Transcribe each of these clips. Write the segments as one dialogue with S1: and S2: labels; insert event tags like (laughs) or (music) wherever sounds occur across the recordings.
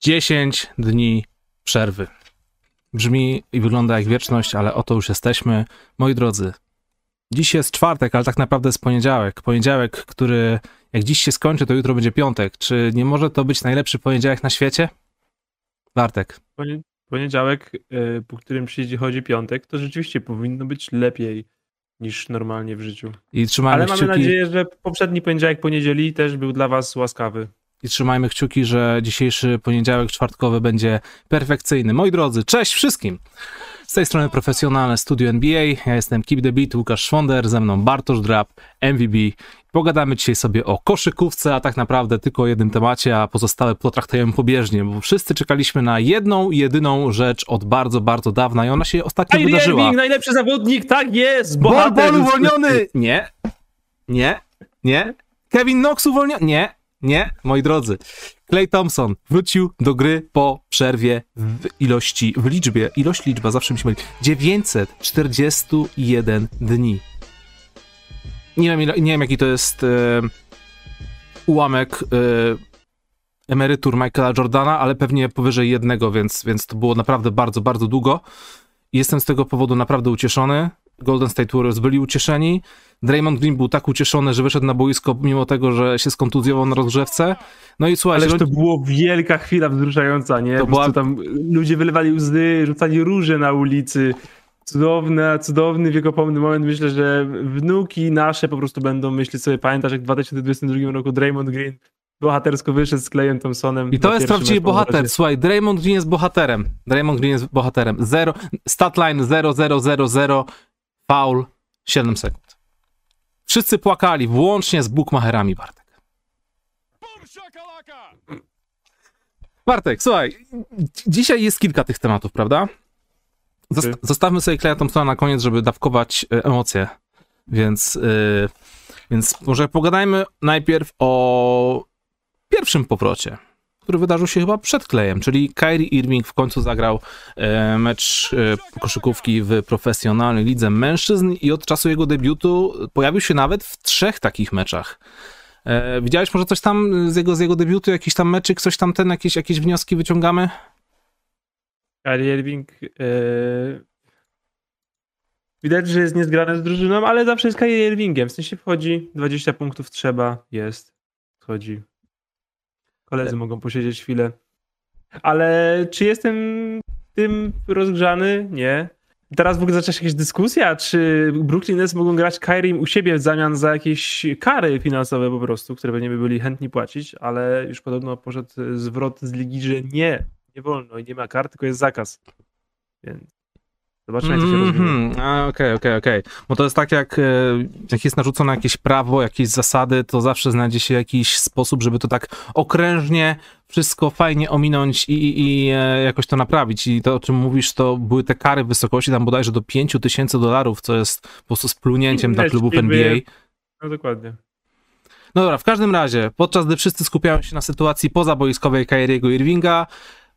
S1: 10 dni przerwy. Brzmi i wygląda jak wieczność, ale oto już jesteśmy. Moi drodzy, dziś jest czwartek, ale tak naprawdę jest poniedziałek. Poniedziałek, który jak dziś się skończy, to jutro będzie piątek. Czy nie może to być najlepszy poniedziałek na świecie? Bartek.
S2: Poniedziałek, y, po którym przyjdzie chodzi piątek, to rzeczywiście powinno być lepiej niż normalnie w życiu.
S1: I trzymajmy
S2: Ale
S1: kciuki,
S2: mamy nadzieję, że poprzedni poniedziałek, poniedzieli też był dla was łaskawy.
S1: I trzymajmy kciuki, że dzisiejszy poniedziałek czwartkowy będzie perfekcyjny. Moi drodzy, cześć wszystkim! Z tej strony profesjonalne studio NBA. Ja jestem Keep the Beat, Łukasz Szwonder, ze mną Bartosz Drab, MVB. Pogadamy dzisiaj sobie o koszykówce, a tak naprawdę tylko o jednym temacie, a pozostałe potraktujemy pobieżnie, bo wszyscy czekaliśmy na jedną, jedyną rzecz od bardzo, bardzo dawna i ona się ostatnio
S2: Kyrie
S1: wydarzyła.
S2: Irving, najlepszy zawodnik, tak jest!
S1: Bol,
S2: Bohater!
S1: bol uwolniony! Nie, nie, nie. Kevin Knox uwolniony? Nie, nie, moi drodzy. Clay Thompson wrócił do gry po przerwie w ilości, w liczbie, ilość liczba zawsze mi się myli, 941 dni. Nie wiem, nie wiem jaki to jest e, ułamek e, emerytur Michaela Jordana, ale pewnie powyżej jednego, więc, więc to było naprawdę bardzo, bardzo długo. Jestem z tego powodu naprawdę ucieszony. Golden State Warriors byli ucieszeni. Draymond Green był tak ucieszony, że wyszedł na boisko, mimo tego, że się kontuzjował na rozgrzewce. No i słuchaj,
S2: Ależ
S1: że-
S2: to było wielka chwila wzruszająca, nie?
S1: To była-
S2: tam ludzie wylewali łzy, rzucali róże na ulicy. Cudowny, cudowny, wiekopomny moment. Myślę, że wnuki nasze po prostu będą myśleć sobie, pamiętasz jak w 2022 roku Draymond Green bohatersko wyszedł z Clayem Thompsonem.
S1: I to jest prawdziwy bohater. Słuchaj, Draymond Green jest bohaterem. Draymond Green jest bohaterem. Zero, statline 0000, foul 7 sekund. Wszyscy płakali, włącznie z bookmacherami, Bartek. Bartek, słuchaj, dzisiaj jest kilka tych tematów, prawda? Zost-
S2: Ty.
S1: zostawmy sobie Kleja Thompsona na koniec, żeby dawkować e, emocje. Więc, e, więc może pogadajmy najpierw o pierwszym powrocie, który wydarzył się chyba przed Klejem, czyli Kyrie Irving w końcu zagrał e, mecz e, koszykówki w profesjonalnej lidze mężczyzn i od czasu jego debiutu pojawił się nawet w trzech takich meczach. E, widziałeś może coś tam z jego, z jego debiutu, jakiś tam meczyk, coś tam ten, jakieś, jakieś wnioski wyciągamy?
S2: Kyrie Irving widać, że jest niezgrany z drużyną, ale zawsze jest Kyrie Irvingiem. W sensie wchodzi, 20 punktów trzeba, jest, wchodzi. Koledzy mogą posiedzieć chwilę. Ale czy jestem tym rozgrzany? Nie. Teraz w ogóle zaczęła się jakaś dyskusja, czy Brooklyn Nets mogą grać Kyrie u siebie w zamian za jakieś kary finansowe po prostu, które by nie byli chętni płacić, ale już podobno poszedł zwrot z ligi, że nie, nie wolno i nie ma kar, tylko jest zakaz. Więc zobaczymy, jak to się rozwinie.
S1: Mhm. A, Okej, okej, okej. Bo to jest tak, jak, e, jak jest narzucone jakieś prawo, jakieś zasady, to zawsze znajdzie się jakiś sposób, żeby to tak okrężnie wszystko fajnie ominąć i, i, i e, jakoś to naprawić. I to, o czym mówisz, to były te kary w wysokości tam bodajże do 5 tysięcy dolarów, co jest po prostu splunięciem dla klubów NBA.
S2: No dokładnie.
S1: No dobra, w każdym razie, podczas gdy wszyscy skupiają się na sytuacji pozaboiskowej Kyriego Irvinga,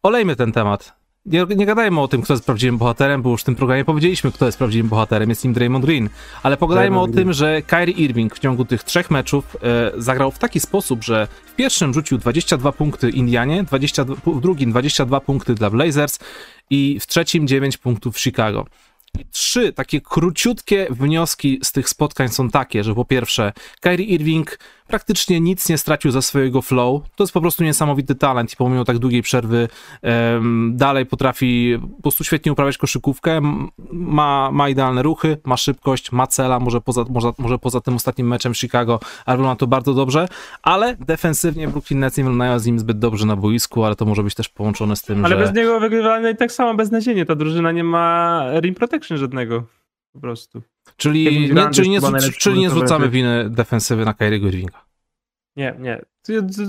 S1: olejmy ten temat. Nie, nie gadajmy o tym, kto jest prawdziwym bohaterem, bo już w tym programie powiedzieliśmy, kto jest prawdziwym bohaterem, jest nim Draymond Green. Ale pogadajmy
S2: Draymond
S1: o
S2: Green.
S1: tym, że Kyrie Irving w ciągu tych trzech meczów e, zagrał w taki sposób, że w pierwszym rzucił 22 punkty Indianie, 22, w drugim 22 punkty dla Blazers i w trzecim 9 punktów w Chicago. I trzy takie króciutkie wnioski z tych spotkań są takie, że po pierwsze, Kyrie Irving praktycznie nic nie stracił ze swojego flow. To jest po prostu niesamowity talent i pomimo tak długiej przerwy em, dalej potrafi po prostu świetnie uprawiać koszykówkę. Ma, ma idealne ruchy, ma szybkość, ma cela, może poza, może, może poza tym ostatnim meczem Chicago, ale wygląda to bardzo dobrze, ale defensywnie Brooklyn Nets nie wyglądają z nim zbyt dobrze na boisku, ale to może być też połączone z tym,
S2: Ale
S1: że...
S2: bez niego wygrywamy i tak samo beznadziejnie. Ta drużyna nie ma rim protection żadnego. Po prostu.
S1: Czyli, nie, czyli, nie, czyli nie zrzucamy winy defensywy na Kyriego Irvinga.
S2: Nie, nie.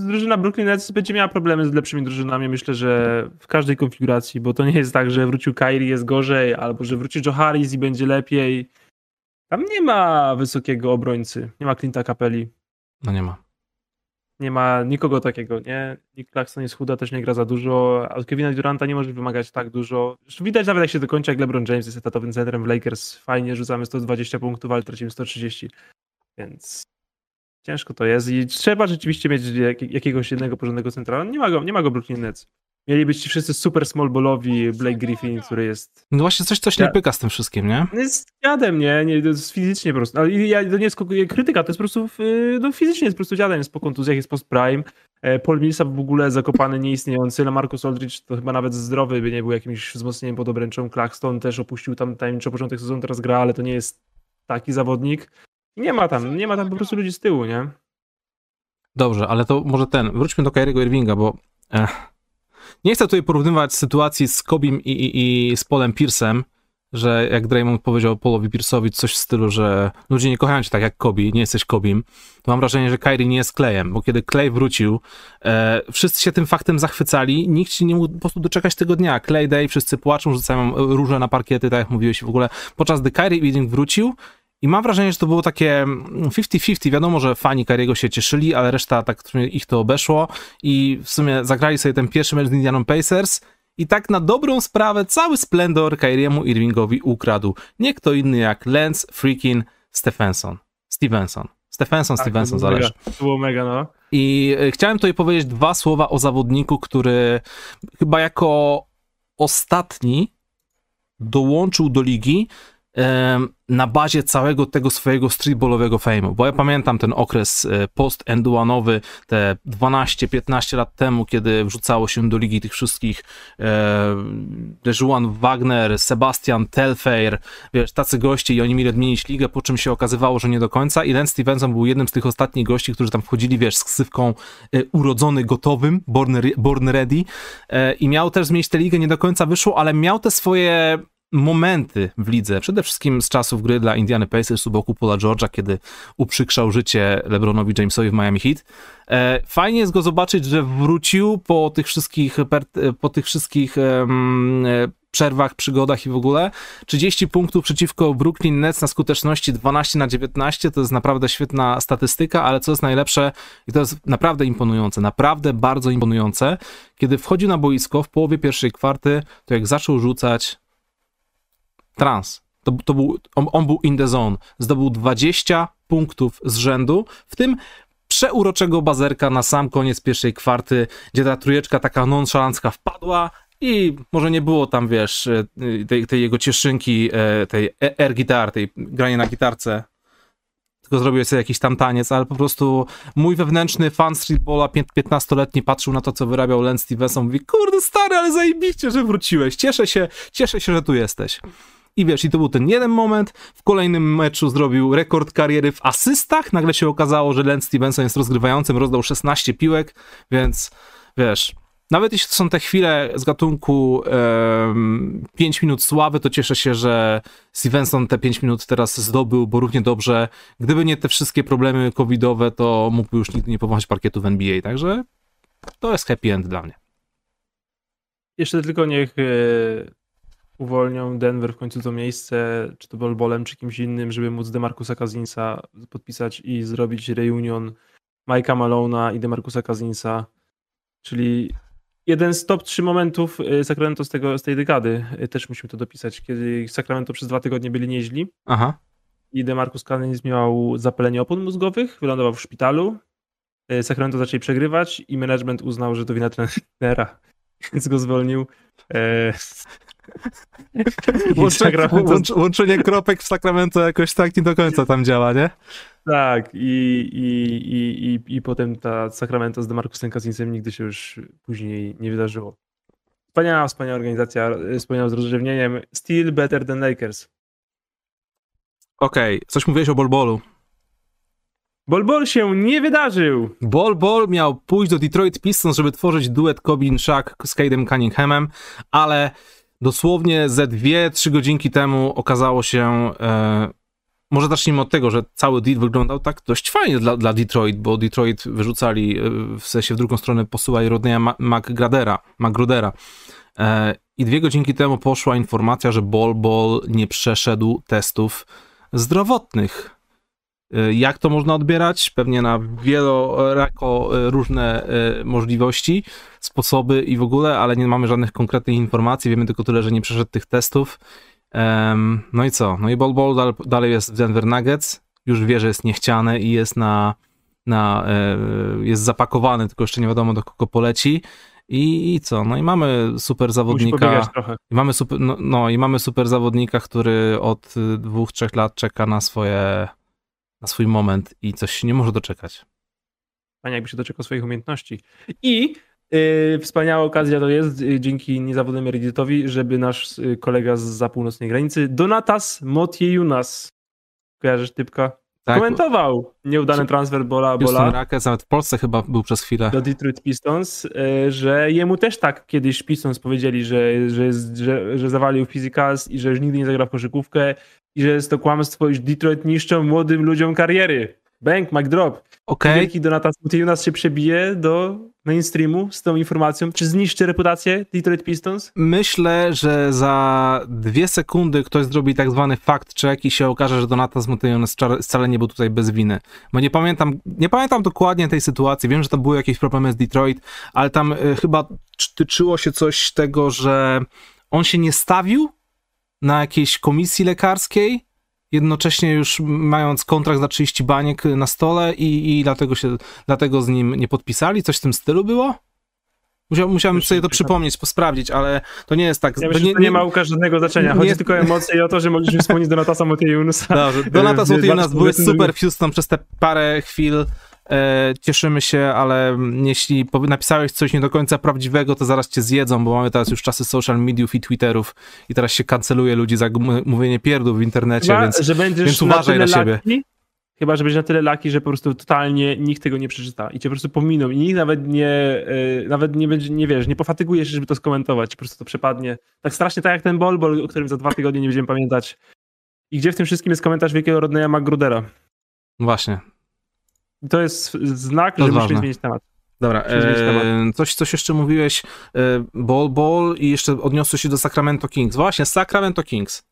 S2: Drużyna Brooklyn Nets będzie miała problemy z lepszymi drużynami, myślę, że w każdej konfiguracji, bo to nie jest tak, że wrócił Kyrie jest gorzej, albo że wróci Joe Harris i będzie lepiej. Tam nie ma wysokiego obrońcy, nie ma Clint'a Capelli,
S1: No nie ma.
S2: nie ma nikogo takiego, nie? Nick Claxton jest chuda, też nie gra za dużo, a od Kevina Duranta nie może wymagać tak dużo. Zresztą widać nawet jak się dokończy, jak LeBron James jest etatowym centrem w Lakers, fajnie rzucamy 120 punktów, ale tracimy 130, więc ciężko to jest i trzeba rzeczywiście mieć jak, jakiegoś jednego porządnego centra. Nie ma go, nie ma go Brooklyn Nets. Mieli być ci wszyscy super small ballowi, Blake Griffin, który jest...
S1: No właśnie coś, coś nie pyka z tym wszystkim, nie?
S2: Jest dziadem, nie? nie to jest fizycznie po prostu. Ale ja, to nie jest krytyka, to jest po prostu, no fizycznie jest po prostu dziadem, jest po kontuzjach, jest post prime. E, Paul Millsap w ogóle zakopany, nieistniejący. Marcus Aldridge to chyba nawet zdrowy by nie był jakimś wzmocnieniem pod obręczą. Claxton też opuścił tam tajemniczo początek sezonu, teraz gra, ale to nie jest taki zawodnik. Nie ma tam, nie ma tam po prostu ludzi z tyłu, nie?
S1: Dobrze, ale to może ten, wróćmy do Kyriego Irvinga, bo eh, nie chcę tutaj porównywać sytuacji z Kobim i, i, i z Polem Pierce'em, że jak Draymond powiedział Polowi Pierce'owi coś w stylu, że ludzie nie kochają cię tak jak Kobi, nie jesteś Kobim, to mam wrażenie, że Kyrie nie jest Klejem, bo kiedy Clay wrócił, e, wszyscy się tym faktem zachwycali, nikt się nie mógł po prostu doczekać tego dnia. Clay Day, wszyscy płaczą, rzucają róże na parkiety, tak jak mówiłeś w ogóle, podczas gdy Kyrie Irving wrócił, i mam wrażenie, że to było takie 50-50. Wiadomo, że fani Kariego się cieszyli, ale reszta tak ich to obeszło i w sumie zagrali sobie ten pierwszy mecz z Indianą Pacers i tak na dobrą sprawę cały splendor Kyriemu Irvingowi ukradł. Nie kto inny jak Lance freaking Stephenson. Stevenson. Stephenson, tak, Stevenson,
S2: to
S1: zależy.
S2: Mega, to było mega, no.
S1: I e, chciałem tutaj powiedzieć dwa słowa o zawodniku, który chyba jako ostatni dołączył do ligi na bazie całego tego swojego streetballowego fame'u, bo ja pamiętam ten okres e, post-enduanowy, te 12-15 lat temu, kiedy wrzucało się do ligi tych wszystkich e, Dejuan Wagner, Sebastian Telfair, wiesz, tacy goście i oni mieli odmienić ligę, po czym się okazywało, że nie do końca i Len Stevenson był jednym z tych ostatnich gości, którzy tam wchodzili, wiesz, z ksywką e, urodzony, gotowym, born, born ready i miał też zmienić tę ligę, nie do końca wyszło, ale miał te swoje momenty w lidze, przede wszystkim z czasów gry dla Indiany Pacers u boku Paula George'a, kiedy uprzykrzał życie LeBronowi Jamesowi w Miami Heat. E, fajnie jest go zobaczyć, że wrócił po tych wszystkich, po tych wszystkich um, przerwach, przygodach i w ogóle. 30 punktów przeciwko Brooklyn Nets na skuteczności 12 na 19 to jest naprawdę świetna statystyka, ale co jest najlepsze i to jest naprawdę imponujące, naprawdę bardzo imponujące, kiedy wchodził na boisko w połowie pierwszej kwarty, to jak zaczął rzucać, trans. To, to był, on, on był in the zone. Zdobył 20 punktów z rzędu, w tym przeuroczego bazerka na sam koniec pierwszej kwarty, gdzie ta trójeczka taka nonszalancka wpadła i może nie było tam, wiesz, e, tej, tej jego cieszynki, e, tej air guitar, tej grania na gitarce, tylko zrobił sobie jakiś tam taniec, ale po prostu mój wewnętrzny fan streetballa 15-letni patrzył na to, co wyrabiał Len Stevenson, mówi, kurde stary, ale zajebiście, że wróciłeś, cieszę się, cieszę się, że tu jesteś. I wiesz, i to był ten jeden moment. W kolejnym meczu zrobił rekord kariery w asystach. Nagle się okazało, że Len Stevenson jest rozgrywającym, rozdał 16 piłek, więc wiesz, nawet jeśli to są te chwile z gatunku um, 5 minut sławy, to cieszę się, że Stevenson te 5 minut teraz zdobył, bo równie dobrze, gdyby nie te wszystkie problemy covidowe, to mógłby już nigdy nie powąchać parkietu w NBA, także to jest happy end dla mnie.
S2: Jeszcze tylko niech e, uwolnią Denver w końcu to miejsce, czy to Bolbolem, czy kimś innym, żeby móc Demarcusa Kazinsa podpisać i zrobić reunion Mike'a Malona i Demarcusa Kazinsa, czyli jeden z top 3 momentów y, Sacramento z, tego, z tej dekady. Y, też musimy to dopisać, kiedy Sacramento przez dwa tygodnie byli nieźli.
S1: Aha.
S2: I Demarcus Cousins miał zapalenie opon mózgowych, wylądował w szpitalu. Y, Sacramento zaczęli przegrywać i management uznał, że to wina trenera, (laughs) więc go zwolnił.
S1: Łączenie, łączenie kropek w Sacramento jakoś tak nie do końca tam działa, nie?
S2: Tak, i, i, i, i, i potem ta Sacramento z Demarcusem Cousinsem nigdy się już później nie wydarzyło. Wspaniała, wspaniała organizacja, wspaniała z rozrzewnieniem. Still better than Lakers.
S1: Okej, okay. coś mówiłeś o Bolbolu.
S2: Bolbol się nie wydarzył.
S1: Bol Bol miał pójść do Detroit Pistons, żeby tworzyć duet Kobin Shaq z Cade'em Cunninghamem, ale dosłownie ze dwie, trzy godzinki temu okazało się, e, może zacznijmy od tego, że cały deal wyglądał tak dość fajnie dla, dla Detroit, bo Detroit wyrzucali, e, w sensie w drugą stronę posyłali Rodneya McGradera, McGradera. E, I dwie godzinki temu poszła informacja, że Bol Bol nie przeszedł testów zdrowotnych. E, jak to można odbierać? Pewnie na wielorako e, różne e, możliwości, sposoby i w ogóle, ale nie mamy żadnych konkretnych informacji. Wiemy tylko tyle, że nie przeszedł tych testów. No i co? No i Bol Bol dalej jest w Denver Nuggets. Już wie, że jest niechciany i jest na, na jest zapakowany, tylko jeszcze nie wiadomo do kogo poleci. I, I co? No i mamy super zawodnika. I mamy super, no, no i mamy super zawodnika, który od y, dwóch, trzech lat czeka na swoje, na swój moment i coś się nie może doczekać.
S2: Panie jakby się doczekał swoich umiejętności. I yy, wspaniała okazja to jest, yy, dzięki niezawodnemu Redditowi, żeby nasz yy, kolega z za północnej granicy, Donatas Motiejunas, kojarzysz typka?
S1: Tak,
S2: Komentował nieudany transfer Bola, Bola
S1: Rockets, nawet w Polsce chyba był przez chwilę.
S2: do Detroit Pistons, yy, że jemu też tak kiedyś Pistons powiedzieli, że, że, że, że zawalił Physicals i że już nigdy nie zagra w koszykówkę i że jest to kłamstwo, iż Detroit niszczą młodym ludziom kariery. Bang, mic drop.
S1: Okej,
S2: Wielki Donatas Motiejunas się przebije do mainstreamu z tą informacją. Czy zniszczy reputację Detroit Pistons?
S1: myślę, że za dwie sekundy ktoś zrobi tak zwany fact check i się okaże, że Donatas Motejones wcale nie był tutaj bez winy. Bo nie pamiętam, nie pamiętam dokładnie tej sytuacji. Wiem, że tam były jakieś problemy z Detroit, ale tam y, chyba tyczyło się coś tego, że on się nie stawił na jakiejś komisji lekarskiej, jednocześnie już mając kontrakt za 30 baniek na stole i, i dlatego się, dlatego z nim nie podpisali. Coś w tym stylu było? Musiał, musiałem
S2: Wiesz,
S1: sobie to przypomnieć, sprawdzić, ale to nie jest tak.
S2: Ja myślę, że to nie ma Łukasz żadnego znaczenia. Chodzi
S1: nie-
S2: tylko o emocje i o to, że mogliśmy wspomnieć Donatasa Motiejunusa.
S1: Dobrze, Donatas (laughs)
S2: E,
S1: Motijunas
S2: dwa-
S1: były super w Houston przez te parę chwil. E, cieszymy się, ale jeśli napisałeś coś nie do końca prawdziwego, to zaraz cię zjedzą, bo mamy teraz już czasy social mediów i twitterów i teraz się kanceluje ludzi za mówienie pierdów w internecie,
S2: Chyba,
S1: więc
S2: że będziesz
S1: więc
S2: na
S1: uważaj
S2: tyle
S1: na siebie.
S2: Laki, chyba, że będziesz na tyle laki, że po prostu totalnie nikt tego nie przeczyta i cię po prostu pominą i nikt nawet nie, e, nawet nie będzie, nie wiesz, nie pofatygujesz żeby to skomentować, po prostu to przepadnie. Tak strasznie tak jak ten bol, bol o którym za dwa tygodnie nie będziemy pamiętać. I gdzie w tym wszystkim jest komentarz wielkiego Rodneya McGrudera.
S1: właśnie.
S2: To jest znak,
S1: To
S2: że musimy zmienić temat.
S1: Dobra, e, coś, coś jeszcze mówiłeś, e, Ball Ball i jeszcze odniosłeś się do Sacramento Kings. Właśnie, Sacramento Kings.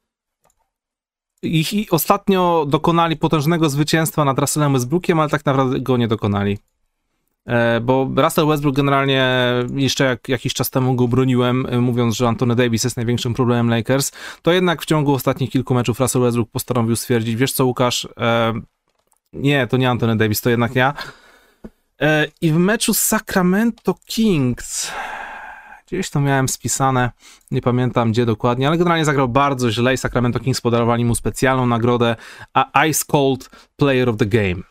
S1: Ich, i ostatnio dokonali potężnego zwycięstwa nad Russellem Westbrookiem, ale tak naprawdę go nie dokonali. E, bo Russell Westbrook generalnie jeszcze jak, jakiś czas temu go broniłem, e, mówiąc, że Anthony Davis jest największym problemem Lakers, to jednak w ciągu ostatnich kilku meczów Russell Westbrook postanowił stwierdzić, wiesz co Łukasz, e, nie, to nie Anthony Davis, to jednak ja. E, I w meczu z Sacramento Kings, gdzieś to miałem spisane, nie pamiętam gdzie dokładnie, ale generalnie zagrał bardzo źle i Sacramento Kings podarowali mu specjalną nagrodę a Ice Cold Player of the Game.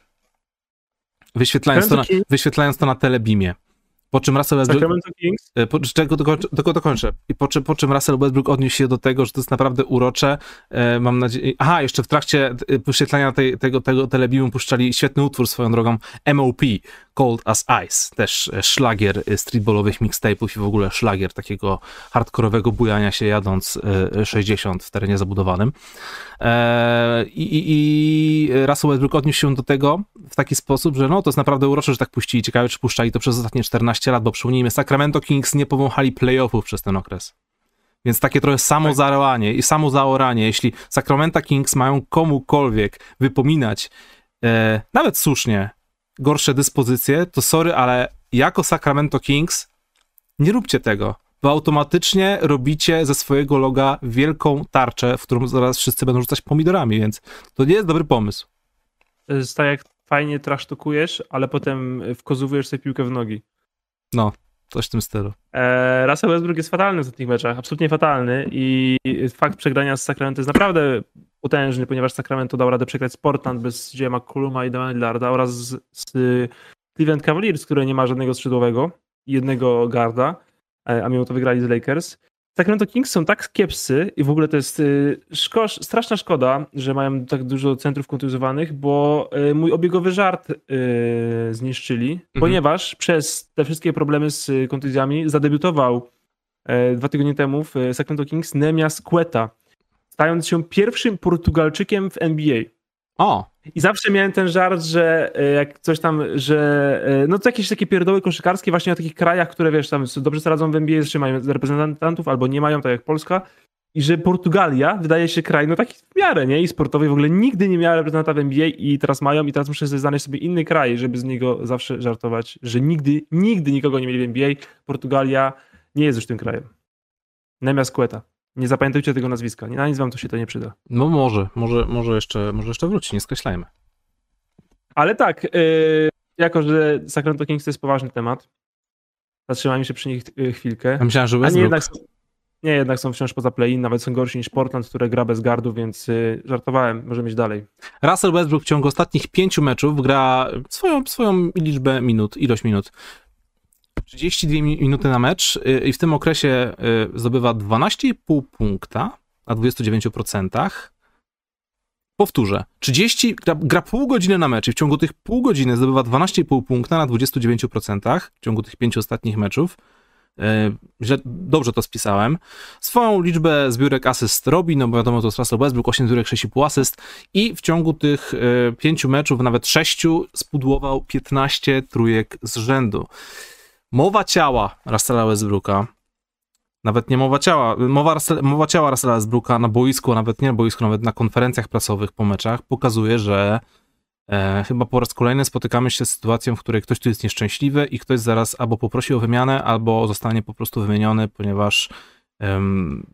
S1: Wyświetlając to, na, wyświetlając to na telebimie. Po czym Russell Westbrook... E, Po, czego dokończę, tylko dokończę. I po, czym- po czym Russell Westbrook odniósł się do tego, że to jest naprawdę urocze. E, mam nadzieję. Aha, jeszcze w trakcie e, wyświetlania tej, tego, tego telebimu puszczali świetny utwór swoją drogą MOP, Cold as Ice. Też e, szlagier e, streetballowych mixtape'ów i w ogóle szlagier takiego hardkorowego bujania się jadąc e, 60 w terenie zabudowanym. E, I, i, I Russell Westbrook odniósł się do tego w taki sposób, że no to jest naprawdę urocze, że tak puścili. Ciekawe, czy puszczali to przez ostatnie 14 lat, bo przypomnijmy, Sacramento Kings nie powąchali playoffów przez ten okres. Więc takie trochę samo zaoranie i samo zaoranie, jeśli Sacramento Kings mają komukolwiek wypominać, e, nawet słusznie, gorsze dyspozycje, to sorry, ale jako Sacramento Kings nie róbcie tego, bo automatycznie robicie ze swojego loga wielką tarczę, w którą zaraz wszyscy będą rzucać pomidorami, więc to nie jest dobry pomysł.
S2: to jest tak jak fajnie trasztokujesz, ale potem wkozowujesz sobie piłkę w nogi.
S1: No, coś w tym stylu.
S2: E, Russell Westbrook jest fatalny w tych meczach, absolutnie fatalny i fakt przegrania z Sacramento jest naprawdę potężny, ponieważ Sacramento dał radę przegrać z Portland bez Jay'a McColluma i Damiana Lillarda oraz z, z Cleveland Cavaliers, które nie ma żadnego skrzydłowego jednego garda, e, a mimo to wygrali z Lakers. Sacramento Kings są tak kiepscy i w ogóle to jest y, szko straszna szkoda, że mają tak dużo centrów kontuzowanych, bo y, mój obiegowy żart y, zniszczyli, ponieważ przez te wszystkie problemy z y, kontuzjami zadebiutował e, dwa tygodnie temu w Sacramento Kings Nemias Queta, stając się pierwszym Portugalczykiem w NBA.
S1: O,
S2: I zawsze miałem ten żart, że e, jak coś tam, że e, no to jakieś takie pierdoły koszykarskie właśnie o takich krajach, które wiesz, tam dobrze sobie radzą w NBA, jeszcze mają reprezentantów albo nie mają, tak jak Polska. I że Portugalia wydaje się kraj, no taki w miarę, nie? I sportowy w ogóle nigdy nie miała reprezentanta w NBA i teraz mają i teraz muszę znaleźć sobie inny kraj, żeby z niego zawsze żartować, że nigdy, nigdy nikogo nie mieli w NBA. Portugalia nie jest już tym krajem. Nemias Queta. Nie zapamiętajcie tego nazwiska. Na nic wam to się to nie przyda.
S1: no może, może, może, jeszcze, może jeszcze wróci, nie skreślajmy.
S2: Ale tak, yy, jako że Sacramento Kings to jest poważny temat, Zatrzymajmy się przy nich y, chwilkę.
S1: Ja myślałem, że
S2: A nie
S1: Westbrook.
S2: jednak, są, nie, jednak są wciąż poza play-in, nawet są gorsi niż Portland, które gra bez gardu, więc y, żartowałem, możemy iść dalej.
S1: Russell Westbrook w ciągu ostatnich pięciu meczów gra swoją, swoją liczbę minut, ilość minut. 32 mi- minuty na mecz y, i w tym okresie y, zdobywa 12,5 punkta na 29%. Powtórzę, 30, gra, gra pół godziny na mecz i w ciągu tych pół godziny zdobywa 12,5 punkta na 29% w ciągu tych pięciu ostatnich meczów. Y, Źle, dobrze to spisałem. Swoją liczbę zbiórek asyst robi, no bo wiadomo, to jest Russell Westbrook, 8 zbiórek, 6,5 asyst i w ciągu tych pięciu meczów, nawet sześciu, spudłował 15 trójek z rzędu. Mowa ciała Russella Westbrooka, nawet nie mowa ciała, mowa, mowa ciała Russella Westbrooka na boisku, nawet nie na boisku, nawet na konferencjach prasowych po meczach, pokazuje, że e, chyba po raz kolejny spotykamy się z sytuacją, w której ktoś tu jest nieszczęśliwy i ktoś zaraz albo poprosi o wymianę, albo zostanie po prostu wymieniony, ponieważ em,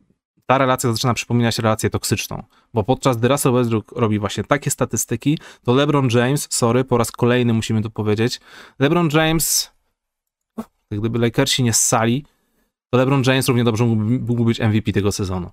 S1: ta relacja zaczyna przypominać relację toksyczną. Bo podczas gdy Russell Westbrook robi właśnie takie statystyki, to LeBron James, sorry, po raz kolejny musimy to powiedzieć, LeBron James, gdyby Lakersi nie ssali, to LeBron James równie dobrze mógłby, mógłby być MVP tego sezonu.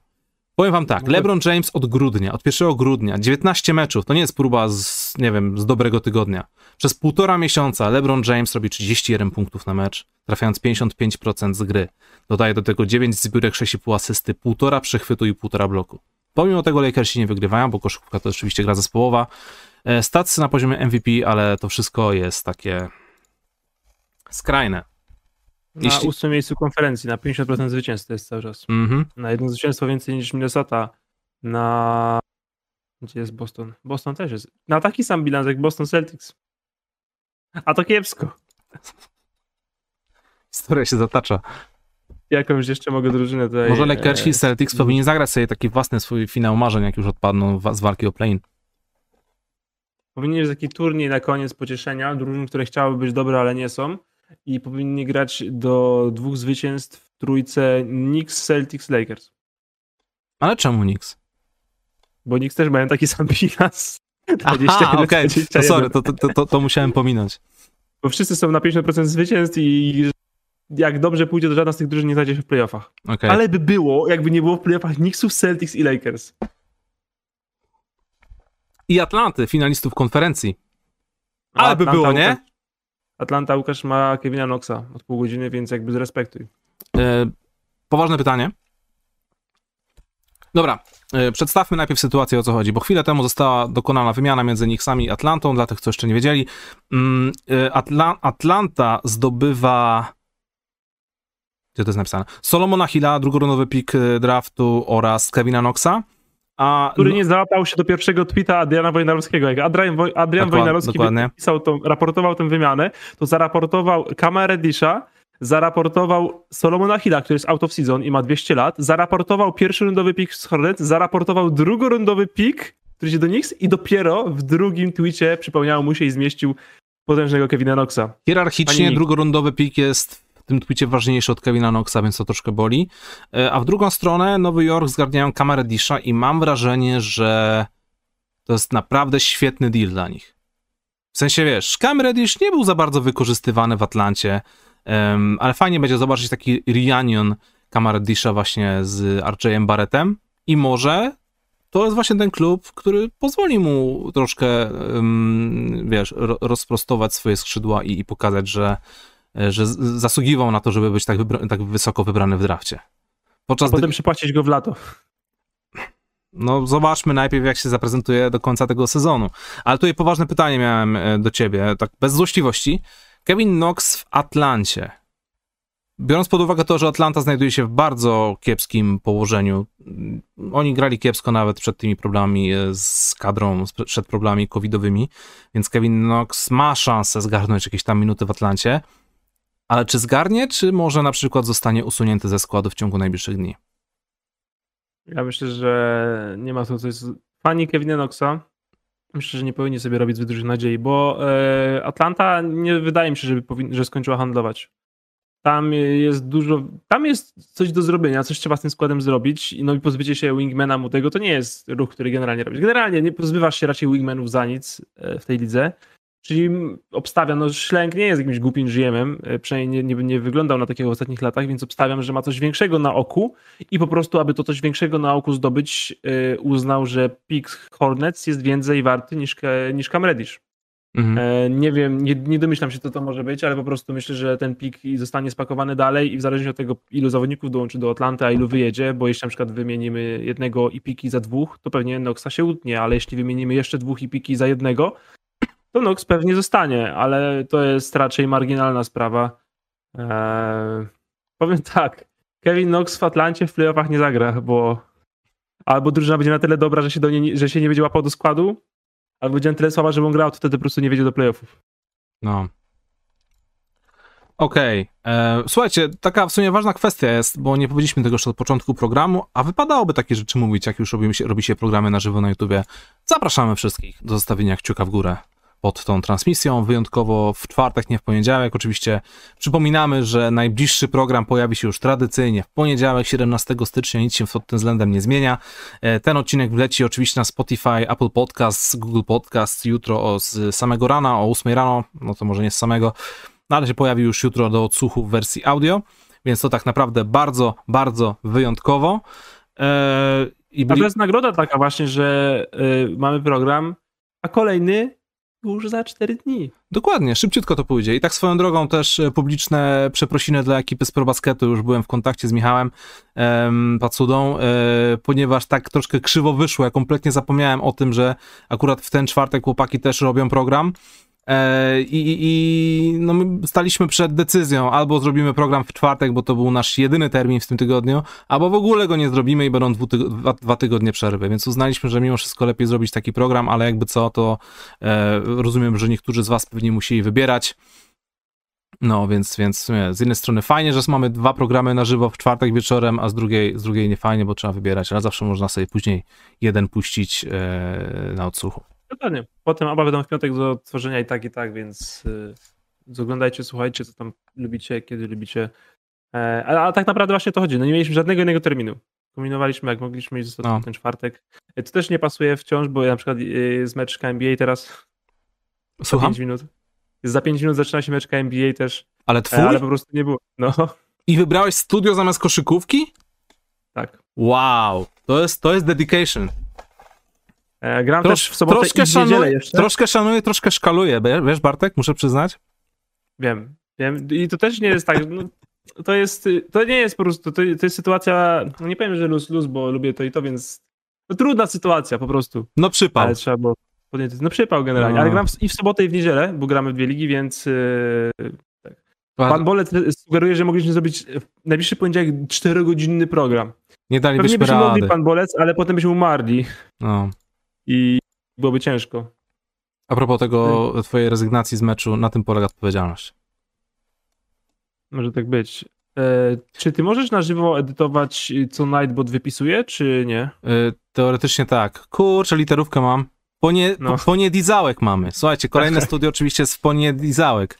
S1: Powiem wam tak, LeBron James od grudnia, od 1 grudnia, 19 meczów, to nie jest próba z, nie wiem, z dobrego tygodnia. Przez półtora miesiąca LeBron James robi 31 punktów na mecz, trafiając 55% z gry. Dodaje do tego 9 zbiórek, 6,5 asysty, półtora przechwytu i półtora bloku. Pomimo tego Lakersi nie wygrywają, bo koszykówka to oczywiście gra zespołowa. E, Statsy na poziomie MVP, ale to wszystko jest takie skrajne.
S2: Na
S1: Jeśli-
S2: ósmym miejscu konferencji, na 50% zwycięstw jest cały czas.
S1: Mhm.
S2: Na jedno zwycięstwo więcej niż Minnesota. Na. Gdzie jest Boston? Boston też jest. Na taki sam bilans jak Boston Celtics. A to kiepsko.
S1: Historia się zatacza.
S2: Jakąś jeszcze mogę drużynę tutaj.
S1: Może Lakersi i
S2: e,
S1: Celtics powinni zagrać sobie taki własny swój finał marzeń, jak już odpadną z walki o play-in.
S2: Powinien być taki turniej na koniec pocieszenia drużyn, które chciałyby być dobre, ale nie są. I powinni grać do dwóch zwycięstw w trójce Knicks, Celtics, Lakers.
S1: Ale czemu Knicks?
S2: Bo Knicks też mają taki (laughs) sam bilans.
S1: Aha,
S2: 21,
S1: okej, to
S2: 21.
S1: sorry, to, to, to, to musiałem pominąć.
S2: Bo wszyscy są na 50% zwycięstw i jak dobrze pójdzie, to żadna z tych drużyn nie znajdzie się w playoffach.
S1: Okej.
S2: Ale by było, jakby nie było w playoffach Knicksów, Celtics i Lakers.
S1: I Atlanty, finalistów konferencji. Ale by było, nie?
S2: Atlanta Łukasz ma Kevina Knoxa od pół godziny, więc jakby zrespektuj.
S1: E, poważne pytanie. Dobra, e, przedstawmy najpierw sytuację, o co chodzi, bo chwilę temu została dokonana wymiana między Knicksami i Atlantą, dla tych, co jeszcze nie wiedzieli. Mm, e, Atla Atlanta zdobywa... Gdzie to jest napisane? Solomona Hilla, drugorunowy pik e, draftu oraz Kevina Knoxa. A
S2: Który
S1: no-
S2: nie załapał się do pierwszego tweeta Adriana Wojnarowskiego. Jak Adrian, Woj- Adrian
S1: Dokład-
S2: Wojnarowski pisał tą, raportował tę wymianę, to zaraportował Kama Reddisha, zaraportował Solomona Hilla, który jest out of season i ma 200 lat, zaraportował pierwszy rundowy pik z Hornets, zaraportował drugorundowy pik, który się do Knicks i dopiero w drugim tweetie przypomniało mu się i zmieścił potężnego Kevina Knoxa.
S1: Hierarchicznie drugorundowy pik jest tym twicie ważniejszy od Kevina Knoxa, więc to troszkę boli. E, A w drugą stronę Nowy Jork zgarniają kamerę Disha i mam wrażenie, że to jest naprawdę świetny deal dla nich. W sensie, wiesz, Cam Reddish nie był za bardzo wykorzystywany w Atlancie, em, ale fajnie będzie zobaczyć taki reunion Cama Reddisha właśnie z RJ'em Barrettem i może to jest właśnie ten klub, który pozwoli mu troszkę, em, wiesz, ro- rozprostować swoje skrzydła i, i pokazać, że, że z- zasługiwał na to, żeby być tak, tak wysoko wybrany w drafcie. Podczas
S2: Potem
S1: gdy,
S2: przypłacić go w lato.
S1: no zobaczmy najpierw, jak się zaprezentuje do końca tego sezonu. Ale tutaj poważne pytanie miałem e, do ciebie, tak bez złośliwości. Kevin Knox w Atlancie. Biorąc pod uwagę to, że Atlanta znajduje się w bardzo kiepskim położeniu, mm, oni grali kiepsko nawet przed tymi problemami e, z kadrą, przed problemami covidowymi, więc Kevin Knox ma szansę zgarnąć jakieś tam minuty w Atlancie, ale czy zgarnie, czy może na przykład zostanie usunięty ze składu w ciągu najbliższych dni?
S2: Ja myślę, że nie ma tu coś. Fani Kevina Knoxa myślę, że nie powinni sobie robić zbyt dużych nadziei, bo e, Atlanta nie wydaje mi się, żeby powin- że skończyła handlować. Tam jest dużo, tam jest coś do zrobienia, coś trzeba z tym składem zrobić. No i pozbycie się wingmana mu tego to nie jest ruch, który generalnie robisz. Generalnie nie pozbywasz się raczej wingmanów za nic e, w tej lidze. Czyli obstawiam, no Szlęk nie jest jakimś głupim GM-em, e, przynajmniej nie, nie, nie wyglądał na takiego w ostatnich latach, więc obstawiam, że ma coś większego na oku i po prostu, aby to coś większego na oku zdobyć, yy, uznał, że pick Hornets jest więcej warty niż, niż Cam Reddish. Mhm. E, nie wiem, nie, nie, domyślam się, co to może być, ale po prostu myślę, że ten pik zostanie spakowany dalej i w zależności od tego, ilu zawodników dołączy do Atlanty, a ilu wyjedzie, bo jeśli na przykład wymienimy jednego i piki za dwóch, to pewnie Noxa się utnie, ale jeśli wymienimy jeszcze dwóch i piki za jednego, to Nox pewnie zostanie, ale to jest raczej marginalna sprawa. Eee, powiem tak, Kevin Knox w Atlancie w playoffach nie zagra, bo albo drużyna będzie na tyle dobra, że się, do nie, że się nie będzie łapał do składu, albo będzie na tyle słaba, żeby on grał, to wtedy po prostu nie wiedzie do playoffów.
S1: No. Okej. Okay. E, słuchajcie, taka w sumie ważna kwestia jest, bo nie powiedzieliśmy tego jeszcze od początku programu, a wypadałoby takie rzeczy mówić, jak już robi się, robi się programy na żywo na YouTubie. Zapraszamy wszystkich do zostawienia kciuka w górę pod tą transmisją, wyjątkowo w czwartek, nie w poniedziałek. Oczywiście przypominamy, że najbliższy program pojawi się już tradycyjnie w poniedziałek, 17 stycznia, nic się pod tym względem nie zmienia. E, ten odcinek wleci oczywiście na Spotify, Apple Podcasts, Google Podcasts jutro z samego rana, o 8 rano, no to może nie z samego, no ale się pojawi już jutro do odsłuchu w wersji audio, więc to tak naprawdę bardzo, bardzo wyjątkowo.
S2: Eee, i byli... A to jest nagroda taka właśnie, że y, mamy program, a kolejny już za 4 dni.
S1: Dokładnie, szybciutko to pójdzie. I tak swoją drogą też e, publiczne przeprosiny dla ekipy z ProBasketu, już byłem w kontakcie z Michałem em, Pacudą, e, ponieważ tak troszkę krzywo wyszło, ja kompletnie zapomniałem o tym, że akurat w ten czwartek chłopaki też robią program E, I, i no my staliśmy przed decyzją, albo zrobimy program w czwartek, bo to był nasz jedyny termin w tym tygodniu, albo w ogóle go nie zrobimy i będą dwa, dwa tygodnie przerwy, więc uznaliśmy, że mimo wszystko lepiej zrobić taki program, ale jakby co, to e, rozumiem, że niektórzy z was pewnie musieli wybierać. No, więc, więc z jednej strony fajnie, że mamy dwa programy na żywo w czwartek wieczorem, a z drugiej, z drugiej nie fajnie, bo trzeba wybierać, ale zawsze można sobie później jeden puścić e, na odsłuchu.
S2: Dokładnie. Potem oba będą w piątek do tworzenia i tak, i tak, więc yy, oglądajcie, słuchajcie, co tam lubicie, kiedy lubicie. E, a, a, tak naprawdę właśnie to chodzi. No nie mieliśmy żadnego innego terminu. Kombinowaliśmy jak mogliśmy i został no. ten czwartek. E, to też nie pasuje wciąż, bo ja na przykład yy, z meczka NBA teraz
S1: Słucham?
S2: Za 5 minut. Za 5 minut zaczyna się meczka NBA też.
S1: Ale twój?
S2: ale po prostu nie było. No.
S1: I wybrałeś studio zamiast koszykówki?
S2: Tak.
S1: Wow, to jest, to jest dedication.
S2: E, gram też w sobotę troszkę i w szanuję, jeszcze.
S1: Troszkę szanuję, troszkę szkaluję, wiesz Bartek, muszę przyznać?
S2: Wiem, wiem. I to też nie jest tak, no, to jest, to nie jest po prostu, to, to jest sytuacja, no nie powiem, że luz, luz, bo lubię to i to, więc no, trudna sytuacja po prostu.
S1: No przypał.
S2: Ale trzeba było podjąć, no przypał generalnie, no. ale gram w, i w sobotę i w niedzielę, bo gramy w dwie ligi, więc yy, tak. Pan Bolec sugeruje, że mogliśmy zrobić w najbliższy poniedziałek czterogodzinny program.
S1: Nie dalibyśmy Pewnie byśmy mogli,
S2: pan Bolec, ale potem byśmy umarli. No i byłoby ciężko.
S1: A propos tego hmm. twojej rezygnacji z meczu, na tym polega odpowiedzialność.
S2: Może tak być. E, czy ty możesz na żywo edytować, co Nightbot wypisuje, czy nie? E,
S1: teoretycznie tak. Kurczę, literówkę mam. Ponie, no. Poniedizałek mamy. Słuchajcie, kolejne studio oczywiście jest w Poniedizałek.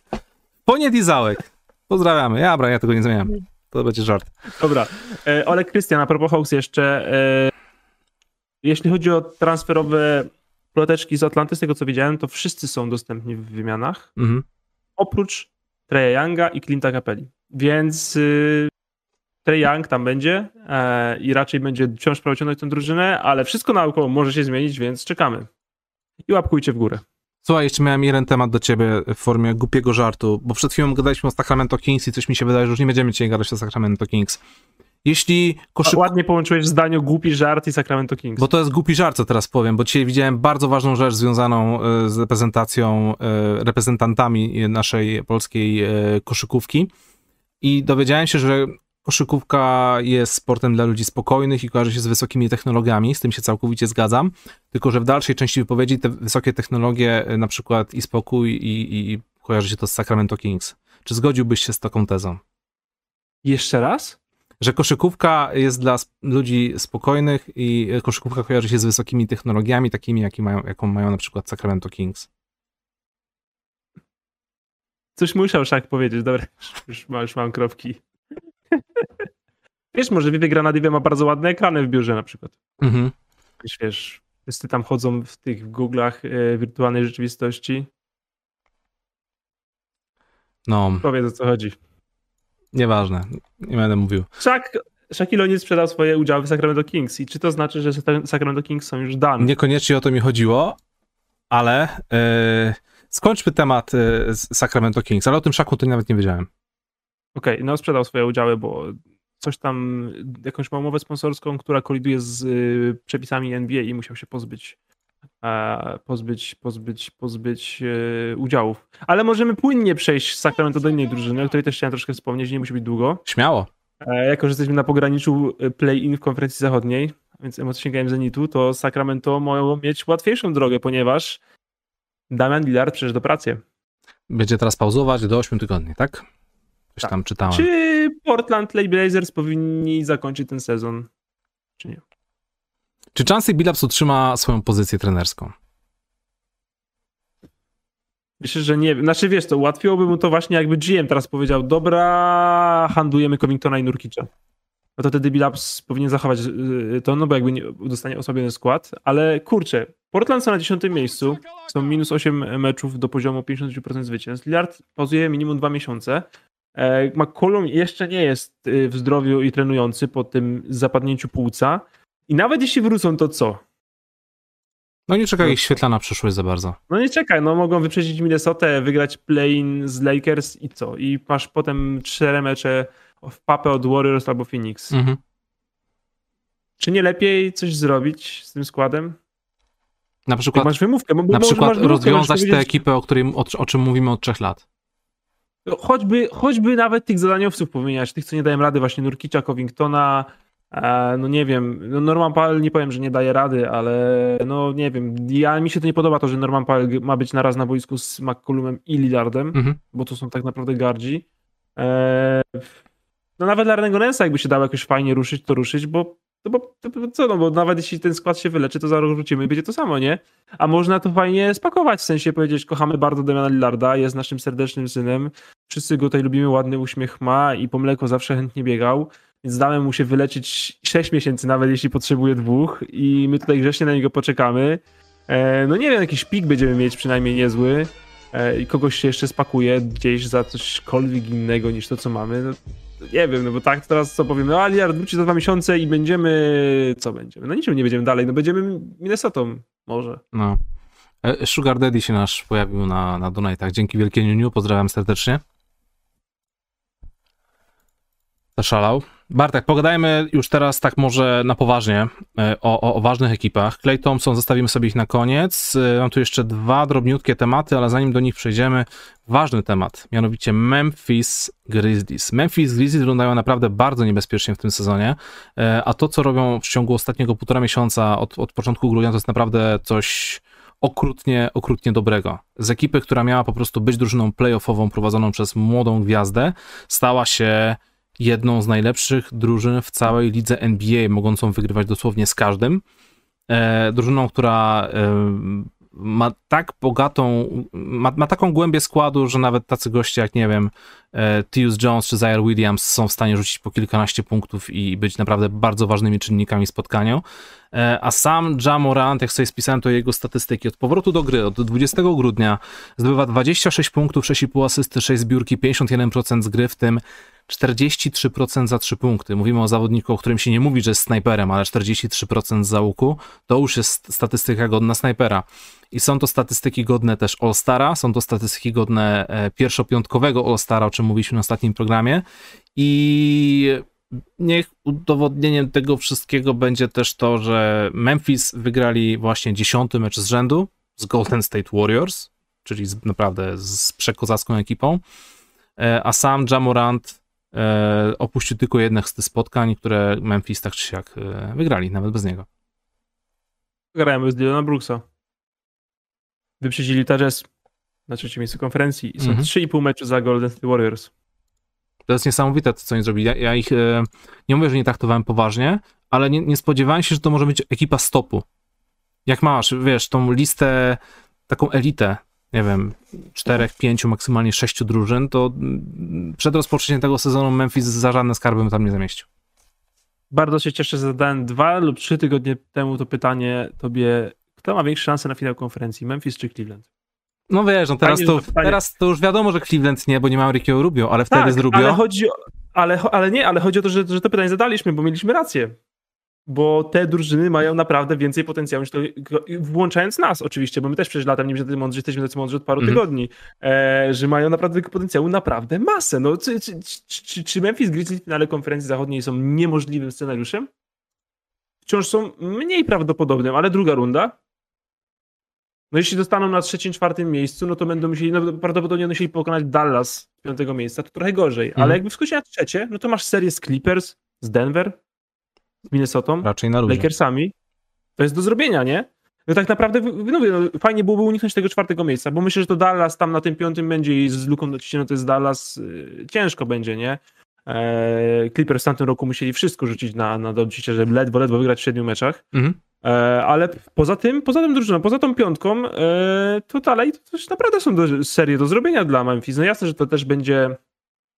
S1: Poniedizałek. Pozdrawiamy. Ja, bra, ja tego nie zmieniam. To będzie żart.
S2: Dobra. E, Olek Krystian, a propos Hawks jeszcze. E, jeśli chodzi o transferowe ploteczki z Atlanty, z tego co widziałem, to wszyscy są dostępni w wymianach, mhm. oprócz Treya Younga i Clint'a Capelli. Więc y, Trey Young tam będzie e, i raczej będzie wciąż prowadzić tę drużynę, ale wszystko naokoło może się zmienić, więc czekamy. I łapkujcie w górę.
S1: Słuchaj, jeszcze miałem jeden temat do ciebie w formie głupiego żartu, bo przed chwilą gadaliśmy o Sacramento Kings i coś mi się wydaje, że już nie będziemy dzisiaj gadać o Sacramento Kings. Jeśli
S2: koszyk... Ładnie połączyłeś w zdaniu głupi żart i Sacramento Kings.
S1: Bo to jest głupi żart, co teraz powiem, bo dzisiaj widziałem bardzo ważną rzecz związaną e, z reprezentacją, e, reprezentantami naszej polskiej e, koszykówki i dowiedziałem się, że koszykówka jest sportem dla ludzi spokojnych i kojarzy się z wysokimi technologiami, z tym się całkowicie zgadzam, tylko że w dalszej części wypowiedzi te wysokie technologie, na przykład i spokój i, i kojarzy się to z Sacramento Kings. Czy zgodziłbyś się z taką tezą?
S2: Jeszcze raz?
S1: Że koszykówka jest dla ludzi spokojnych i koszykówka kojarzy się z wysokimi technologiami, takimi, jakie mają, jaką mają na przykład Sacramento Kings.
S2: Coś musiał Szak powiedzieć, dobra, już, już mam kropki. wiesz, może Vivek Granadive ma bardzo ładne ekrany w biurze na przykład. Mhm. Wiesz, wiesz, wszyscy tam chodzą w tych Google'ach e, wirtualnej rzeczywistości.
S1: No,
S2: Powiedz o co chodzi.
S1: Nieważne, nie będę mówił.
S2: Shaq, Shaquille O'Neal sprzedał swoje udziały w Sacramento Kings i czy to znaczy, że Sacramento Kings są już dane?
S1: Niekoniecznie o to mi chodziło, ale yy, skończmy temat yy, z Sacramento Kings, ale o tym szaku to nawet nie wiedziałem.
S2: Okej, no sprzedał swoje udziały, bo coś tam, jakąś ma umowę sponsorską, która koliduje z y, przepisami NBA i musiał się pozbyć e, pozbyć, pozbyć, pozbyć e, udziałów. Ale możemy płynnie przejść z Sacramento do innej drużyny, o której też chciałem troszkę wspomnieć, nie musi być długo.
S1: Śmiało.
S2: E, jako, że jesteśmy na pograniczu e, play-in w konferencji zachodniej, więc emocje sięgałem Zenitu, to Sacramento mogą mieć łatwiejszą drogę, ponieważ Damian Lillard przecież do pracy.
S1: Będzie teraz pauzować do 8 tygodni, tak? Coś
S2: Tak.
S1: tam czytałem.
S2: Czy Portland Trail Blazers powinni zakończyć ten sezon, czy nie?
S1: Czy Chancey Billups utrzyma swoją pozycję trenerską?
S2: Myślę, że nie. Znaczy wiesz, to ułatwiłoby mu to właśnie jakby GM teraz powiedział, dobra, handlujemy Covingtona i Nurkicza. No to wtedy Billups powinien zachować y, to, no bo jakby nie, dostanie osłabiony skład, ale kurczę, Portland są na 10 miejscu, są minus 8 meczów do poziomu 50% zwycięstw. Lillard pauzuje minimum 2 miesiące. E, McCollum jeszcze nie jest y, w zdrowiu i trenujący po tym zapadnięciu płuca. I nawet jeśli wrócą, to co?
S1: No nie czeka ich świetlana przyszłość za bardzo.
S2: No nie czekaj, no mogą wyprzedzić Minnesotę, wygrać play-in z Lakers i co? I masz potem cztery mecze w papę od Warriors albo Phoenix.
S1: Mhm.
S2: Czy nie lepiej coś zrobić z tym składem?
S1: Na przykład,
S2: masz wymówkę, bo,
S1: na przykład
S2: wymówkę,
S1: rozwiązać tę ekipę, o, której, o, o czym mówimy od trzech lat.
S2: Choćby, choćby nawet tych zadaniowców powymieniać, tych, co nie dają rady, właśnie Nurkicza, Covingtona, no nie wiem, no Norman Powell nie powiem, że nie daje rady, ale no nie wiem, ja mi się to nie podoba to, że Norman Powell ma być naraz na boisku z McCollumem i Lillardem,
S1: Mhm.
S2: bo to są tak naprawdę gardzi. E, no nawet dla Renego Nensa jakby się dało jakoś fajnie ruszyć, to ruszyć, bo, no bo co, no bo nawet jeśli ten skład się wyleczy, to za rok wrócimy i będzie to samo, nie? A można to fajnie spakować, w sensie powiedzieć, kochamy bardzo Damiana Lillarda, jest naszym serdecznym synem, wszyscy go tutaj lubimy, ładny uśmiech ma i po mleko zawsze chętnie biegał, więc damy mu się wyleczyć 6 miesięcy, nawet jeśli potrzebuje dwóch i my tutaj grzecznie na niego poczekamy. E, no nie wiem, jakiś pik będziemy mieć przynajmniej niezły e, i kogoś się jeszcze spakuje gdzieś za cośkolwiek innego niż to, co mamy. No, nie wiem, no bo tak teraz co powiemy, a Lillard wróci za dwa miesiące i będziemy, co będziemy? No niczym nie będziemy dalej, no będziemy Minnesotą może.
S1: No. E, Sugar Daddy się nasz pojawił na, na Donatach. Dzięki wielkie Niuniu, pozdrawiam serdecznie. Zaszalał. Bartek, pogadajmy już teraz tak może na poważnie e, o, o, o ważnych ekipach. Clay Thompson, zostawimy sobie ich na koniec. E, Mam tu jeszcze dwa drobniutkie tematy, ale zanim do nich przejdziemy, ważny temat, mianowicie Memphis Grizzlies. Memphis Grizzlies wyglądają naprawdę bardzo niebezpiecznie w tym sezonie, e, a to, co robią w ciągu ostatniego półtora miesiąca od, od początku grudnia, to jest naprawdę coś okrutnie, okrutnie dobrego. Z ekipy, która miała po prostu być drużyną playoffową prowadzoną przez młodą gwiazdę, stała się jedną z najlepszych drużyn w całej lidze NBA, mogącą wygrywać dosłownie z każdym. E, drużyną, która e, ma tak bogatą, ma, ma taką głębię składu, że nawet tacy goście jak, nie wiem, e, Tyus Jones czy Zaire Williams są w stanie rzucić po kilkanaście punktów i być naprawdę bardzo ważnymi czynnikami spotkania. E, a sam Ja Morant, jak sobie spisałem to jego statystyki, od powrotu do gry, od 20 grudnia zdobywa 26 punktów, 6,5 asysty, 6 zbiórki, 51% z gry, w tym 43% za 3 punkty. Mówimy o zawodniku, o którym się nie mówi, że jest snajperem, ale 43% za łuku, to już jest statystyka godna snajpera. I są to statystyki godne też All-Stara, są to statystyki godne e, pierwszopiątkowego All-Stara, o czym mówiliśmy na ostatnim programie. I niech udowodnieniem tego wszystkiego będzie też to, że Memphis wygrali właśnie dziesiąty mecz z rzędu z Golden State Warriors, czyli z, naprawdę z przekozacką ekipą, e, a sam Jamorant e, opuścił tylko jednych z tych spotkań, które Memphis tak czy siak e, wygrali, nawet bez niego.
S2: Grałem bez Dylana Brooksa. Wyprzedzili Utah Jazz na trzecim miejscu konferencji i są
S1: Mhm.
S2: 3,5 meczu za Golden State Warriors.
S1: To jest niesamowite, to co oni zrobili. Ja, ja ich e, nie mówię, że nie traktowałem poważnie, ale nie, nie spodziewałem się, że to może być ekipa stopu. Jak masz, wiesz, tą listę, taką elitę, nie wiem, czterech, pięciu, maksymalnie sześciu drużyn, to mm, przed rozpoczęciem tego sezonu Memphis za żadne skarby tam nie zamieścił.
S2: Bardzo się cieszę, że zadałem dwa lub trzy tygodnie temu to pytanie tobie, kto ma większe szanse na finał konferencji, Memphis czy Cleveland?
S1: No wiesz, no teraz, to, teraz to już wiadomo, że Cleveland nie, bo nie mam Rickiego Rubio, ale wtedy
S2: tak,
S1: z Rubio...
S2: ale chodzi o, ale, ale nie, ale chodzi o to, że, że to pytanie zadaliśmy, bo mieliśmy rację. Bo te drużyny mają naprawdę więcej potencjału niż to, włączając nas oczywiście, bo my też przecież latem nie jesteśmy mądrzy, jesteśmy tacy mądrzy od paru mm. tygodni, e, że mają naprawdę potencjału naprawdę masę. No, czy, czy, czy, czy Memphis Grizzlies w finale konferencji zachodniej są niemożliwym scenariuszem? Wciąż są mniej prawdopodobnym, ale druga runda, no jeśli dostaną na trzecim, czwartym miejscu, no to będą musieli, no prawdopodobnie musieli pokonać Dallas z piątego miejsca, to trochę gorzej. Mhm. Ale jakby wskoczyli na trzecie, no to masz serię z Clippers, z Denver, z Minnesotą,
S1: Raczej na luzie.
S2: Lakersami. To jest do zrobienia, nie? No tak naprawdę, no, fajnie byłoby uniknąć tego czwartego miejsca, bo myślę, że to Dallas tam na tym piątym będzie i z luką do no to jest Dallas, yy, ciężko będzie, nie? Eee, Clippers w tamtym roku musieli wszystko rzucić na, na docicie, żeby ledwo, ledwo wygrać w siedmiu meczach. Mhm. E, ale poza tym, poza tym drużyną, poza tą piątką, e, to dalej to też naprawdę są do, serie do zrobienia dla Memphis. No jasne, że to też będzie.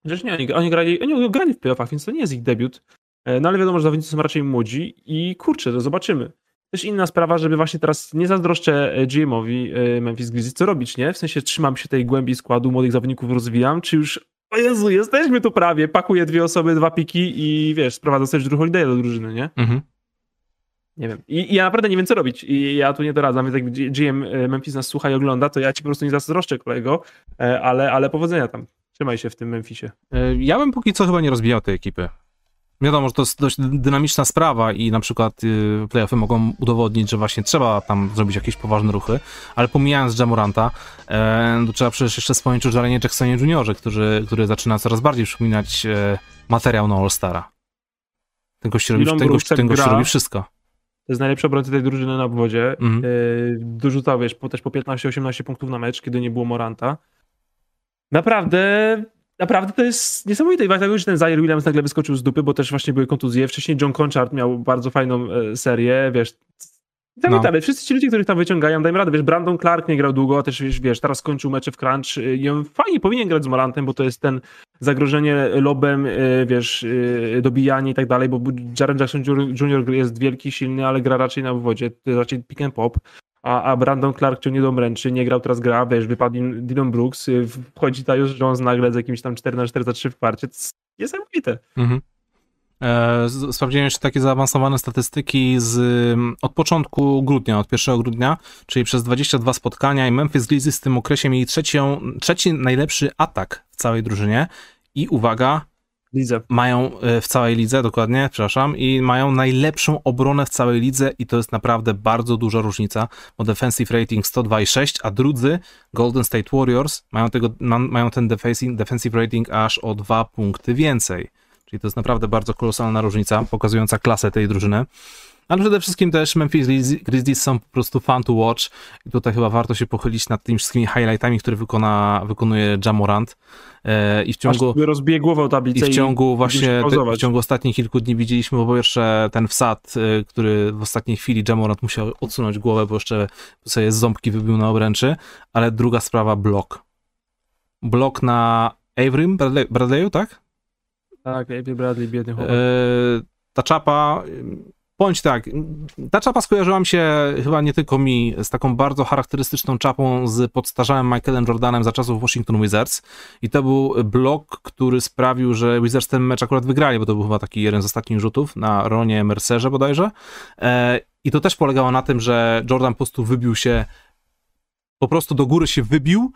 S2: Rzecz nie, oni, oni, grali, oni grali w playoffach, więc to nie jest ich debiut. E, no ale wiadomo, że zawodnicy są raczej młodzi i kurczę, to zobaczymy. Też inna sprawa, żeby właśnie teraz nie zazdroszczę GM-owi Memphis Grizzlies, co robić, nie? W sensie trzymam się tej głębi składu, młodych zawodników rozwijam, czy już o Jezu, jesteśmy tu prawie, pakuję dwie osoby, dwa piki i wiesz, sprowadzę sobie Drew Holiday do drużyny, nie? Mhm. Nie wiem. I, I, ja naprawdę nie wiem, co robić. I ja tu nie doradzam, więc jak GM e, Memphis nas słucha i ogląda, to ja ci po prostu nie zazdroszczę, kolego, e, ale, ale powodzenia tam. Trzymaj się w tym Memphisie.
S1: E, ja bym póki co chyba nie rozbijał tej ekipy. Wiadomo, że to jest dość dynamiczna sprawa i na przykład y, playoffy mogą udowodnić, że właśnie trzeba tam zrobić jakieś poważne ruchy, ale pomijając Jamoranta, e, to trzeba przecież jeszcze wspomnieć o Jarenie Jacksonie Juniorze, który, który zaczyna coraz bardziej przypominać e, materiał na All-Stara. Ten gość robi, ten gość, ten gość robi wszystko.
S2: To jest najlepszy obrońca tej drużyny na obwodzie. Yy, dorzucał, wiesz, po, też po 15-18 punktów na mecz, kiedy nie było Moranta. Naprawdę, naprawdę to jest niesamowite. I dlatego, że ten Zaire Williams nagle wyskoczył z dupy, bo też właśnie były kontuzje. Wcześniej John Conchard miał bardzo fajną e, serię, wiesz, tak no. dalej. Wszyscy ci ludzie, których tam wyciągają, dajmy radę. Wiesz, Brandon Clark nie grał długo, a też wiesz, wiesz teraz skończył mecze w crunch i on fajnie powinien grać z Morantem, bo to jest ten zagrożenie lobem, y, wiesz, dobijanie i tak dalej, bo Jaren Jackson Jr. jest wielki, silny, ale gra raczej na wodzie, raczej pick and pop. A, a Brandon Clark ciągnie do mręczy, nie grał, teraz gra, wiesz, wypadł Dylan Brooks, y, wchodzi Tyus Jones nagle z jakimś tam 4 na 4 za 3 w parcie. To jest niesamowite. Mhm.
S1: E, sprawdziłem jeszcze takie zaawansowane statystyki z, od początku grudnia, od 1 grudnia, czyli przez 22 spotkania i Memphis Grizzlies w tym okresie mieli trzecią, trzeci najlepszy atak w całej drużynie i uwaga,
S2: Lidze.
S1: mają e, w całej lidze, dokładnie, przepraszam, i mają najlepszą obronę w całej lidze i to jest naprawdę bardzo duża różnica, bo defensive rating 102,6, a drudzy Golden State Warriors mają, tego, mają ten defensive rating aż o dwa punkty więcej. Czyli to jest naprawdę bardzo kolosalna różnica, pokazująca klasę tej drużyny. Ale przede wszystkim też Memphis Grizzlies są po prostu fun to watch i tutaj chyba warto się pochylić nad tymi wszystkimi highlightami, które wykona, wykonuje Jamorant.
S2: E, I w ciągu... rozbiegłował tablicę
S1: I w ciągu właśnie, te, w ciągu ostatnich kilku dni widzieliśmy po pierwsze ten wsad, e, który w ostatniej chwili Jamorant musiał odsunąć głowę, bo jeszcze sobie ząbki wybił na obręczy, ale druga sprawa, blok. Blok na Avrym Bradley'u, tak?
S2: Tak, Avery Bradley, biedny chłopak. E,
S1: ta czapa, bądź tak, ta czapa skojarzyła mi się chyba nie tylko mi z taką bardzo charakterystyczną czapą z podstarzałym Michaelem Jordanem za czasów Washington Wizards i to był blok, który sprawił, że Wizards ten mecz akurat wygrali, bo to był chyba taki jeden z ostatnich rzutów na Ronie Mercerze bodajże. E, I to też polegało na tym, że Jordan po prostu wybił się, po prostu do góry się wybił,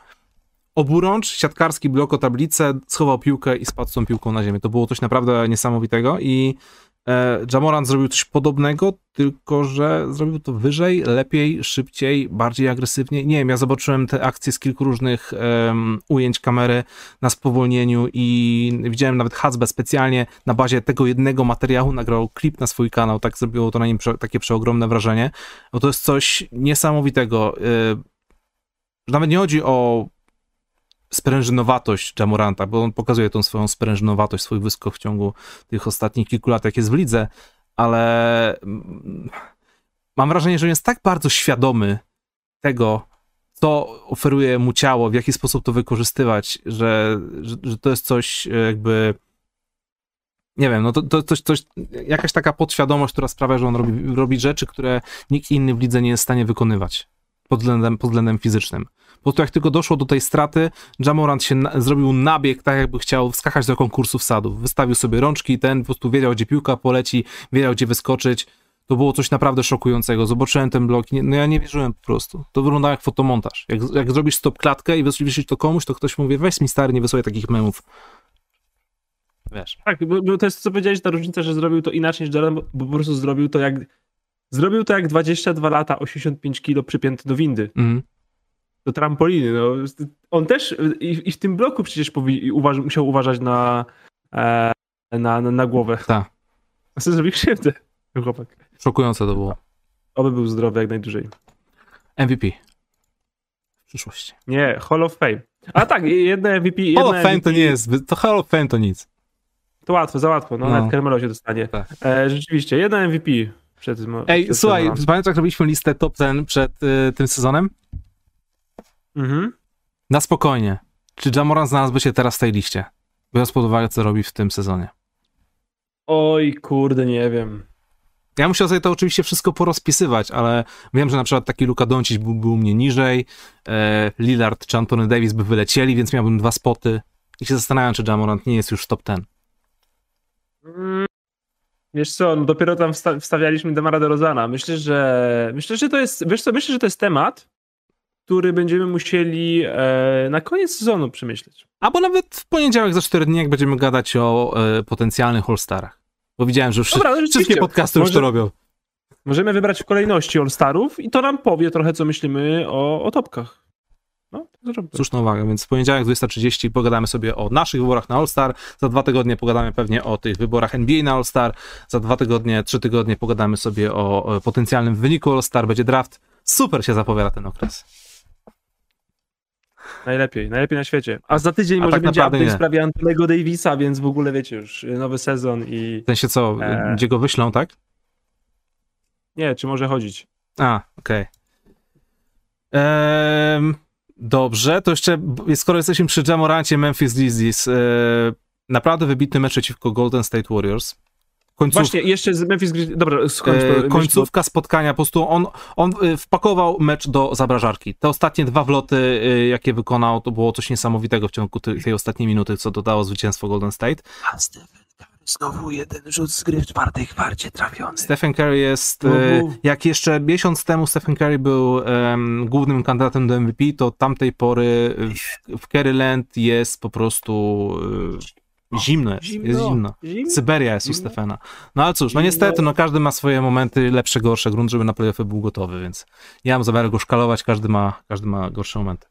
S1: oburącz, siatkarski blok o tablicę, schował piłkę i spadł z tą piłką na ziemię. To było coś naprawdę niesamowitego i e, Jamorant zrobił coś podobnego, tylko że zrobił to wyżej, lepiej, szybciej, bardziej agresywnie. Nie wiem, ja zobaczyłem te akcje z kilku różnych um, ujęć kamery na spowolnieniu i widziałem nawet Hazbę specjalnie na bazie tego jednego materiału nagrał klip na swój kanał, tak zrobiło to na nim prze, takie przeogromne wrażenie. Bo to jest coś niesamowitego. E, nawet nie chodzi o sprężynowatość Jamoranta, bo on pokazuje tą swoją sprężynowatość, swój wyskok w ciągu tych ostatnich kilku lat, jak jest w lidze, ale mm, mam wrażenie, że jest tak bardzo świadomy tego, co oferuje mu ciało, w jaki sposób to wykorzystywać, że, że, że to jest coś e, jakby nie wiem, no to, to coś, coś, jakaś taka podświadomość, która sprawia, że on robi, robi rzeczy, które nikt inny w lidze nie jest w stanie wykonywać. Pod względem, pod względem fizycznym. Po prostu jak tylko doszło do tej straty, Jamorant się na, zrobił nabieg, tak jakby chciał wskakać do konkursu wsadów. Wystawił sobie rączki, ten po prostu wiedział, gdzie piłka poleci, wiedział, gdzie wyskoczyć. To było coś naprawdę szokującego. Zobaczyłem ten blok, nie, no ja nie wierzyłem po prostu. To wyglądało jak fotomontaż. Jak, jak zrobisz stop klatkę i wyślesz to komuś, to ktoś mówi, weź mi stary, nie wysłaj takich memów. Wiesz.
S2: Tak, bo, bo to jest co powiedziałeś, ta różnica, że zrobił to inaczej niż Jordan, bo po prostu zrobił to jak zrobił to jak 22 lata, 85 kilo przypięty do windy.
S1: Mhm.
S2: Do trampoliny. No. On też i, i w tym bloku przecież powi, uważ, musiał uważać na, e, na, na, na głowę.
S1: Tak.
S2: A co zrobił krzywdę, chłopak.
S1: Szokujące to było.
S2: Oby był zdrowy jak najdłużej.
S1: MVP. W przyszłości.
S2: Nie, Hall of Fame. A tak, jedne MVP.
S1: Hall of Fame MVP, to nie jest, to Hall of Fame to nic.
S2: To łatwo, za łatwo, no, no. nawet Carmelo się dostanie.
S1: Tak.
S2: E, rzeczywiście, jedna MVP przed
S1: Ej,
S2: przed
S1: słuchaj, pamiętasz jak robiliśmy listę top ten przed y, tym sezonem?
S2: Mhm.
S1: Na spokojnie. Czy Jamoran znalazłby się teraz w tej liście? Biorąc pod uwagę, co robi w tym sezonie.
S2: Oj, kurde, nie wiem.
S1: Ja musiał sobie to oczywiście wszystko porozpisywać, ale wiem, że na przykład taki Luka Doncic był, był mnie niżej, e, Lillard czy Anthony Davis by wylecieli, więc miałbym dwa spoty i się zastanawiam, czy Jamorant nie jest już top 10.
S2: Mm, wiesz co, no dopiero tam wsta wstawialiśmy Demara de Rozana. Myślę, że myślę, że to jest, wiesz co, myślę, że to jest temat, który będziemy musieli e, na koniec sezonu przemyśleć.
S1: Albo nawet w poniedziałek za 4 dni, jak będziemy gadać o e, potencjalnych All-Starach. Bo widziałem, że już Dobra, no wszystkie podcasty Może, już to robią.
S2: Możemy wybrać w kolejności All-Starów i to nam powie trochę, co myślimy o, o topkach.
S1: Słuszna uwaga, więc w poniedziałek 20.30 pogadamy sobie o naszych wyborach na All-Star, za dwa tygodnie pogadamy pewnie o tych wyborach NBA na All-Star, za dwa tygodnie, trzy tygodnie pogadamy sobie o, o potencjalnym wyniku All-Star, będzie draft. Super się zapowiada ten okres.
S2: Najlepiej, najlepiej na świecie. A za tydzień A może tak będzie update w sprawie Antonego Davisa, więc w ogóle wiecie już, nowy sezon i...
S1: W sensie co, e... gdzie go wyślą, tak?
S2: Nie, czy może chodzić.
S1: A, okej. Okay. Ehm, dobrze, to jeszcze, skoro jesteśmy przy Jamorancie Memphis Grizzlies, e, naprawdę wybitny mecz przeciwko Golden State Warriors.
S2: Końców... Właśnie, jeszcze z Memphis Grizzlies, dobra, skończ,
S1: e, Końcówka spotkania, po prostu on, on e, wpakował mecz do zabrażarki. Te ostatnie dwa wloty, e, jakie wykonał, to było coś niesamowitego w ciągu tej, tej ostatniej minuty, co dodało zwycięstwo Golden State.
S2: Znowu jeden rzut z gry w czwartej kwarcie trafiony.
S1: Stephen Curry jest, e, jak jeszcze miesiąc temu Stephen Curry był um, głównym kandydatem do MVP, to tamtej pory w, w Curryland jest po prostu... E, Zimno jest, zimno, jest zimno. zimno. Syberia jest zimno. u Stefana. No ale cóż, no niestety, no każdy ma swoje momenty, lepsze, gorsze, grunt, żeby na playoffy był gotowy, więc nie mam zamiaru go szkalować, każdy ma, każdy ma gorsze momenty.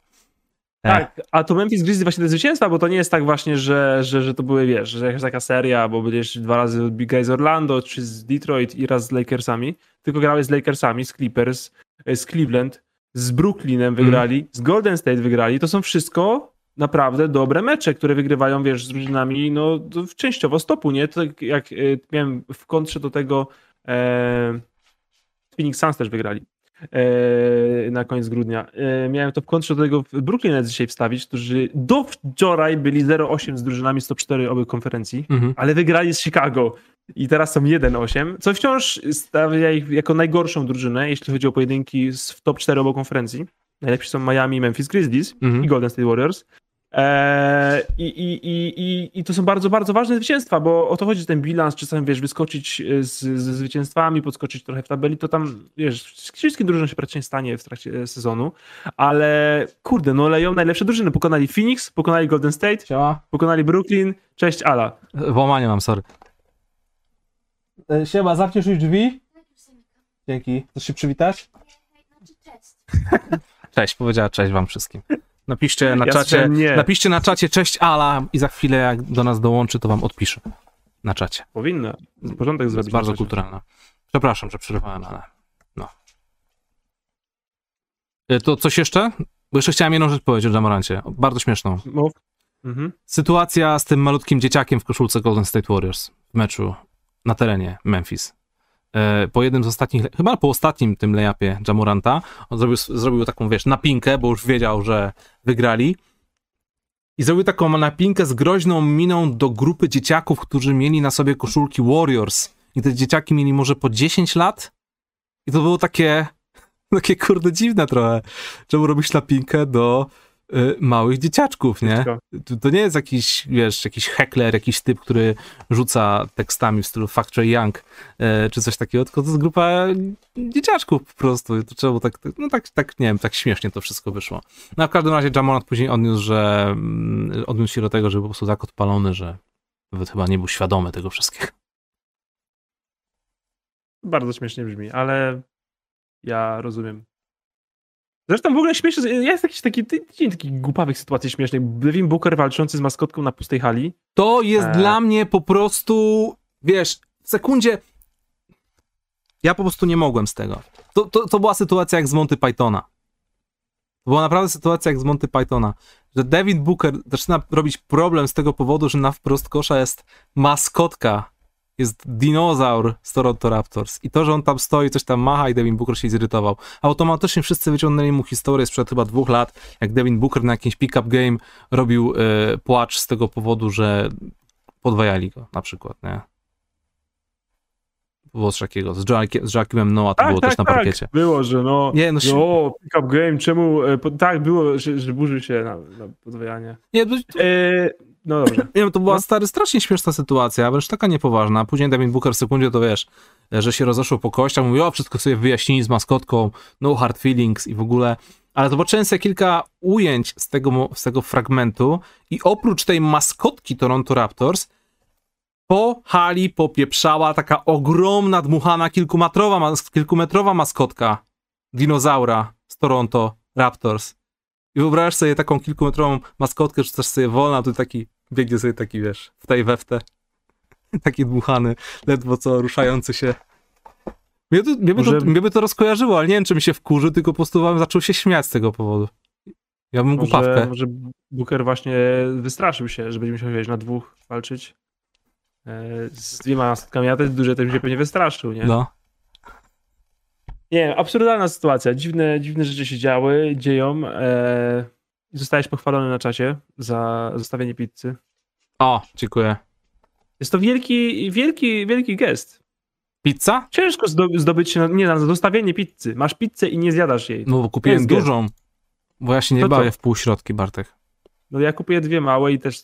S2: Tak, a to Memphis Grizzlies właśnie te zwycięstwa, bo to nie jest tak właśnie, że, że, że to były, wiesz, że jakaś taka seria, bo będziesz dwa razy Big Guys Orlando, czy z Detroit i raz z Lakersami, tylko grałeś z Lakersami, z Clippers, e, z Cleveland, z Brooklynem wygrali, mm. z Golden State wygrali, to są wszystko naprawdę dobre mecze, które wygrywają, wiesz, z drużynami, no częściowo stopu, nie? To tak jak y, miałem w kontrze do tego e, Phoenix Suns też wygrali e, na koniec grudnia. E, miałem to w kontrze do tego Brooklyn Nets dzisiaj wstawić, którzy do wczoraj byli 0-8 z drużynami 104 oby konferencji, mhm. ale wygrali z Chicago i teraz są 1-8, co wciąż stawia ich jako najgorszą drużynę, jeśli chodzi o pojedynki w top 4 obu konferencji. Najlepsi są Miami, Memphis Grizzlies mhm. i Golden State Warriors. Eee, i, i, i, I to są bardzo, bardzo ważne zwycięstwa, bo o to chodzi, ten bilans, czasami wiesz, wyskoczyć z, ze zwycięstwami, podskoczyć trochę w tabeli, to tam, wiesz, wszystkim drużynom się praktycznie stanie w trakcie sezonu, ale kurde, no leją najlepsze drużyny. Pokonali Phoenix, pokonali Golden State, Siema. pokonali Brooklyn, cześć Ala.
S1: Włamanie mam, sorry. E, siema, zamkniesz już drzwi? Dzięki. Chcesz się przywitać? Cześć. (laughs) Cześć, powiedziała cześć wam wszystkim. Napiszcie na, czacie, napiszcie na czacie cześć Ala i za chwilę jak do nas dołączy, to wam odpiszę na czacie.
S2: Powinna. Porządek zrobić.
S1: Bardzo kulturalna. Przepraszam, że przerwałem, ale no. Y, to coś jeszcze? Bo jeszcze chciałem jedną rzecz powiedzieć o Jamorancie. Bardzo śmieszną. Mów. Mhm. Sytuacja z tym malutkim dzieciakiem w koszulce Golden State Warriors w meczu na terenie Memphis. E, po jednym z ostatnich, chyba po ostatnim tym layupie Jamoranta, on zrobił, zrobił taką, wiesz, napinkę, bo już wiedział, że wygrali. I zrobił taką napinkę z groźną miną do grupy dzieciaków, którzy mieli na sobie koszulki Warriors. I te dzieciaki mieli może po 10 lat. I to było takie, (laughs) Takie kurde dziwne trochę. Czemu robisz napinkę do małych dzieciaczków, nie? To, to, nie jest jakiś, wiesz, jakiś heckler, jakiś typ, który rzuca tekstami w stylu Factory Young y, czy coś takiego, tylko to jest grupa dzieciaczków po prostu. To czemu tak, no tak, tak, nie wiem, tak śmiesznie to wszystko wyszło. No a w każdym razie Jamonat później odniósł, że mm, odniósł się do tego, że był po prostu tak odpalony, że nawet chyba nie był świadomy tego wszystkiego.
S2: Bardzo śmiesznie brzmi, ale ja rozumiem. Zresztą w ogóle śmieszne, jest jakiś taki, taki, taki głupawych sytuacji śmiesznych. Devin Booker walczący z maskotką na pustej hali.
S1: To jest e... dla mnie po prostu, wiesz, w sekundzie ja po prostu nie mogłem z tego. To, to, to była sytuacja jak z Monty Pythona. To była naprawdę sytuacja jak z Monty Pythona, że Devin Booker zaczyna robić problem z tego powodu, że na wprost kosza jest maskotka jest dinozaur z Toronto Raptors. I to, że on tam stoi, coś tam macha i Devin Booker się zirytował. Automatycznie wszyscy wyciągnęli mu historię sprzed chyba dwóch lat, jak Devin Booker na jakimś pick-up game robił y, płacz z tego powodu, że podwajali go na przykład, nie? Było takiego, z, Joakim, z Joakimem Noah to tak, było tak, też na tak. parkiecie.
S2: Było, że no, nie, no, no pick-up game, czemu, e, tak było, że, że burzy się na, na podwajanie.
S1: Nie, to... e, no dobrze. Nie, to była no. stary, strasznie śmieszna sytuacja, wręcz taka niepoważna. Później Devin Booker w sekundzie to wiesz, że się rozeszło po kościach, mówił, o, wszystko sobie wyjaśnili z maskotką, no hard feelings i w ogóle. Ale zobaczyłem sobie kilka ujęć z tego, z tego fragmentu i oprócz tej maskotki Toronto Raptors, po hali popieprzała taka ogromna, dmuchana, kilkumetrowa, kilkumetrowa maskotka dinozaura z Toronto Raptors. I wyobrażasz sobie taką kilkumetrową maskotkę, czy też sobie wolna, tu taki, biegnie sobie taki, wiesz, w tej weftę. (laughs) taki dmuchany, ledwo co ruszający się. Mnie, to, mnie, by to, mnie by to rozkojarzyło, ale nie wiem, czy mi się wkurzy, tylko po prostu zaczął się śmiać z tego powodu. Ja bym
S2: może,
S1: głupawkę.
S2: Może Booker właśnie wystraszył się, że będzie musiał na dwóch walczyć e, z dwiema maskotkami, a ten duże też się pewnie wystraszył, nie?
S1: No.
S2: Nie, absurdalna sytuacja. Dziwne, dziwne rzeczy się działy, dzieją. E, zostałeś pochwalony na czacie za zostawienie pizzy.
S1: O, dziękuję.
S2: Jest to wielki, wielki, wielki gest.
S1: Pizza?
S2: Ciężko zdobyć się na, nie, na zostawienie pizzy. Masz pizzę i nie zjadasz jej.
S1: No bo kupiłem dużą. Gest. Bo ja się nie to bawię co? w półśrodki, Bartek.
S2: No ja kupuję dwie małe i też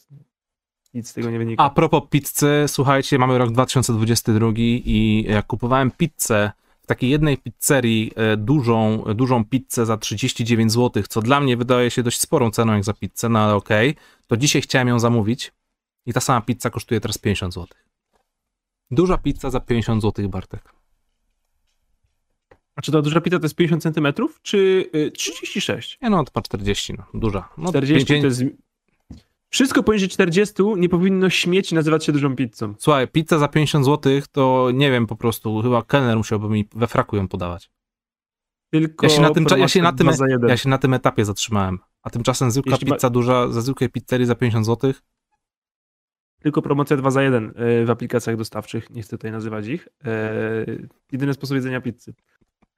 S2: nic z tego nie wynika.
S1: A propos pizzy, słuchajcie, mamy rok 2022 i jak kupowałem pizzę w takiej jednej pizzerii e, dużą, dużą pizzę za 39 zł, co dla mnie wydaje się dość sporą ceną jak za pizzę, no ale okej, okay, to dzisiaj chciałem ją zamówić i ta sama pizza kosztuje teraz 50 zł. Duża pizza za 50 zł, Bartek.
S2: A czy ta duża pizza to jest 50 cm, czy 36?
S1: Nie no, to 40, no, duża. No,
S2: 40 5, to jest wszystko poniżej 40 nie powinno śmieć nazywać się dużą pizzą.
S1: Słuchaj, pizza za 50 zł to nie wiem po prostu, chyba kelner musiałby mi we fraku ją podawać. Tylko ja się na tym, ja się na tym, ja się na tym etapie zatrzymałem. A tymczasem zwykła Jeśli pizza ma... duża, za zwykłej pizzerii za 50 zł?
S2: Tylko promocja 2 za 1 e, w aplikacjach dostawczych, nie chcę tutaj nazywać ich. Eee, jedyny sposób jedzenia pizzy.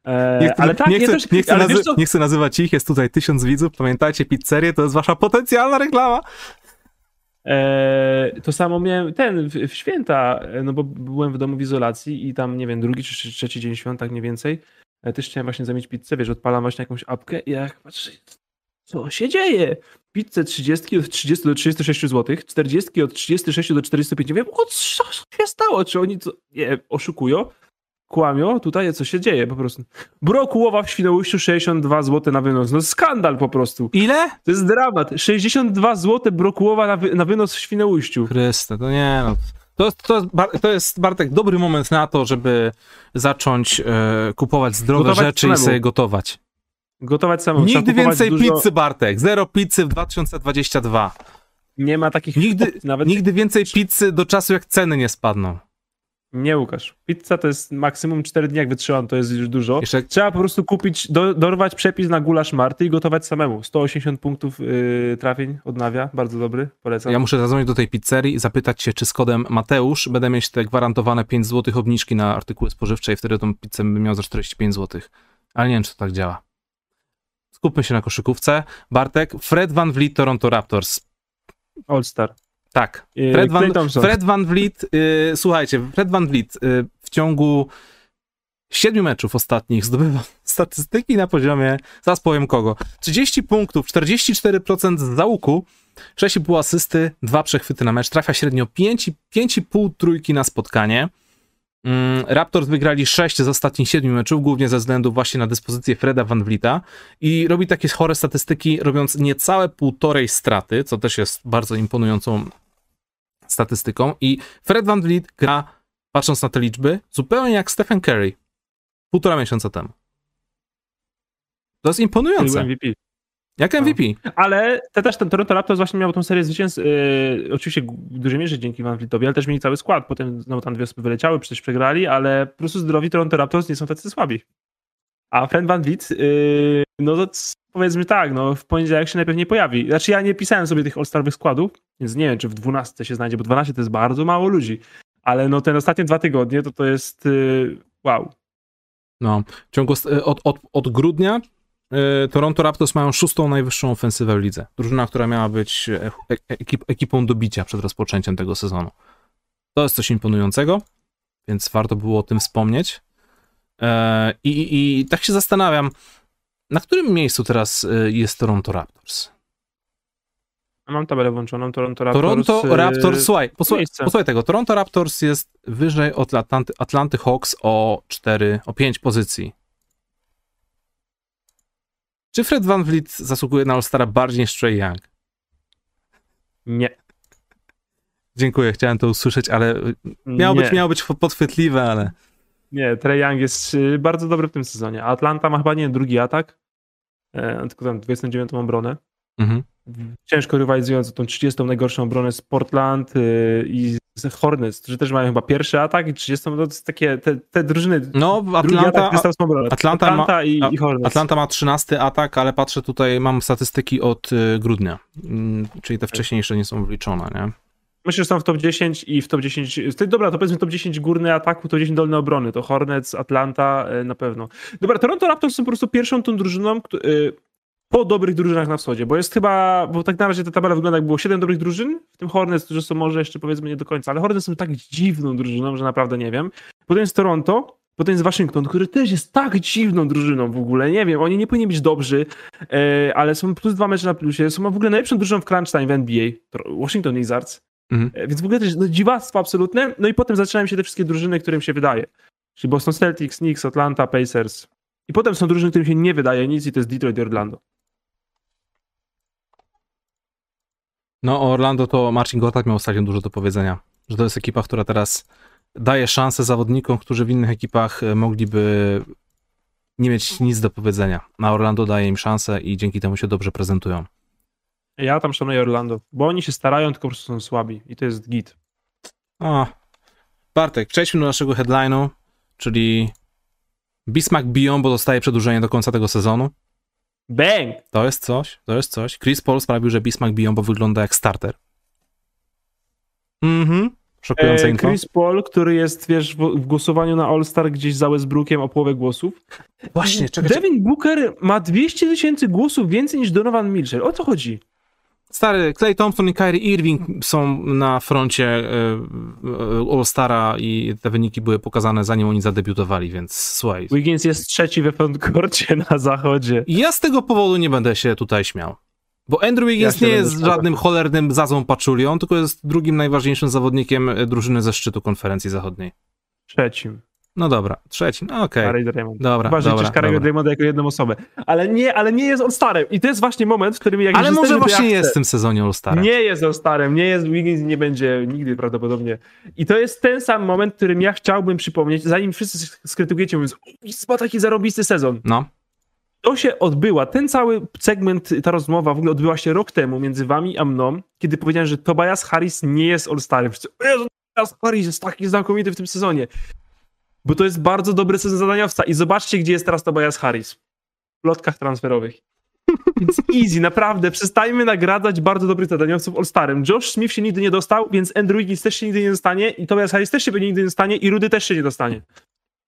S1: Eee, nie, chcę, ale tak, nie, chcę, też, nie, chcę nazy- nie chcę nazywać ich, jest tutaj tysiąc widzów, pamiętajcie, pizzerię to jest wasza potencjalna reklama.
S2: Eee, to samo miałem ten w, święta, no bo byłem w domu w izolacji i tam, nie wiem, drugi czy trzeci dzień świąt, tak mniej więcej. E, też chciałem właśnie zamieć pizzę, wiesz, odpalam właśnie jakąś apkę i jak patrzę, co się dzieje? Pizzę 30 od 30 do 36 zł, 40 od 36 do 45. Wiem, o co się stało? Czy oni co, nie, oszukują? Kłamią, tutaj co się dzieje po prostu. Brokułowa w Świnoujściu 62 zł na wynos. No skandal po prostu.
S1: Ile?
S2: To jest dramat. 62 zł brokułowa na, wy, na wynos w Świnoujściu.
S1: Chryste, to nie no. To, to, to jest, Bartek, dobry moment na to, żeby zacząć e, kupować zdrowe gotować rzeczy samemu. i sobie gotować.
S2: Gotować samemu.
S1: Nigdy więcej dużo... pizzy, Bartek. Zero pizzy w 2022.
S2: Nie ma takich...
S1: Nigdy, nawet... nigdy więcej pizzy do czasu, jak ceny nie spadną.
S2: Nie, Łukasz. Pizza to jest maksimum 4 dni, jak wytrzymam, to jest już dużo. Jeszcze... Trzeba po prostu kupić, do, dorwać przepis na gulasz Marty i gotować samemu. 180 punktów yy, trafień odnawia, bardzo dobry, polecam.
S1: Ja muszę zadzwonić do tej pizzerii i zapytać się, czy z kodem Mateusz będę mieć te gwarantowane 5 zł obniżki na artykuły spożywcze i wtedy tą pizzę bym miał za 45 zł. Ale nie wiem, czy to tak działa. Skupmy się na koszykówce. Bartek, Fred Van Vliet, Toronto Raptors.
S2: All Star.
S1: Tak. Fred Van, Fred Van Vliet, y, słuchajcie, Fred Van Vliet y, w ciągu siedmiu meczów ostatnich zdobywa (laughs) statystyki na poziomie, zaraz powiem kogo, 30 punktów, 44% z załuku, 6,5 asysty, 2 przechwyty na mecz, trafia średnio 5,5 trójki na spotkanie. Mm, Raptors wygrali 6 z ostatnich 7 meczów, głównie ze względu właśnie na dyspozycję Freda Van Vlieta i robi takie chore statystyki, robiąc niecałe półtorej straty, co też jest bardzo imponującą statystyką i Fred Van Vliet gra, patrząc na te liczby, zupełnie jak Stephen Curry półtora miesiąca temu. To jest imponujące.
S2: MVP.
S1: Jak MVP.
S2: No. Ale te też ten Toronto Raptors właśnie miał tą serię zwycięstw, yy, oczywiście w dużej mierze dzięki Van Vlietowi, ale też mieli cały skład. Potem znowu tam dwie osoby wyleciały, przecież przegrali, ale po prostu zdrowi Toronto Raptors nie są tacy słabi. A Fred Van Vliet, yy, no to powiedzmy tak, no w poniedziałek się najpewniej pojawi. Znaczy ja nie pisałem sobie tych all-starowych składów, więc nie wiem, czy w 12 się znajdzie, bo 12 to jest bardzo mało ludzi. Ale no ten ostatnie dwa tygodnie to to jest yy, wow.
S1: No, w ciągu od, od, od grudnia y, Toronto Raptors mają szóstą najwyższą ofensywę w lidze. Drużyna, która miała być e, e, ekip, ekipą do bicia przed rozpoczęciem tego sezonu. To jest coś imponującego, więc warto było o tym wspomnieć. E, I, i, i tak się zastanawiam, na którym miejscu teraz jest Toronto Raptors?
S2: Mam tabelę włączoną, Toronto Raptors.
S1: Toronto Raptors, słuchaj, posłuchaj, posłuchaj tego, Toronto Raptors jest wyżej od Atlanty, Atlanty Hawks o 4, o 5 pozycji. Czy Fred Van Vliet zasługuje na All-Stara bardziej niż Trey Young?
S2: Nie.
S1: Dziękuję, chciałem to usłyszeć, ale miało, być, miało być podchwytliwe, ale...
S2: Nie, Trey Young jest y, bardzo dobry w tym sezonie. Atlanta ma chyba, nie drugi atak, e, tylko tam 29 obronę. Mhm ciężko rywalizując o tą 30 najgorszą obronę z Portland yy, i z Hornets, którzy też mają chyba pierwszy atak i 30, no to jest takie, te, te drużyny.
S1: No, Atlanta,
S2: atak,
S1: Atlanta, Atlanta,
S2: ma, i, i Hornets.
S1: Atlanta ma 13 atak, ale patrzę tutaj, mam statystyki od y, grudnia, mm, czyli te wcześniejsze nie są wliczone, nie?
S2: Myślę, że są w top 10 i w top 10. Dobra, to powiedzmy top 10 górny ataku, top 10 dolny obrony. To Hornets, Atlanta y, na pewno. Dobra, Toronto Raptors są po prostu pierwszą tą drużyną, y, po dobrych drużynach na wschodzie, bo jest chyba, bo tak na razie ta tabela wygląda jak było 7 dobrych drużyn, w tym Hornets, którzy są może jeszcze powiedzmy nie do końca, ale Hornets są tak dziwną drużyną, że naprawdę nie wiem. Potem jest Toronto, potem jest Waszyngton, który też jest tak dziwną drużyną w ogóle, nie wiem, oni nie powinni być dobrzy, e, ale są plus dwa mecze na plusie, są w ogóle najlepszą drużyną w crunch time w NBA, Washington Wizards, mhm. e, więc w ogóle też no, dziwactwo absolutne, no i potem zaczynają się te wszystkie drużyny, którym się wydaje, czyli Boston Celtics, Knicks, Atlanta, Pacers i potem są drużyny, którym się nie wydaje nic i to jest Detroit i Orlando.
S1: No, Orlando to Marcin Gotthard miał ostatnio dużo do powiedzenia, że to jest ekipa, która teraz daje szansę zawodnikom, którzy w innych ekipach e, mogliby nie mieć nic do powiedzenia. Na Orlando daje im szansę i dzięki temu się dobrze prezentują.
S2: Ja tam szanuję Orlando, bo oni się starają, tylko po prostu są słabi i to jest git.
S1: O, Bartek, przejdźmy do naszego headline'u, czyli Bismarck biją, bo dostaje przedłużenie do końca tego sezonu.
S2: Bang!
S1: To jest coś, to jest coś. Chris Paul sprawił, że Bismarck biją, bo wygląda jak starter. Mhm. Szokujące e, info.
S2: Chris Paul, który jest, wiesz, w, w głosowaniu na All-Star gdzieś za Westbrookiem o połowę głosów.
S1: Właśnie, czekaj.
S2: Devin Booker ma 200 tysięcy głosów więcej niż Donovan Mitchell. O co chodzi?
S1: Stary, Clay Thompson i Kyrie Irving są na froncie e, e, All-Stara i te wyniki były pokazane zanim oni zadebiutowali, więc słuchaj.
S2: Wiggins jest trzeci we frontcourcie (laughs) na zachodzie.
S1: Ja z tego powodu nie będę się tutaj śmiał. Bo Andrew Wiggins ja nie jest żadnym cholernym zazą paczulią, tylko jest drugim najważniejszym zawodnikiem drużyny ze szczytu konferencji zachodniej.
S2: Trzecim.
S1: No dobra, trzeci, no okej. Okay.
S2: Draymond.
S1: Dobra,
S2: Chyba,
S1: dobra,
S2: Karego Draymonda jako jedną osobę. Ale nie, ale nie jest All-Starem. I to jest właśnie moment, w którym jak
S1: Ale może właśnie ja jest w tym sezonie All-Starem.
S2: Nie jest All-Starem, nie jest Wiggins nie będzie nigdy prawdopodobnie. I to jest ten sam moment, którym ja chciałbym przypomnieć, zanim wszyscy skrytykujecie, mówiąc, o, taki zarobisty sezon.
S1: No.
S2: To się odbyła, ten cały segment, ta rozmowa w ogóle odbyła się rok temu między wami a mną, kiedy powiedziałem, że Tobias Harris nie jest All-Starem. Tobias Harris jest taki znakomity w tym sezonie bo to jest bardzo dobry sezon zadaniowca. I zobaczcie, gdzie jest teraz Tobias Harris. W lotkach transferowych. (laughs) Więc easy, naprawdę. Przestajmy nagradzać bardzo dobrych zadaniowców All-Starem. Josh Smith się nigdy nie dostał, więc Andrew Wiggins też się nigdy nie dostanie i Tobias Harris też się nigdy nie dostanie i Rudy też się nie dostanie.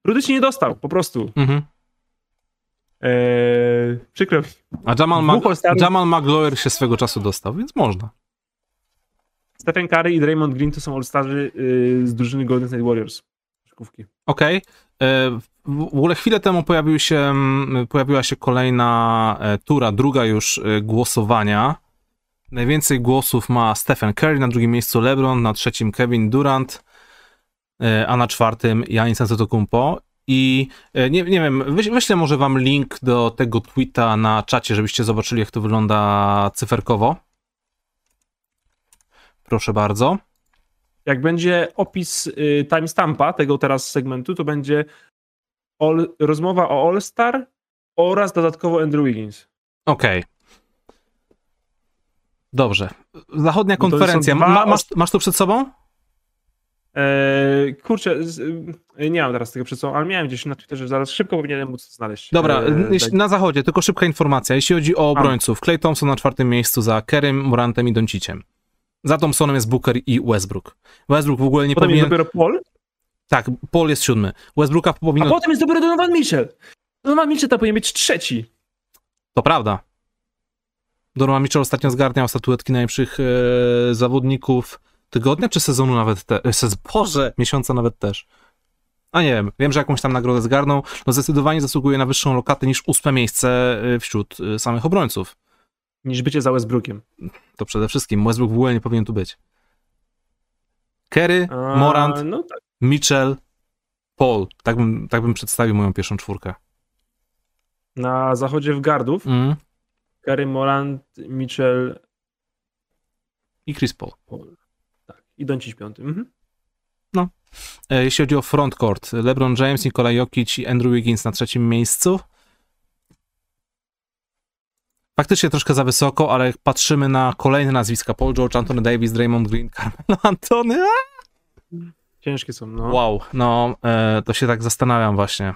S2: Rudy się nie dostał, po prostu. Mhm. Eee, przykro mi.
S1: A Jamal, Mag Jamal Magloire się swego czasu dostał, więc można.
S2: Stephen Curry i Draymond Green to są All-Starzy yy, z drużyny Golden State Warriors koszykówki.
S1: Okej. E, W ogóle chwilę temu pojawił się, pojawiła się kolejna e, tura, druga już e, głosowania. Najwięcej głosów ma Stephen Curry, na drugim miejscu LeBron, na trzecim Kevin Durant, a na czwartym Giannis Antetokounmpo. I nie, nie wiem, wyś- wyślę może wam link do tego tweeta na czacie, żebyście zobaczyli, jak to wygląda cyferkowo. Proszę bardzo.
S2: Jak będzie opis y, timestampa tego teraz segmentu, to będzie all, rozmowa o All-Star oraz dodatkowo Andrew Wiggins.
S1: Okej. Dobrze. Zachodnia konferencja. Ma, masz, masz to przed sobą?
S2: Eee, kurczę, y, nie mam teraz tego przed sobą, ale miałem gdzieś na Twitterze, zaraz szybko powinienem móc znaleźć.
S1: Dobra,
S2: Eee,
S1: na zachodzie, tylko szybka informacja. Jeśli chodzi o obrońców, Clay Thompson na czwartym miejscu za Kerem, Morantem i Donciciem. Za Thompsonem jest Booker i Westbrook. Westbrook w ogóle nie
S2: Potem jest
S1: powinien...
S2: dopiero Paul,
S1: Tak, Paul jest siódmy. Westbrooka
S2: a
S1: powinno...
S2: potem jest dopiero Donovan Mitchell. Donovan Mitchell to powinien być trzeci.
S1: To prawda. Donovan Mitchell ostatnio zgarniał statuetki najlepszych e, zawodników tygodnia, czy sezonu nawet też? Sez... Boże, miesiąca nawet też. A nie wiem, wiem, że jakąś tam nagrodę zgarnął. No zdecydowanie zasługuje na wyższą lokatę niż ósme miejsce e, wśród e, samych obrońców.
S2: Niż bycie za Westbrookiem.
S1: To przede wszystkim. Westbrook w ogóle nie powinien tu być. Kerry,
S2: A,
S1: Morant,
S2: No tak.
S1: Mitchell, Paul. Tak bym, tak bym przedstawił moją pierwszą czwórkę.
S2: Na zachodzie w gardów
S1: Mm.
S2: Gary Morant, Mitchell,
S1: I Chris Paul.
S2: Paul. Tak. I Doncic piąty. Mhm.
S1: E, Jeśli chodzi o frontcourt, LeBron James, Nikola Jokic i Andrew Wiggins na trzecim miejscu. Faktycznie troszkę za wysoko, ale jak patrzymy na kolejne nazwiska, Paul George, Anthony Davis, Draymond Green, (laughs) Carmelo Antony, a!
S2: Ciężkie są, no.
S1: wow, no e, to się tak zastanawiam właśnie.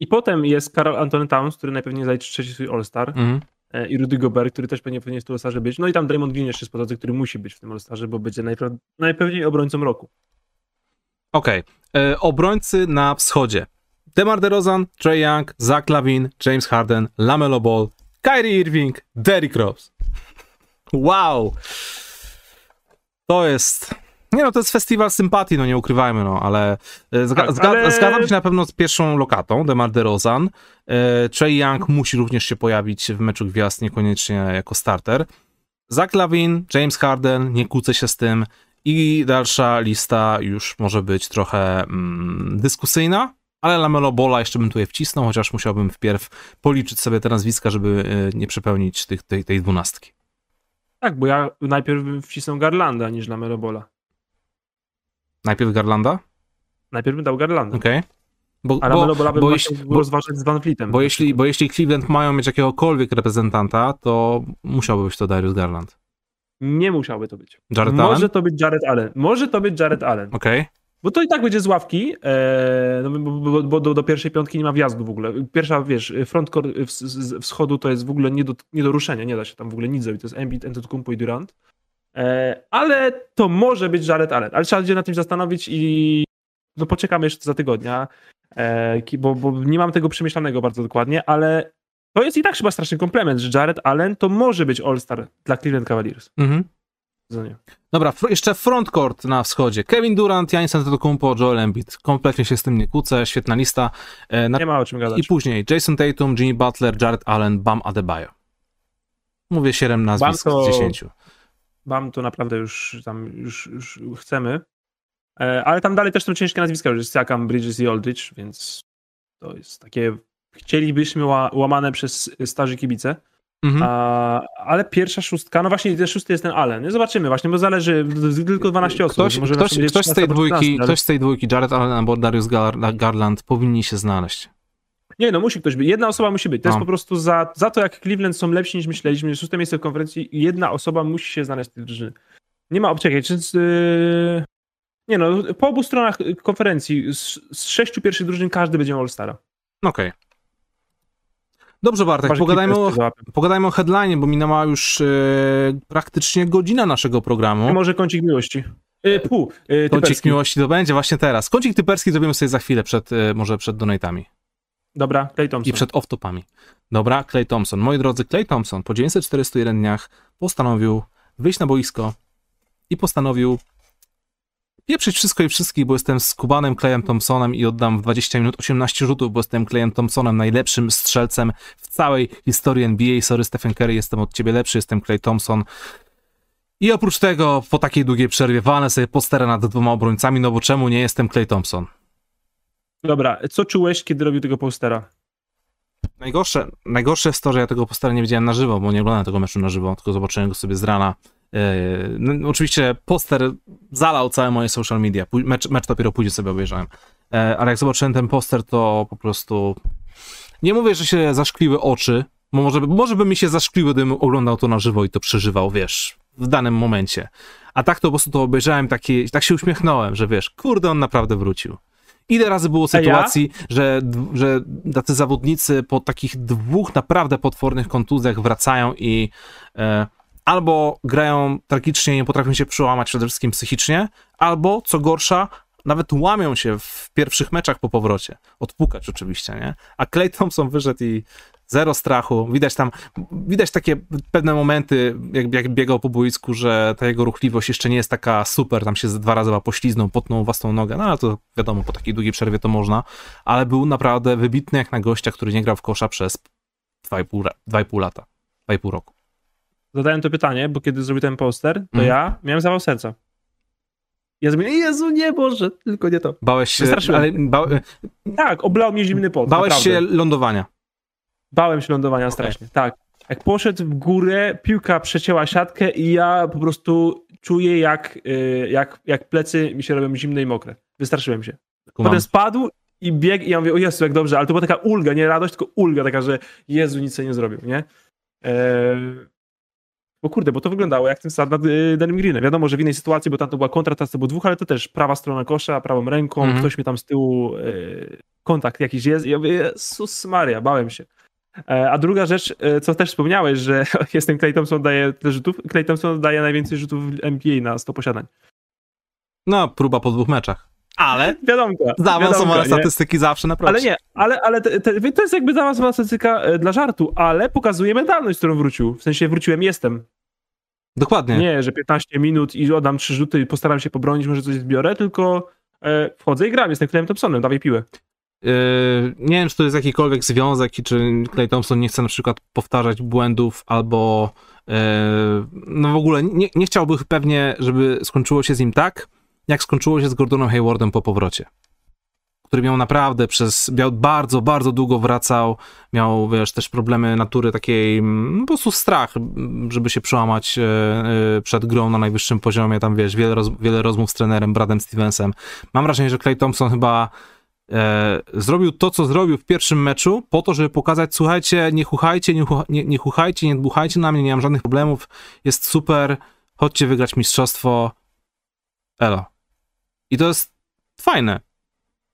S2: I potem jest Karol Anthony Towns, który najpewniej zajdzie trzeci swój All-Star
S1: Mhm.
S2: e, i Rudy Gobert, który też pewnie powinien w tym All-Starze być. No i tam Draymond Green jeszcze jest po drodze, który musi być w tym All-Starze, bo będzie najpra- najpewniej obrońcą roku.
S1: Okej, e, obrońcy na wschodzie. DeMar DeRozan, Trey Young, Zach Lavin, James Harden, LaMelo Ball, Kyrie Irving, Derrick Rose. Wow! To jest... Nie no, to jest festiwal sympatii, no nie ukrywajmy, no, ale, e, zga,
S2: Tak,
S1: zga,
S2: ale-
S1: zgadzam się na pewno z pierwszą lokatą, DeMar DeRozan. E, Trey Young musi również się pojawić w meczu gwiazd, niekoniecznie jako starter. Zach Lavin, James Harden, nie kłócę się z tym. I dalsza lista już może być trochę mm, dyskusyjna, ale Lamelo Bola jeszcze bym tutaj wcisnął, chociaż musiałbym wpierw policzyć sobie te nazwiska, żeby e, nie przepełnić tych, tej, tej dwunastki.
S2: Tak, bo ja najpierw bym wcisnął Garlanda niż Lamelo Bola.
S1: Najpierw Garlanda?
S2: Najpierw bym dał Garlanda.
S1: Okej. Bo,
S2: A Lamelo Bola bym
S1: bo, jeśli, bo,
S2: rozważać z Van Fleetem.
S1: bo, jeśli, bo jeśli Cleveland mają mieć jakiegokolwiek reprezentanta, to musiałby być to Darius Garland.
S2: Nie musiałby to być.
S1: Jared
S2: Może
S1: Allen?
S2: to być Jared Allen. Może to być Jared Allen.
S1: Okej.
S2: Bo to i tak będzie z ławki, e, no, bo, do, pierwszej piątki nie ma wjazdu w ogóle. Pierwsza, wiesz, frontcourt wschodu to jest w ogóle nie do, nie do ruszenia, nie da się tam w ogóle nic zrobić. To jest Embiid, Antetokounmpo i Durant. E, ale to może być Jared Allen. Ale trzeba się nad tym zastanowić i no poczekamy jeszcze za tygodnia, e, bo, bo nie mam tego przemyślanego bardzo dokładnie, ale to jest i tak chyba straszny komplement, że Jared Allen to może być All-Star dla Cleveland Cavaliers.
S1: Mhm. Dobra, fr- jeszcze frontcourt na wschodzie. Kevin Durant, Giannis Antetokounmpo, Joel Embiid. Kompletnie się z tym nie kłócę, świetna lista. E, na
S2: Nie ma o czym gadać.
S1: I później Jason Tatum, Jimmy Butler, Jared Allen, Bam Adebayo. Mówię 7 nazwisk
S2: Bam to-
S1: z 10.
S2: Bam to naprawdę już tam już, już chcemy. E, Ale tam dalej też są ciężkie nazwiska, że jest Siakam, Bridges i Aldridge, więc to jest takie chcielibyśmy ła, łamane przez starzy kibice.
S1: Mhm.
S2: A, ale pierwsza szóstka, no właśnie szósty jest ten Allen. No Zobaczymy właśnie, bo zależy, tylko 12 osób.
S1: Ktoś,
S2: może
S1: ktoś, ktoś, z
S2: 13
S1: tej
S2: albo 14,
S1: dwójki,
S2: ale-
S1: ktoś z tej dwójki, Jared Allen albo Darius Gar- Garland, powinni się znaleźć.
S2: Nie, no musi ktoś być. Jedna osoba musi być. To
S1: No.
S2: jest po prostu za, za to, jak Cleveland są lepsi niż myśleliśmy. Szóste miejsce w konferencji, jedna osoba musi się znaleźć w tej drużynie. Nie ma obczekaj, czy z, yy... Nie no, po obu stronach konferencji z, z sześciu pierwszych drużyn każdy będzie miał All-Stara.
S1: Okej. Dobrze, Bartek,
S2: Chyba,
S1: pogadajmy o, pogadajmy o headline, bo minęła już e, praktycznie godzina naszego programu.
S2: Może kącik miłości. Yy, pół, yy,
S1: Kącik
S2: typerski.
S1: miłości to będzie właśnie teraz. Kącik typerski zrobimy sobie za chwilę, przed, e, może przed donatami.
S2: Dobra, Clay Thompson.
S1: i przed off-topami. Dobra, Clay Thompson. Moi drodzy, Clay Thompson po 941 dniach postanowił wyjść na boisko i postanowił pieprzyć wszystko i wszystkich, bo jestem skubanym Clayem Thompsonem i oddam w 20 minut 18 rzutów, bo jestem Clayem Thompsonem, najlepszym strzelcem w całej historii NBA. Sorry Stephen Curry, jestem od ciebie lepszy, jestem Clay Thompson. I oprócz tego, po takiej długiej przerwie, walę sobie postera nad dwoma obrońcami, no bo czemu nie jestem Clay Thompson?
S2: Dobra, co czułeś, kiedy robił tego postera?
S1: Najgorsze, najgorsze jest to, że ja tego postera nie widziałem na żywo, bo nie oglądałem tego meczu na żywo, tylko zobaczyłem go sobie z rana. Yy, no, oczywiście poster zalał całe moje social media. Mecz, mecz dopiero później sobie obejrzałem. Yy, ale jak zobaczyłem ten poster, to po prostu. Nie mówię, że się zaszkliły oczy, bo może, może by mi się zaszkliły, gdybym oglądał to na żywo i to przeżywał, wiesz, w danym momencie. A tak to po prostu to obejrzałem, taki, tak się uśmiechnąłem, że wiesz, kurde, on naprawdę wrócił. Ile razy było sytuacji, ja? że, że tacy zawodnicy po takich dwóch naprawdę potwornych kontuzjach wracają i e, albo grają tragicznie, nie potrafią się przełamać przede wszystkim psychicznie, albo co gorsza, nawet łamią się w pierwszych meczach po powrocie. Odpukać oczywiście, nie? A Clay Thompson wyszedł i zero strachu. Widać tam, widać takie pewne momenty, jak, jak biegał po boisku, że ta jego ruchliwość jeszcze nie jest taka super, tam się dwa razy pośliznął, potnął własną nogę, no ale to wiadomo, po takiej długiej przerwie to można, ale był naprawdę wybitny jak na gościa, który nie grał w kosza przez 2,5 lata, 2,5 roku.
S2: Zadałem to pytanie, bo kiedy zrobił ten poster, to mm. ja miałem zawał serca. Ja Jezu, nie Boże, tylko nie to.
S1: Bałeś się, ale ba...
S2: Tak, oblał mnie zimny pot.
S1: Bałeś naprawdę. się lądowania.
S2: Bałem się lądowania okay. strasznie, tak. Jak poszedł w górę, piłka przecięła siatkę i ja po prostu czuję, jak, y, jak, jak plecy mi się robią zimne i mokre. Wystraszyłem się. Kumam. Potem spadł i biegł i ja mówię, o Jezu, jak dobrze, ale to była taka ulga, nie radość, tylko ulga taka, że Jezu, nic sobie nie zrobił, nie? Eee, bo kurde, bo to wyglądało jak ten start nad y, Danym Greenem. Wiadomo, że w innej sytuacji, bo tam to była kontra, teraz to było dwóch, ale to też prawa strona kosza, prawą ręką, mm -hmm. ktoś mi tam z tyłu y, kontakt jakiś jest i ja mówię, Jezus Maria, bałem się. E, a druga rzecz, e, co też wspomniałeś, że (laughs) jestem Clay Thompson daje tyle rzutów. Clay Thompson daje najwięcej rzutów w NBA na 100 posiadań.
S1: No, próba po dwóch meczach. Ale
S2: wiadomka,
S1: zaawansowane statystyki nie? zawsze na
S2: Ale nie, ale, ale te, te, to jest jakby zaawansowana statystyka e, dla żartu, ale pokazuje mentalność, z którą wrócił. W sensie wróciłem, jestem.
S1: Dokładnie.
S2: Nie, że 15 minut i oddam trzy rzuty i postaram się pobronić, może coś zbiorę, tylko e, wchodzę i gram, jestem Clayem Thompsonem, dawaj piłę.
S1: Yy, nie wiem, czy to jest jakikolwiek związek i czy Clay Thompson nie chce na przykład powtarzać błędów albo yy, no w ogóle nie, nie chciałby pewnie, żeby skończyło się z nim tak, jak skończyło się z Gordonem Haywardem po powrocie. Który miał naprawdę przez, miał bardzo, bardzo długo wracał, miał, wiesz, też problemy natury takiej, mm, po prostu strach, żeby się przełamać yy, przed grą na najwyższym poziomie, tam, wiesz, wiele, roz, wiele rozmów z trenerem Bradem Stevensem. Mam wrażenie, że Clay Thompson chyba e, zrobił to, co zrobił w pierwszym meczu, po to, żeby pokazać, słuchajcie, nie chuchajcie, nie, nie, nie chuchajcie, nie dmuchajcie na mnie, nie mam żadnych problemów, jest super, chodźcie wygrać mistrzostwo, elo. I to jest fajne.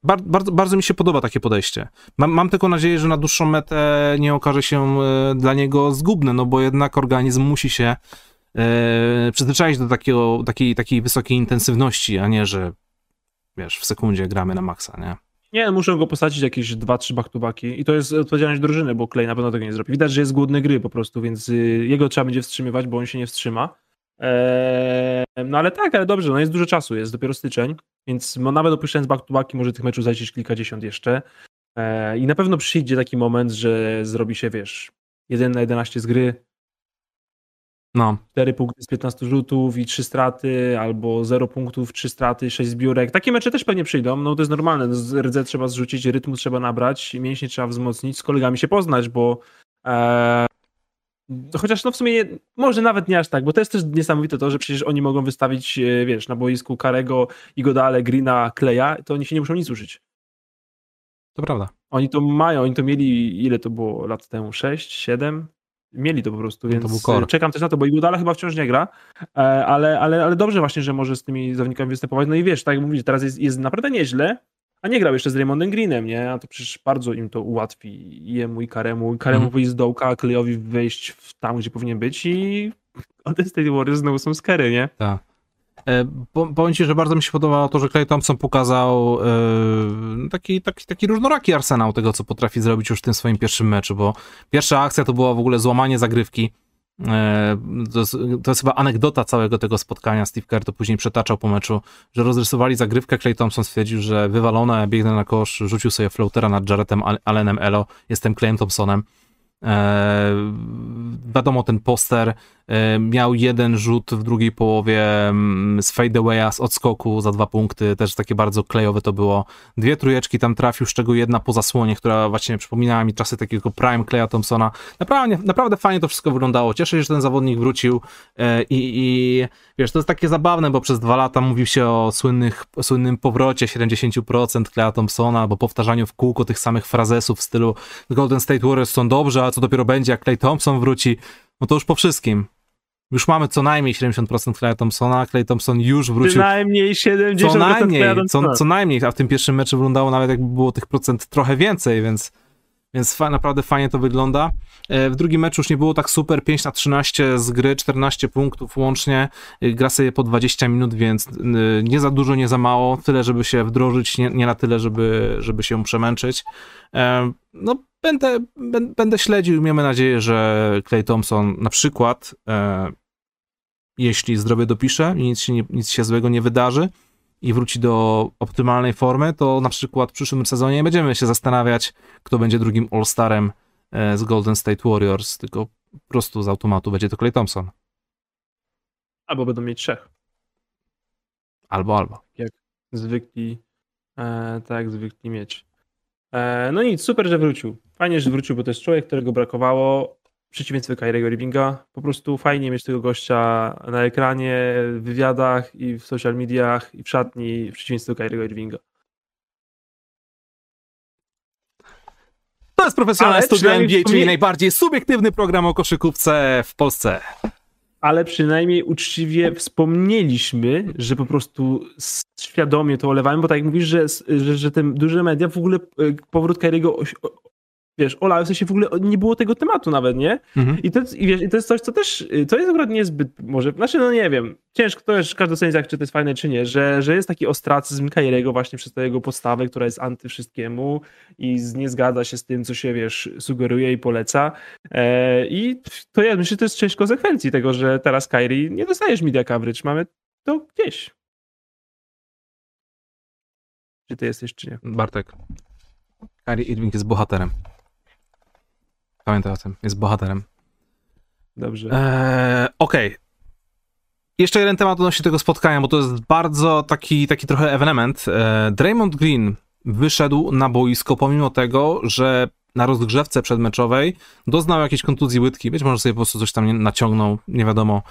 S1: Bar bardzo, bardzo mi się podoba takie podejście. Mam, mam tylko nadzieję, że na dłuższą metę nie okaże się e, dla niego zgubne, no bo jednak organizm musi się e, przyzwyczaić do takiego, takiej, takiej wysokiej intensywności, a nie, że wiesz, w sekundzie gramy na maksa, nie?
S2: Nie, muszę go posadzić jakieś dwa, trzy back-to-backi i to jest odpowiedzialność drużyny, bo Clay na pewno tego nie zrobi. Widać, że jest głodny gry po prostu, więc y, jego trzeba będzie wstrzymywać, bo on się nie wstrzyma. No ale tak, ale dobrze, no jest dużo czasu, jest dopiero styczeń, więc no, nawet opuszczając back-to-backi może tych meczów zajść kilkadziesiąt jeszcze. Eee, I na pewno przyjdzie taki moment, że zrobi się, wiesz, 1 na 11 z gry,
S1: no.
S2: 4 punkty z 15 rzutów i 3 straty, albo 0 punktów, 3 straty, 6 zbiórek. Takie mecze też pewnie przyjdą, no to jest normalne. No, rdze trzeba zrzucić, rytmu trzeba nabrać, mięśnie trzeba wzmocnić, z kolegami się poznać, bo e, chociaż no w sumie nie, może nawet nie aż tak, bo to jest też niesamowite to, że przecież oni mogą wystawić, e, wiesz, na boisku Karego, Igodale, Greena, Kleja, to oni się nie muszą nic użyć.
S1: To prawda.
S2: Oni to mają, oni to mieli, ile to było lat temu? 6, 7? Mieli to po prostu, no więc czekam też na to, bo Igudala chyba wciąż nie gra, e, ale, ale, ale dobrze właśnie, że może z tymi zawodnikami występować. No i wiesz, tak jak mówisz, teraz jest, jest naprawdę nieźle, a nie grał jeszcze z Raymondem Greenem, nie? A to przecież bardzo im to ułatwi jemu i Karemu. I Karemu mm. wyjść z dołka, a Klejowi wejść w tam, gdzie powinien być i (laughs) Golden State Warriors znowu są skary, nie?
S1: Tak. E, powiem ci, że bardzo mi się podobało to, że Clay Thompson pokazał e, taki, taki, taki różnoraki arsenał tego, co potrafi zrobić już w tym swoim pierwszym meczu, bo pierwsza akcja to była w ogóle złamanie zagrywki to jest, to jest, chyba anegdota całego tego spotkania. Steve Kerr to później przetaczał po meczu, że rozrysowali zagrywkę. Clay Thompson stwierdził, że wywalone, biegnę na kosz, rzucił sobie floatera nad Jaretem Allenem Elo. Jestem Clayem Thompsonem. E, wiadomo, ten poster e, miał jeden rzut w drugiej połowie mm, z fadeawaya, z odskoku za dwa punkty, też takie bardzo klejowe to było. Dwie trójeczki tam trafił, z czego jedna po zasłonie, która właśnie przypominała mi czasy takiego prime Claya Thompsona. Naprawdę, naprawdę fajnie to wszystko wyglądało. Cieszę się, że ten zawodnik wrócił e, i, i wiesz, to jest takie zabawne, bo przez dwa lata mówił się o słynnych, słynnym powrocie 70% Claya Thompsona, albo powtarzaniu w kółko tych samych frazesów w stylu Golden State Warriors są dobrze, a co dopiero będzie, jak Clay Thompson wróci, no to już po wszystkim. Już mamy co najmniej 70% Clay Thompsona, Clay Thompson już wrócił. Co
S2: najmniej 70%
S1: co najmniej, co, co najmniej, a w tym pierwszym meczu wyglądało nawet jakby było tych procent trochę więcej, więc więc fa naprawdę fajnie to wygląda. E, w drugim meczu już nie było tak super, 5 na 13 z gry, 14 punktów łącznie, e, gra sobie po 20 minut, więc e, nie za dużo, nie za mało, tyle, żeby się wdrożyć, nie, nie na tyle, żeby, żeby się przemęczyć. No, będę, będę śledził, miejmy nadzieję, że Clay Thompson na przykład, jeśli zdrowie dopisze i nic się, nie, nic się złego nie wydarzy, i wróci do optymalnej formy, to na przykład w przyszłym sezonie nie będziemy się zastanawiać, kto będzie drugim All-Starem e, z Golden State Warriors, tylko po prostu z automatu będzie to Clay Thompson.
S2: Albo będą mieć trzech.
S1: Albo, albo.
S2: Jak zwykli, e, tak zwykli mieć. E, no nic, super, że wrócił. Fajnie, że wrócił, bo to jest człowiek, którego brakowało przeciwieństwie Kyriego Irvinga. Po prostu fajnie mieć tego gościa na ekranie, w wywiadach i w social mediach i w szatni w przeciwieństwie do Kyriego Irvinga.
S1: To jest profesjonalny studio NBA, czyli najbardziej subiektywny program o koszykówce w Polsce.
S2: Ale przynajmniej uczciwie wspomnieliśmy, że po prostu świadomie to olewałem, bo tak jak mówisz, że, że, że te duże media w ogóle e, powrót Kyriego wiesz, Ola, w sensie w ogóle nie było tego tematu nawet, nie? Mhm. I, to, i, wiesz, I to jest coś, co też, to jest akurat niezbyt, może, znaczy no nie wiem, ciężko to też każdy ocenić, jak, czy to jest fajne, czy nie, że, że jest taki ostracyzm Kairego właśnie przez tę jego postawę, która jest anty wszystkiemu i nie zgadza się z tym, co się, wiesz, sugeruje i poleca e, i to ja myślę, że to jest część konsekwencji tego, że teraz Kairi nie dostajesz media coverage, mamy to gdzieś. Czy ty jesteś, czy nie?
S1: Bartek. Kyrie Irving jest bohaterem. Pamiętaj o tym, jest bohaterem.
S2: Dobrze.
S1: Eee, Okej. Okay. Jeszcze jeden temat odnośnie tego spotkania, bo to jest bardzo taki, taki trochę ewenement. Eee, Draymond Green wyszedł na boisko pomimo tego, że na rozgrzewce przedmeczowej doznał jakiejś kontuzji łydki, być może sobie po prostu coś tam naciągnął, nie wiadomo,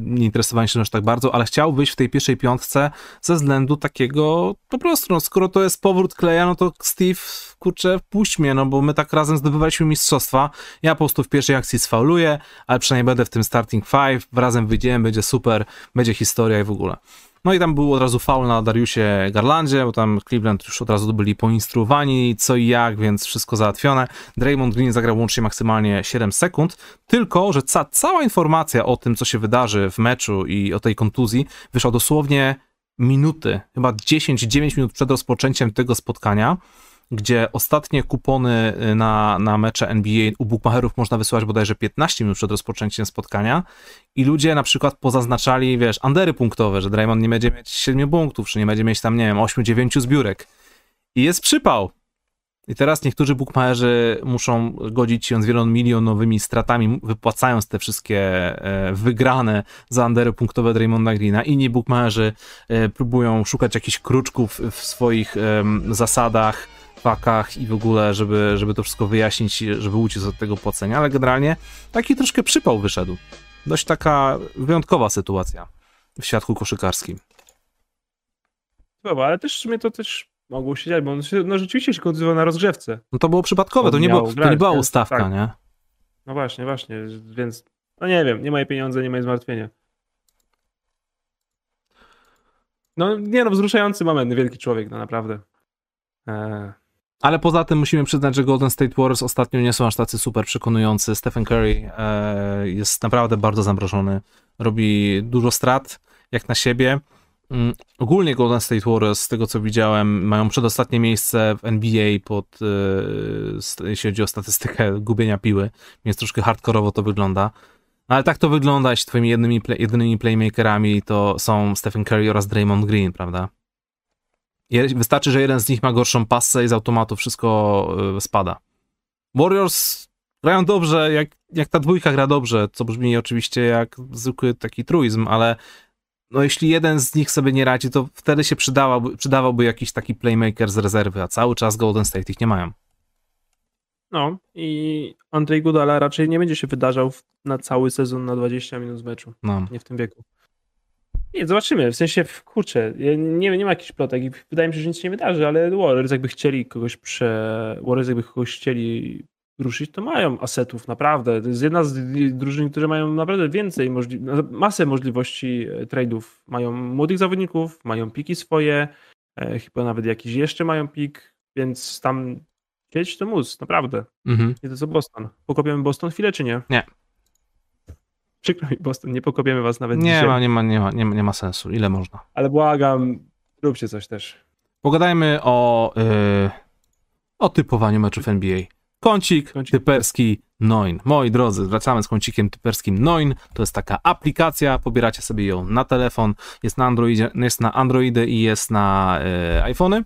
S1: nie interesowałem się aż tak bardzo, ale chciał wyjść w tej pierwszej piątce ze względu takiego, po prostu, no, skoro to jest powrót Kleja, no to Steve, kurczę, puść mnie, no bo my tak razem zdobywaliśmy mistrzostwa, ja po prostu w pierwszej akcji sfauluję, ale przynajmniej będę w tym starting five, razem wyjdziemy, będzie super, będzie historia i w ogóle. No i tam był od razu faul na Dariusie Garlandzie, bo tam Cleveland już od razu byli poinstruowani co i jak, więc wszystko załatwione. Draymond Green zagrał łącznie maksymalnie 7 sekund, tylko że ca cała informacja o tym, co się wydarzy w meczu i o tej kontuzji wyszła dosłownie minuty, chyba 10-9 minut przed rozpoczęciem tego spotkania gdzie ostatnie kupony y, na, na mecze NBA u bookmacherów można wysyłać bodajże 15 minut przed rozpoczęciem spotkania i ludzie na przykład pozaznaczali, wiesz, andery punktowe, że Draymond nie będzie mieć 7 punktów, czy nie będzie mieć tam, nie wiem, 8-9 zbiórek. I jest przypał. I teraz niektórzy bookmacherzy muszą godzić się z wielomilionowymi stratami, wypłacając te wszystkie e, wygrane za andery punktowe Draymonda Greena. Inni bookmacherzy e, próbują szukać jakichś kruczków w swoich zasadach, fakach i w ogóle, żeby, żeby to wszystko wyjaśnić, żeby uciec od tego płacenia, ale generalnie taki troszkę przypał wyszedł. Dość taka wyjątkowa sytuacja w świadku koszykarskim.
S2: Dobra, ale też w sumie to też mogło się dziać, bo on się, no rzeczywiście się kontuzjował na rozgrzewce.
S1: No to było przypadkowe, to nie, było, to nie była ustawka, tak. nie?
S2: No właśnie, właśnie, więc no nie wiem, nie moje pieniądze, nie moje zmartwienie. No nie no, wzruszający moment, wielki człowiek, no naprawdę. Eee.
S1: Ale poza tym musimy przyznać, że Golden State Warriors ostatnio nie są aż tacy super przekonujący. Stephen Curry e, jest naprawdę bardzo zamrożony. Robi dużo strat, jak na siebie. Mm, ogólnie Golden State Warriors, z tego co widziałem, mają przedostatnie miejsce w NBA pod, e, jeśli chodzi o statystykę gubienia piły, więc troszkę hardkorowo to wygląda. Ale tak to wygląda, jeśli twoimi jedynymi, play, jedynymi playmakerami to są Stephen Curry oraz Draymond Green, prawda? Wystarczy, że jeden z nich ma gorszą passę i z automatu wszystko y, spada. Warriors grają dobrze, jak, jak ta dwójka gra dobrze, co brzmi oczywiście jak zwykły taki truizm, ale no jeśli jeden z nich sobie nie radzi, to wtedy się przydawałby, przydawałby jakiś taki playmaker z rezerwy, a cały czas Golden State ich nie mają.
S2: No i Andrzej Gudala raczej nie będzie się wydarzał na cały sezon na 20 minut z meczu. No. Nie w tym wieku. Nie, zobaczymy. W sensie, kurczę, nie, nie ma jakichś plotek. Wydaje mi się, że nic się nie wydarzy, ale Warriors jakby chcieli kogoś prze... Warriors jakby kogoś chcieli ruszyć, to mają asetów, naprawdę. To jest jedna z drużyn, które mają naprawdę więcej, możli... masę możliwości e, trade'ów. Mają młodych zawodników, mają piki swoje, e, chyba nawet jakiś jeszcze mają pik, więc tam chcieć to móc, naprawdę. Mhm. Nie to co Boston. Pokopiemy Boston chwilę, czy nie?
S1: Nie.
S2: Przykro mi, Boston, nie pokopiemy was nawet
S1: nie
S2: dzisiaj.
S1: Ma, nie, ma, nie, ma, nie, ma, nie ma sensu. Ile można?
S2: Ale błagam, róbcie coś też.
S1: Pogadajmy o, yy, o typowaniu meczów NBA. Kącik, Kącik. typerski Noin. Moi drodzy, wracamy z kącikiem typerskim Noin. To jest taka aplikacja, pobieracie sobie ją na telefon, jest na Androidzie, jest na Androidy i jest na yy, iPhony.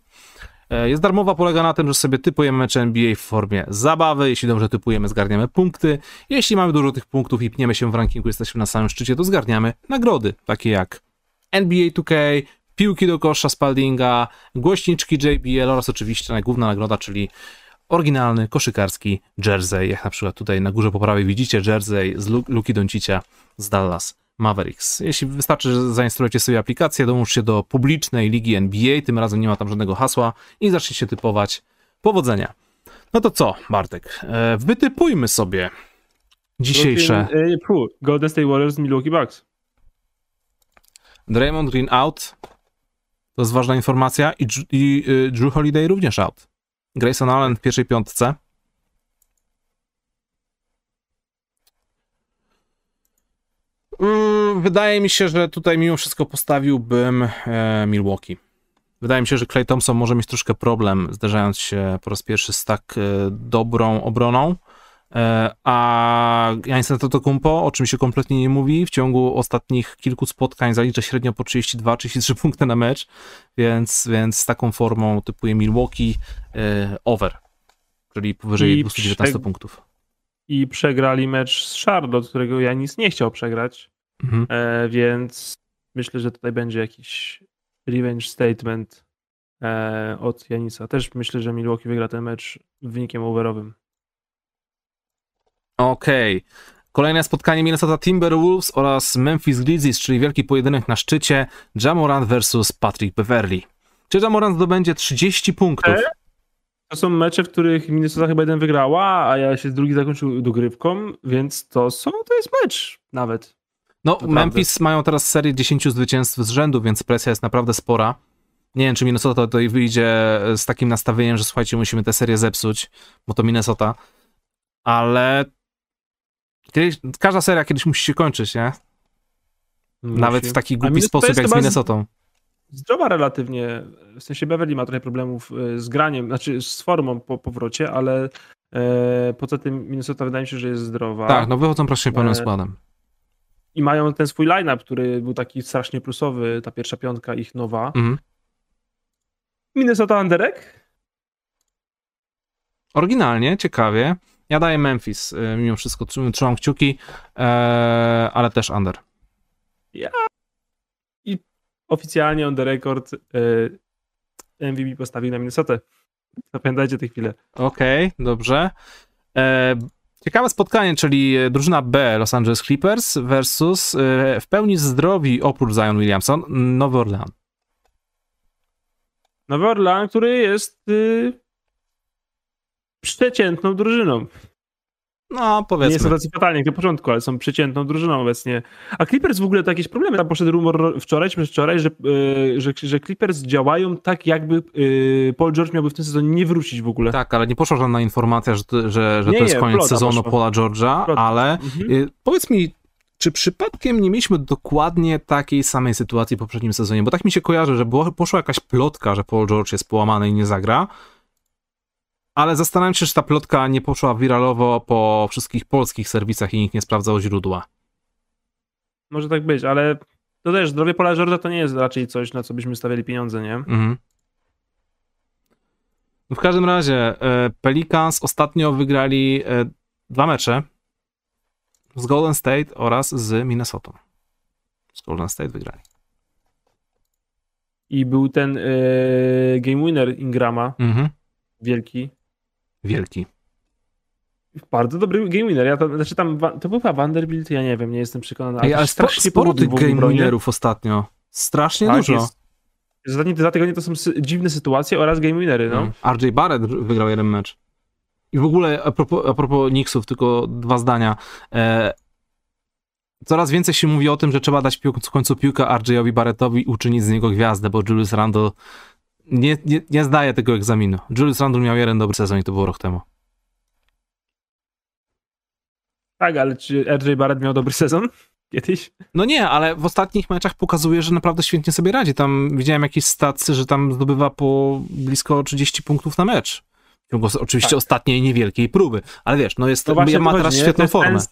S1: E, jest darmowa, polega na tym, że sobie typujemy mecze NBA w formie zabawy. Jeśli dobrze typujemy, zgarniamy punkty. Jeśli mamy dużo tych punktów i pniemy się w rankingu, jesteśmy na samym szczycie, to zgarniamy nagrody, takie jak NBA 2K, piłki do kosza Spaldinga, głośniczki JBL oraz oczywiście najgłówna nagroda, czyli oryginalny koszykarski jersey, jak na przykład tutaj na górze po prawej widzicie jersey z Luki Doncicia z Dallas Mavericks. Jeśli wystarczy, że zainstalujecie sobie aplikację, dołączcie do publicznej ligi NBA, tym razem nie ma tam żadnego hasła i zaczniecie typować. Powodzenia. No to co, Bartek? E, wytypujmy sobie dzisiejsze...
S2: Golden State Warriors, Milwaukee Bucks.
S1: Draymond Green out. To jest ważna informacja. I, i y, Drew Holiday również out. Grayson Allen w pierwszej piątce. Wydaje mi się, że tutaj mimo wszystko postawiłbym e, Milwaukee. Wydaje mi się, że Clay Thompson może mieć troszkę problem, zderzając się po raz pierwszy z tak e, dobrą obroną. E, a Janis Antetokounmpo, o czym się kompletnie nie mówi, w ciągu ostatnich kilku spotkań zalicza średnio po 32-33 (laughs) punkty na mecz, więc, więc z taką formą typuje Milwaukee over, czyli powyżej I 219 prze... punktów
S2: i przegrali mecz z Charlotte, którego Janis nie chciał przegrać, mhm. e, więc myślę, że tutaj będzie jakiś revenge statement e, od Janisa. Też myślę, że Milwaukee wygra ten mecz wynikiem overowym.
S1: Okej. Okay. Kolejne spotkanie Minnesota Timberwolves oraz Memphis Grizzlies, czyli wielki pojedynek na szczycie Jamorant versus Patrick Beverly. Czy Jamorant zdobędzie 30 punktów? E?
S2: To są mecze, w których Minnesota chyba jeden wygrała, a ja się drugi zakończył dogrywką, więc to są, to jest mecz nawet.
S1: No, naprawdę. Memphis mają teraz serię 10 zwycięstw z rzędu, więc presja jest naprawdę spora. Nie wiem, czy Minnesota tutaj wyjdzie z takim nastawieniem, że słuchajcie, musimy tę serię zepsuć, bo to Minnesota, ale kiedyś, każda seria kiedyś musi się kończyć, nie? Musi. Nawet w taki głupi sposób jak z Minnesotą
S2: zdrowa relatywnie, w sensie Beverly ma trochę problemów e, z graniem, znaczy z formą po powrocie, ale e, poza tym Minnesota wydaje mi się, że jest zdrowa.
S1: Tak, no wychodzą praktycznie pełnym e, składem.
S2: I mają ten swój line-up, który był taki strasznie plusowy, ta pierwsza piątka ich nowa. Mhm. Minnesota Anderek?
S1: Oryginalnie, ciekawie. Ja daję Memphis, e, mimo wszystko trzymam kciuki, ale też under.
S2: Ja oficjalnie on the record y, MVP postawił na Minnesota. Zapamiętajcie tę chwilę.
S1: Okej, okay, dobrze. E, ciekawe spotkanie, czyli drużyna B Los Angeles Clippers versus e, w pełni zdrowi oprócz Zion Williamson Nowy Orlean.
S2: Nowy Orlean, który jest y, przeciętną drużyną.
S1: No, powiedzmy.
S2: Nie są tacy fatalni jak na początku, ale są przeciętną drużyną obecnie. A Clippers w ogóle to jakieś problemy. Tam poszedł rumor wczoraj czy wczoraj, że, yy, że, że Clippers działają tak, jakby yy, Paul George miałby w tym sezonie nie wrócić w ogóle.
S1: Tak, ale nie poszła żadna informacja, że, to, że, że nie, to jest nie, koniec sezonu poszła. Paula George'a, ale mhm. yy, powiedz mi, czy przypadkiem nie mieliśmy dokładnie takiej samej sytuacji w poprzednim sezonie? Bo tak mi się kojarzy, że poszła jakaś plotka, że Paul George jest połamany i nie zagra, ale zastanawiam się, czy ta plotka nie poszła wiralowo po wszystkich polskich serwisach i nikt nie sprawdzał źródła.
S2: może tak być, ale to też zdrowie Pola George'a to nie jest raczej coś, na co byśmy stawiali pieniądze, nie?
S1: Mhm. No w każdym razie, e, Pelicans ostatnio wygrali e, dwa mecze z Golden State oraz z Minnesota. Z Golden State wygrali.
S2: I był ten yy, game winner Ingrama,
S1: Mhm.
S2: wielki.
S1: Wielki.
S2: Bardzo dobry game winner. Ja to, znaczy tam, to był chyba Vanderbilt, ja nie wiem, nie jestem przekonany.
S1: Ej, ale
S2: to
S1: sporo,
S2: strasznie
S1: sporo tych game winnerów ostatnio. Strasznie
S2: Tak,
S1: dużo.
S2: jest. Ostatnie dwa tygodnie to są dziwne sytuacje oraz game winery, no.
S1: Mm. RJ Barrett wygrał jeden mecz. I w ogóle a propos, a propos Knicksów, tylko dwa zdania. E, coraz więcej się mówi o tym, że trzeba dać pił- w końcu piłkę RJ-owi Barrettowi i uczynić z niego gwiazdę, bo Julius Randle nie, nie, nie zdaje tego egzaminu. Julius Randle miał jeden dobry sezon i to było rok temu.
S2: Tak, ale czy RJ Barrett miał dobry sezon (laughs) kiedyś?
S1: No nie, ale w ostatnich meczach pokazuje, że naprawdę świetnie sobie radzi. Tam widziałem jakieś stacje, że tam zdobywa po blisko 30 punktów na mecz. W ciągu oczywiście
S2: Tak.
S1: ostatniej niewielkiej próby. Ale wiesz, no jest,
S2: To
S1: ja ma teraz świetną
S2: to
S1: formę.
S2: Ten,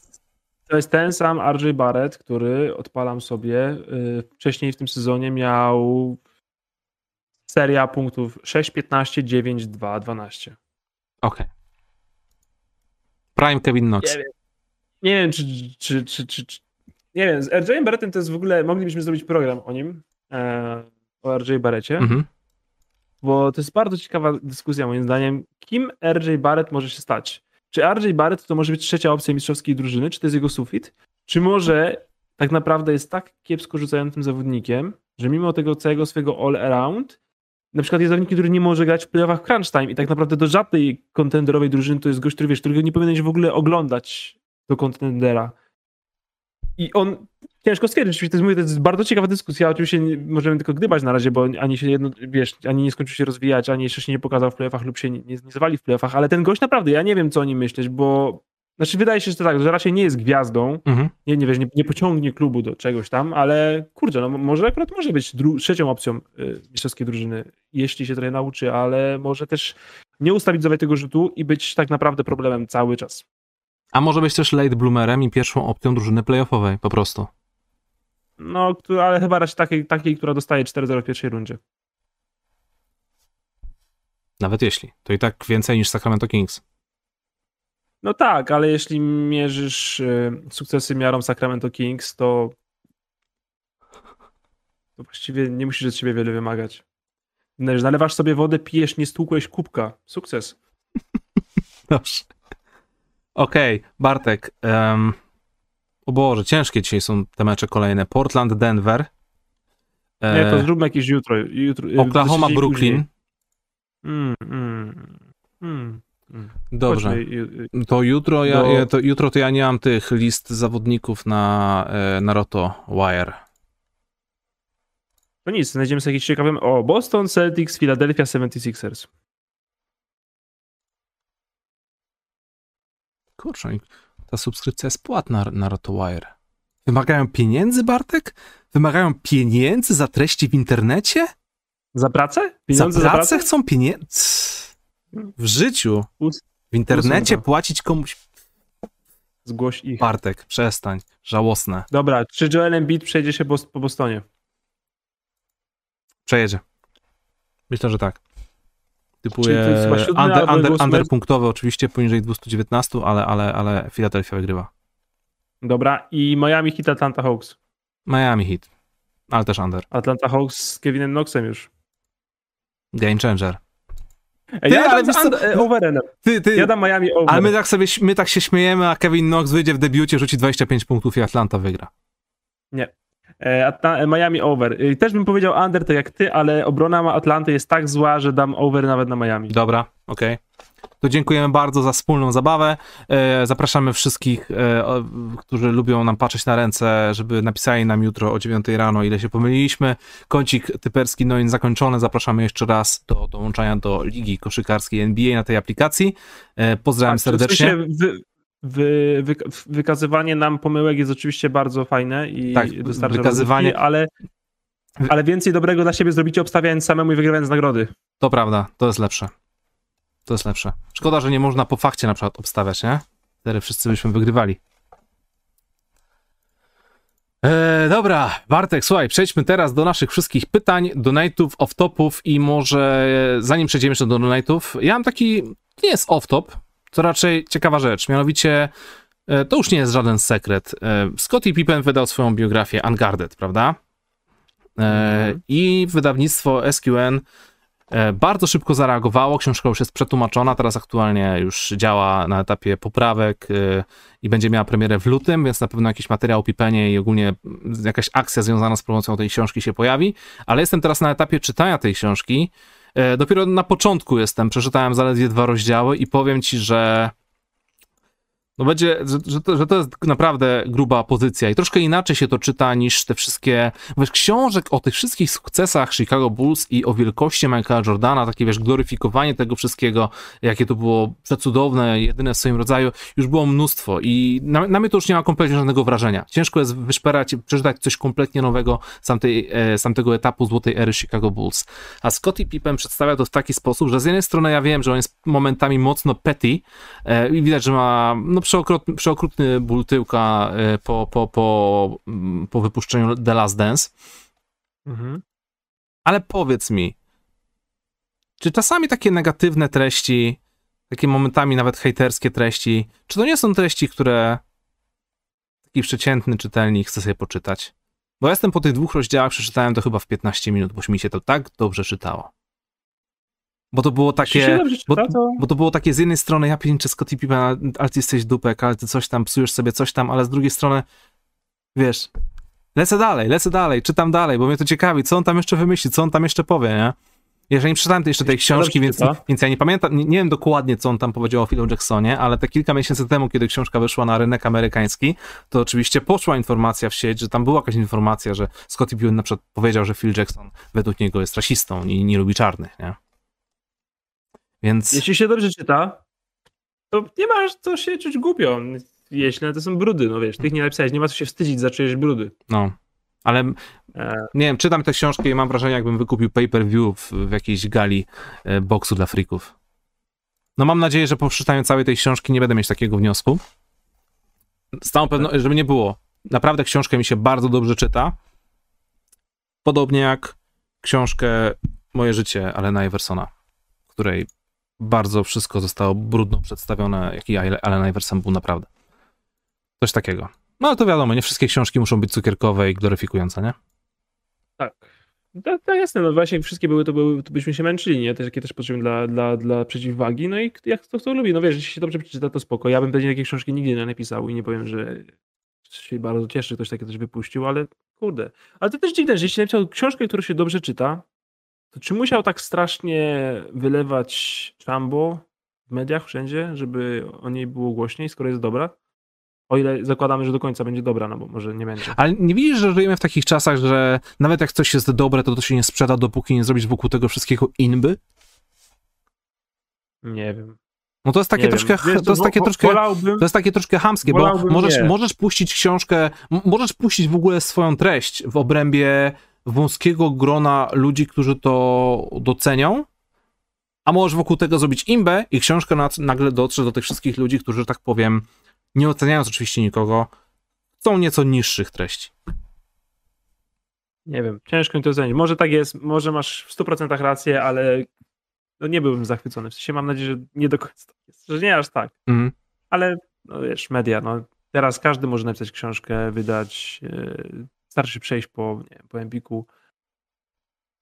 S2: to jest ten sam RJ Barrett, który odpalam sobie. y, wcześniej w tym sezonie miał seria punktów 6, 15, 9, 2, 12.
S1: Okej. Prime Kevin Knox.
S2: Nie wiem, nie wiem czy, czy, czy, czy, czy nie wiem, z RJ Barrettem to jest w ogóle, moglibyśmy zrobić program o nim, e, o RJ Barretcie,
S1: Mhm.
S2: bo to jest bardzo ciekawa dyskusja moim zdaniem, kim RJ Barrett może się stać. Czy RJ Barrett to może być trzecia opcja mistrzowskiej drużyny, czy to jest jego sufit, czy może tak naprawdę jest tak kiepsko rzucającym zawodnikiem, że mimo tego całego swojego all-around, na przykład jest zawodnik, który nie może grać w playoffach crunch time i tak naprawdę do żadnej kontenderowej drużyny to jest gość, który wiesz, którego nie powinieneś w ogóle oglądać do kontendera. I on, ciężko stwierdzić, to jest, mówię, to jest bardzo ciekawa dyskusja, oczywiście nie, możemy tylko gdybać na razie, bo ani się jedno, wiesz, ani nie skończył się rozwijać, ani jeszcze się nie pokazał w playoffach lub się nie, nie, w playoffach, ale ten gość naprawdę, ja nie wiem co o nim myśleć, bo znaczy wydaje się, że to tak, że raczej nie jest gwiazdą,
S1: Mhm.
S2: nie, nie wiesz, nie, nie pociągnie klubu do czegoś tam, ale kurczę, no może akurat może być trzecią opcją y, mistrzowskiej drużyny, jeśli się trochę nauczy, ale może też nie ustawić sobie tego rzutu i być tak naprawdę problemem cały czas.
S1: A może być też late bloomerem i pierwszą opcją drużyny playoffowej, po prostu.
S2: No, ale chyba raczej takiej, takiej która dostaje 4-0 w pierwszej rundzie.
S1: Nawet jeśli. To i tak więcej niż Sacramento Kings.
S2: No tak, ale jeśli mierzysz y, sukcesy miarą Sacramento Kings, to, to właściwie nie musisz od siebie wiele wymagać. Nalewasz sobie wodę, pijesz, nie stłukłeś kubka. Sukces. (laughs)
S1: Dobrze. Okej, Bartek. em, o Boże, ciężkie dzisiaj są te mecze kolejne. Portland, Denver. e,
S2: Nie, to zróbmy jakieś jutro. jutro y,
S1: Oklahoma, Brooklyn.
S2: mm, mm, mm.
S1: Dobrze. To jutro, ja,
S2: Do-
S1: ja, to jutro to ja nie mam tych list zawodników na, e, na Roto Wire.
S2: To nic, znajdziemy sobie jakiś ciekawy. O, Boston Celtics, Philadelphia 76ers.
S1: Kurczę, ta subskrypcja jest płatna na Roto Wire. Wymagają pieniędzy, Bartek? Wymagają pieniędzy za treści w internecie?
S2: Za pracę?
S1: Za
S2: Pieniądze
S1: pracę chcą pieniędzy? W życiu. W internecie płacić komuś.
S2: Zgłoś ich.
S1: Bartek, przestań. Żałosne.
S2: Dobra, czy Joel Embiid przejdzie się po Bostonie?
S1: Przejedzie. Myślę, że tak.
S2: Siódmy
S1: under, under,
S2: ósmy?
S1: underpunktowe oczywiście poniżej 219, ale, ale, ale Philadelphia wygrywa.
S2: Dobra, i Miami Heat Atlanta Hawks.
S1: Miami Heat, ale też under.
S2: Atlanta Hawks z Kevinem Knoxem już.
S1: Game changer. Ty,
S2: ja
S1: ale wiesz co,
S2: overem.
S1: Ty, ty,
S2: Ja dam Miami over.
S1: ale my tak sobie my tak się śmiejemy, a Kevin Knox wyjdzie w debiucie, rzuci 25 punktów i Atlanta wygra.
S2: E, Atla- e, Miami over. E, Też bym powiedział under, tak jak ty, ale obrona ma Atlanty jest tak zła, że dam over nawet na Miami.
S1: Dobra, okej. To dziękujemy bardzo za wspólną zabawę. E, zapraszamy wszystkich, e, którzy lubią nam patrzeć na ręce, żeby napisali nam jutro o 9 rano, ile się pomyliliśmy. Kącik typerski Noin zakończony. Zapraszamy jeszcze raz do dołączania do Ligi Koszykarskiej NBA na tej aplikacji. E, pozdrawiam
S2: Tak,
S1: serdecznie.
S2: W sensie wy, wy, wy, wykazywanie nam pomyłek jest oczywiście bardzo fajne i
S1: Tak,
S2: dostarcza
S1: wykazywanie-
S2: rozrywki, ale, ale więcej dobrego dla siebie zrobicie obstawiając samemu i wygrywając nagrody.
S1: To prawda, to jest lepsze. To jest lepsze. Szkoda, że nie można po fakcie na przykład obstawiać, nie? Wtedy wszyscy byśmy wygrywali. E, dobra, Bartek, słuchaj, przejdźmy teraz do naszych wszystkich pytań, donate'ów, off-topów i może zanim przejdziemy jeszcze do donate'ów, ja mam taki, nie jest off-top, to raczej ciekawa rzecz, mianowicie e, to już nie jest żaden sekret. E, Scottie Pippen wydał swoją biografię Unguarded, prawda? E,
S2: Mhm.
S1: I wydawnictwo SQN bardzo szybko zareagowało. Książka już jest przetłumaczona, teraz aktualnie już działa na etapie poprawek i będzie miała premierę w lutym, więc na pewno jakiś materiał o Pipenie i ogólnie jakaś akcja związana z promocją tej książki się pojawi. Ale jestem teraz na etapie czytania tej książki. E, Dopiero na początku jestem, przeczytałem zaledwie dwa rozdziały i powiem ci, że no będzie, że, że, to, że to jest naprawdę gruba pozycja i troszkę inaczej się to czyta niż te wszystkie, wiesz, książek o tych wszystkich sukcesach Chicago Bulls i o wielkości Michaela Jordana, takie wiesz, gloryfikowanie tego wszystkiego, jakie to było przecudowne, jedyne w swoim rodzaju, już było mnóstwo i na, na mnie to już nie ma kompletnie żadnego wrażenia. Ciężko jest wyszperać, przeczytać coś kompletnie nowego z, tamtej, e, z tamtego etapu złotej ery Chicago Bulls. A Scottie Pippen przedstawia to w taki sposób, że z jednej strony ja wiem, że on jest momentami mocno petty e, i widać, że ma no, przeokrutny, przeokrutny ból tyłka e, po, po, po, mm, po wypuszczeniu The Last Dance.
S2: Mhm.
S1: Ale powiedz mi, czy czasami takie negatywne treści, takie momentami nawet hejterskie treści, czy to nie są treści, które taki przeciętny czytelnik chce sobie poczytać? Bo ja jestem po tych dwóch rozdziałach, przeczytałem to chyba w 15 minut, bo mi się to tak dobrze czytało. Bo to było takie, bo, bo to było takie z jednej strony, ja pięczę Scottie Pippen, ale ty jesteś dupek, ale ty coś tam, psujesz sobie coś tam, ale z drugiej strony, wiesz, lecę dalej, lecę dalej, czytam dalej, bo mnie to ciekawi, co on tam jeszcze wymyśli, co on tam jeszcze powie, nie? Jeżeli nie przeczytałem jeszcze tej książki, więc, więc ja nie pamiętam, nie, nie wiem dokładnie, co on tam powiedział o Philu Jacksonie, ale te kilka miesięcy temu, kiedy książka wyszła na rynek amerykański, to oczywiście poszła informacja w sieć, że tam była jakaś informacja, że Scottie Pippen na przykład powiedział, że Phil Jackson według niego jest rasistą i nie lubi czarnych, nie? Więc...
S2: Jeśli się dobrze czyta, to nie masz co się czuć głupio. Jeśli to są brudy, no wiesz, tych nie napisałeś, nie ma co się wstydzić za czyjeś brudy.
S1: No, ale
S2: E,
S1: nie wiem, czytam tę książkę i mam wrażenie, jakbym wykupił pay-per-view w, w jakiejś gali e, boksu dla frików. No mam nadzieję, że po przeczytaniu całej tej książki nie będę mieć takiego wniosku. Z całą pewnością, żeby nie było. Naprawdę książkę mi się bardzo dobrze czyta. Podobnie jak książkę Moje życie Alena Iversona, której bardzo wszystko zostało brudno przedstawione, jaki Allen Iverson był naprawdę. Coś takiego. No ale to wiadomo, nie wszystkie książki muszą być cukierkowe i gloryfikujące, nie?
S2: tak. Tak, tak, jasne, no właśnie wszystkie były, to, były, to byśmy się męczyli, nie? Też, takie też potrzebne dla, dla, dla przeciwwagi, no i jak kto, kto lubi, no wiesz, jeśli się dobrze przeczyta, to spoko. Ja bym pewnie takiej książki nigdy nie napisał i nie powiem, że się bardzo cieszę, że ktoś takie coś wypuścił, ale kurde. Ale to też dziwne, że jeśli napisał książkę, która się dobrze czyta, to czy musiał tak strasznie wylewać czambo w mediach wszędzie, żeby o niej było głośniej, skoro jest dobra? O ile zakładamy, że do końca będzie dobra, no bo może nie będzie.
S1: Ale nie widzisz, że żyjemy w takich czasach, że nawet jak coś jest dobre, to to się nie sprzeda, dopóki nie zrobisz wokół tego wszystkiego inby?
S2: Nie wiem.
S1: No to jest takie
S2: nie
S1: troszkę.
S2: Wiesz,
S1: to jest takie troszkę, to jest takie troszkę hamskie, bo możesz,
S2: nie.
S1: możesz puścić książkę, możesz puścić w ogóle swoją treść w obrębie wąskiego grona ludzi, którzy to docenią, a możesz wokół tego zrobić imbę i książka nagle dotrze do tych wszystkich ludzi, którzy, że tak powiem, nie oceniając oczywiście nikogo, chcą nieco niższych treści.
S2: Nie wiem, ciężko mi to ocenić. Może tak jest, może masz w 100% rację, ale no nie byłbym zachwycony. W sensie mam nadzieję, że nie do końca tak jest, że nie aż tak.
S1: Mhm.
S2: Ale no wiesz, media, no teraz każdy może napisać książkę, wydać, yy, starszy przejść po, nie wiem, po Empiku.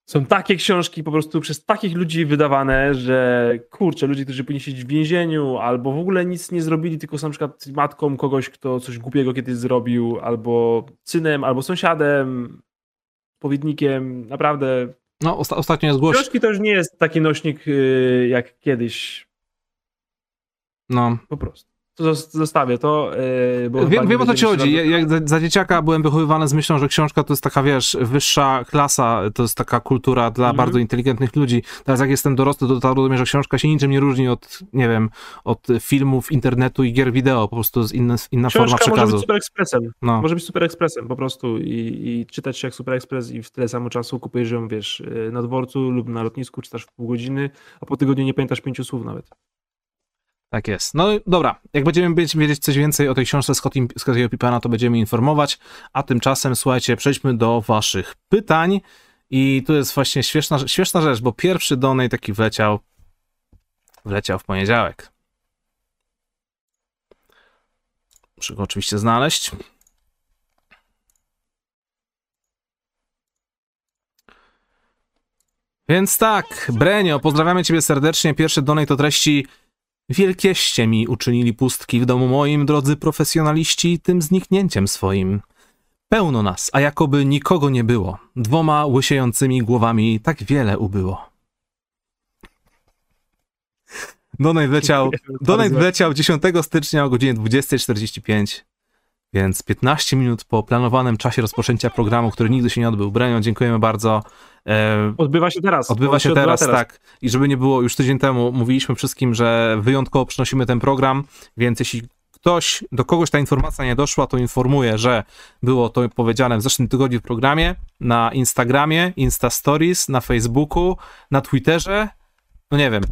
S2: Są takie książki po prostu przez takich ludzi wydawane, że kurczę, ludzie, którzy powinni siedzieć w więzieniu, albo w ogóle nic nie zrobili, tylko są na przykład matką kogoś, kto coś głupiego kiedyś zrobił, albo synem, albo sąsiadem, spowiednikiem, naprawdę.
S1: No, osta- ostatnio jest głośno.
S2: Książki to już nie jest taki nośnik yy, jak kiedyś,
S1: No.
S2: po prostu. Zostawię to, yy, bo
S1: Wiem, wiem o co ci chodzi. Ja, za, dzieciaka byłem wychowywany z myślą, że książka to jest taka, wiesz, wyższa klasa, to jest taka kultura dla
S2: Mhm.
S1: bardzo inteligentnych ludzi. Teraz jak jestem dorosły, to mnie, że książka się niczym nie różni od, nie wiem, od filmów, internetu i gier wideo. Po prostu jest inna, inna forma
S2: Książka może
S1: przekazu.
S2: być super ekspresem.
S1: No.
S2: Może być super ekspresem po prostu i, i czytać się jak super ekspres i w tyle samo czasu kupujesz ją, wiesz, yy, na dworcu lub na lotnisku, czytasz w pół godziny, a po tygodniu nie pamiętasz pięciu słów nawet.
S1: Tak jest. No dobra, jak będziemy wiedzieć coś więcej o tej książce Scottiego Pippena, to będziemy informować, a tymczasem, słuchajcie, przejdźmy do waszych pytań i tu jest właśnie śmieszna, śmieszna rzecz, bo pierwszy donate taki wleciał, wleciał w poniedziałek. Muszę go oczywiście znaleźć. Więc tak, Brenio, pozdrawiamy Ciebie serdecznie. Pierwszy donate to treści Wielkieście mi uczynili pustki w domu moim, drodzy profesjonaliści, tym zniknięciem swoim. Pełno nas, a jakoby nikogo nie było. Dwoma łysiejącymi głowami tak wiele ubyło. Donate wleciał, donate wleciał 10 stycznia o godzinie 20.45, więc 15 minut po planowanym czasie rozpoczęcia programu, który nigdy się nie odbył. Brenio, dziękujemy bardzo.
S2: E, odbywa się teraz.
S1: Odbywa się, się teraz, teraz, tak. I żeby nie było, już tydzień temu mówiliśmy wszystkim, że wyjątkowo przynosimy ten program, więc jeśli ktoś, do kogoś ta informacja nie doszła, to informuję, że było to powiedziane w zeszłym tygodniu w programie, na Instagramie, Insta Stories, na Facebooku, na Twitterze, no nie wiem.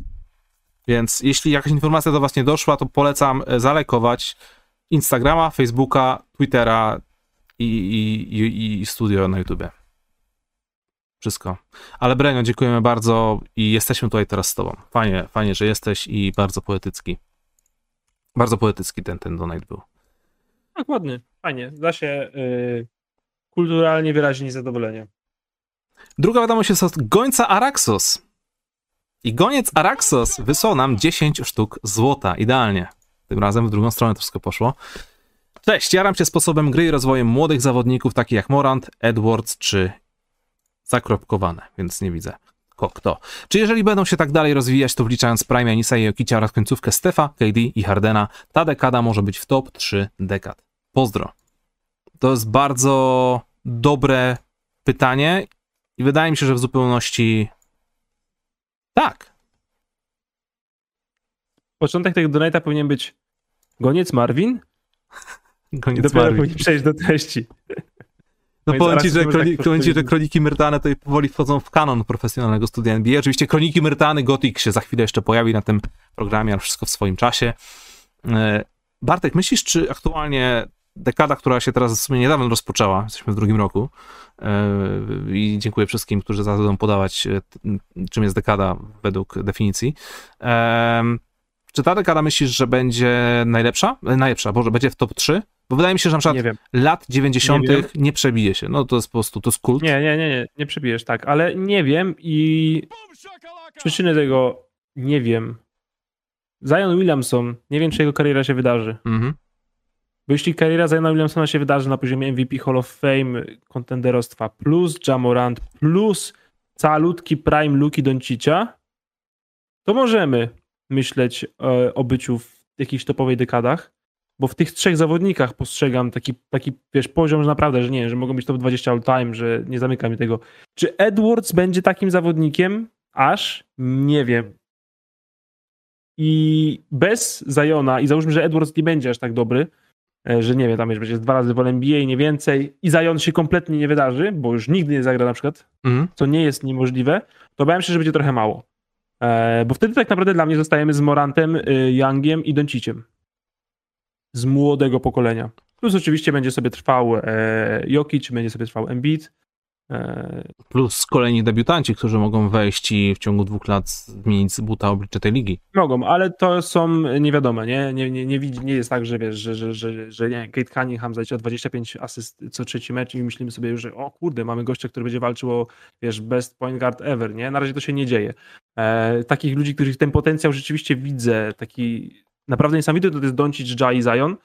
S1: Więc jeśli jakaś informacja do was nie doszła, to polecam e, zalajkować Instagrama, Facebooka, Twittera i, i, i, i studio na YouTube. Wszystko. Ale Brenio, dziękujemy bardzo i jesteśmy tutaj teraz z tobą. Fajnie, fajnie, że jesteś i bardzo poetycki. Bardzo poetycki ten, ten donate był.
S2: Tak, ładny, fajnie. Da się yy, kulturalnie wyrazić zadowolenie.
S1: Druga wiadomość jest od gońca Araxos. I goniec Araxos wysłał nam 10 sztuk złota. Idealnie. Tym razem w drugą stronę troszkę poszło. Cześć, jaram się sposobem gry i rozwojem młodych zawodników, takich jak Morant, Edwards czy zakropkowane, więc nie widzę kto. Czy jeżeli będą się tak dalej rozwijać, to wliczając Prime, Anisa i Jokicia oraz końcówkę Stefa, KD i Hardena, ta dekada może być w top 3 dekad. Pozdro. To jest bardzo dobre pytanie i wydaje mi się, że w zupełności tak.
S2: Początek tego donata powinien być Goniec Marvin?
S1: Goniec
S2: Dopiero
S1: Marvin.
S2: powinien przejść do treści.
S1: No powiem ci, że, tak powiem ci, że Kroniki Myrtane to powoli wchodzą w kanon profesjonalnego studia NBA. Oczywiście Kroniki Myrtany, Gothic się za chwilę jeszcze pojawi na tym programie, ale wszystko w swoim czasie. E, Bartek, myślisz, czy aktualnie dekada, która się teraz w sumie niedawno rozpoczęła, jesteśmy w drugim roku e, i dziękuję wszystkim, którzy zaraz będą podawać, e, czym jest dekada według definicji. Czy ta dekada myślisz, że będzie najlepsza? Najlepsza, Boże, będzie w top 3? Bo wydaje mi się, że na przykład lat 90. Nie, nie, przebije się. No to jest po prostu, to jest kult.
S2: Nie, nie, nie, nie, nie przebijesz, tak, ale nie wiem i przyczyny tego nie wiem. Zion Williamson, nie wiem, czy jego kariera się wydarzy. Mhm. Bo jeśli kariera Ziona Williamsona się wydarzy na poziomie MVP Hall of Fame, kontenderostwa, plus Jamorant, plus calutki prime Luki Doncicia, to możemy myśleć e, o byciu w jakichś topowej dekadach bo w tych trzech zawodnikach postrzegam taki, taki wiesz, poziom, że naprawdę, że nie, że mogą być top 20 all time, że nie zamyka mi tego. Czy Edwards będzie takim zawodnikiem? Aż nie wiem. I bez Zajona, i załóżmy, że Edwards nie będzie aż tak dobry, e, że nie wiem, tam będzie dwa razy w NBA i nie więcej, i Zajon się kompletnie nie wydarzy, bo już nigdy nie zagra na przykład, mm. co nie jest niemożliwe, to bałem się, że będzie trochę mało. E, bo wtedy tak naprawdę dla mnie zostajemy z Morantem, y, Youngiem i Donciciem z młodego pokolenia. Plus oczywiście będzie sobie trwał e, Jokic, będzie sobie trwał Embiid.
S1: Plus kolejni debiutanci, którzy mogą wejść i w ciągu dwóch lat zmienić z buta oblicze tej ligi.
S2: Mogą, ale to są niewiadome, nie? Nie, nie, nie, nie jest tak, że wiesz, że, że, że, że nie, Kate Cunningham o 25 asyst co trzeci mecz i myślimy sobie już, że o kurde, mamy gościa, który będzie walczył o, wiesz, best point guard ever, nie? Na razie to się nie dzieje. E, takich ludzi, których ten potencjał rzeczywiście widzę, taki naprawdę niesamowity to jest Doncic, Ja Zion.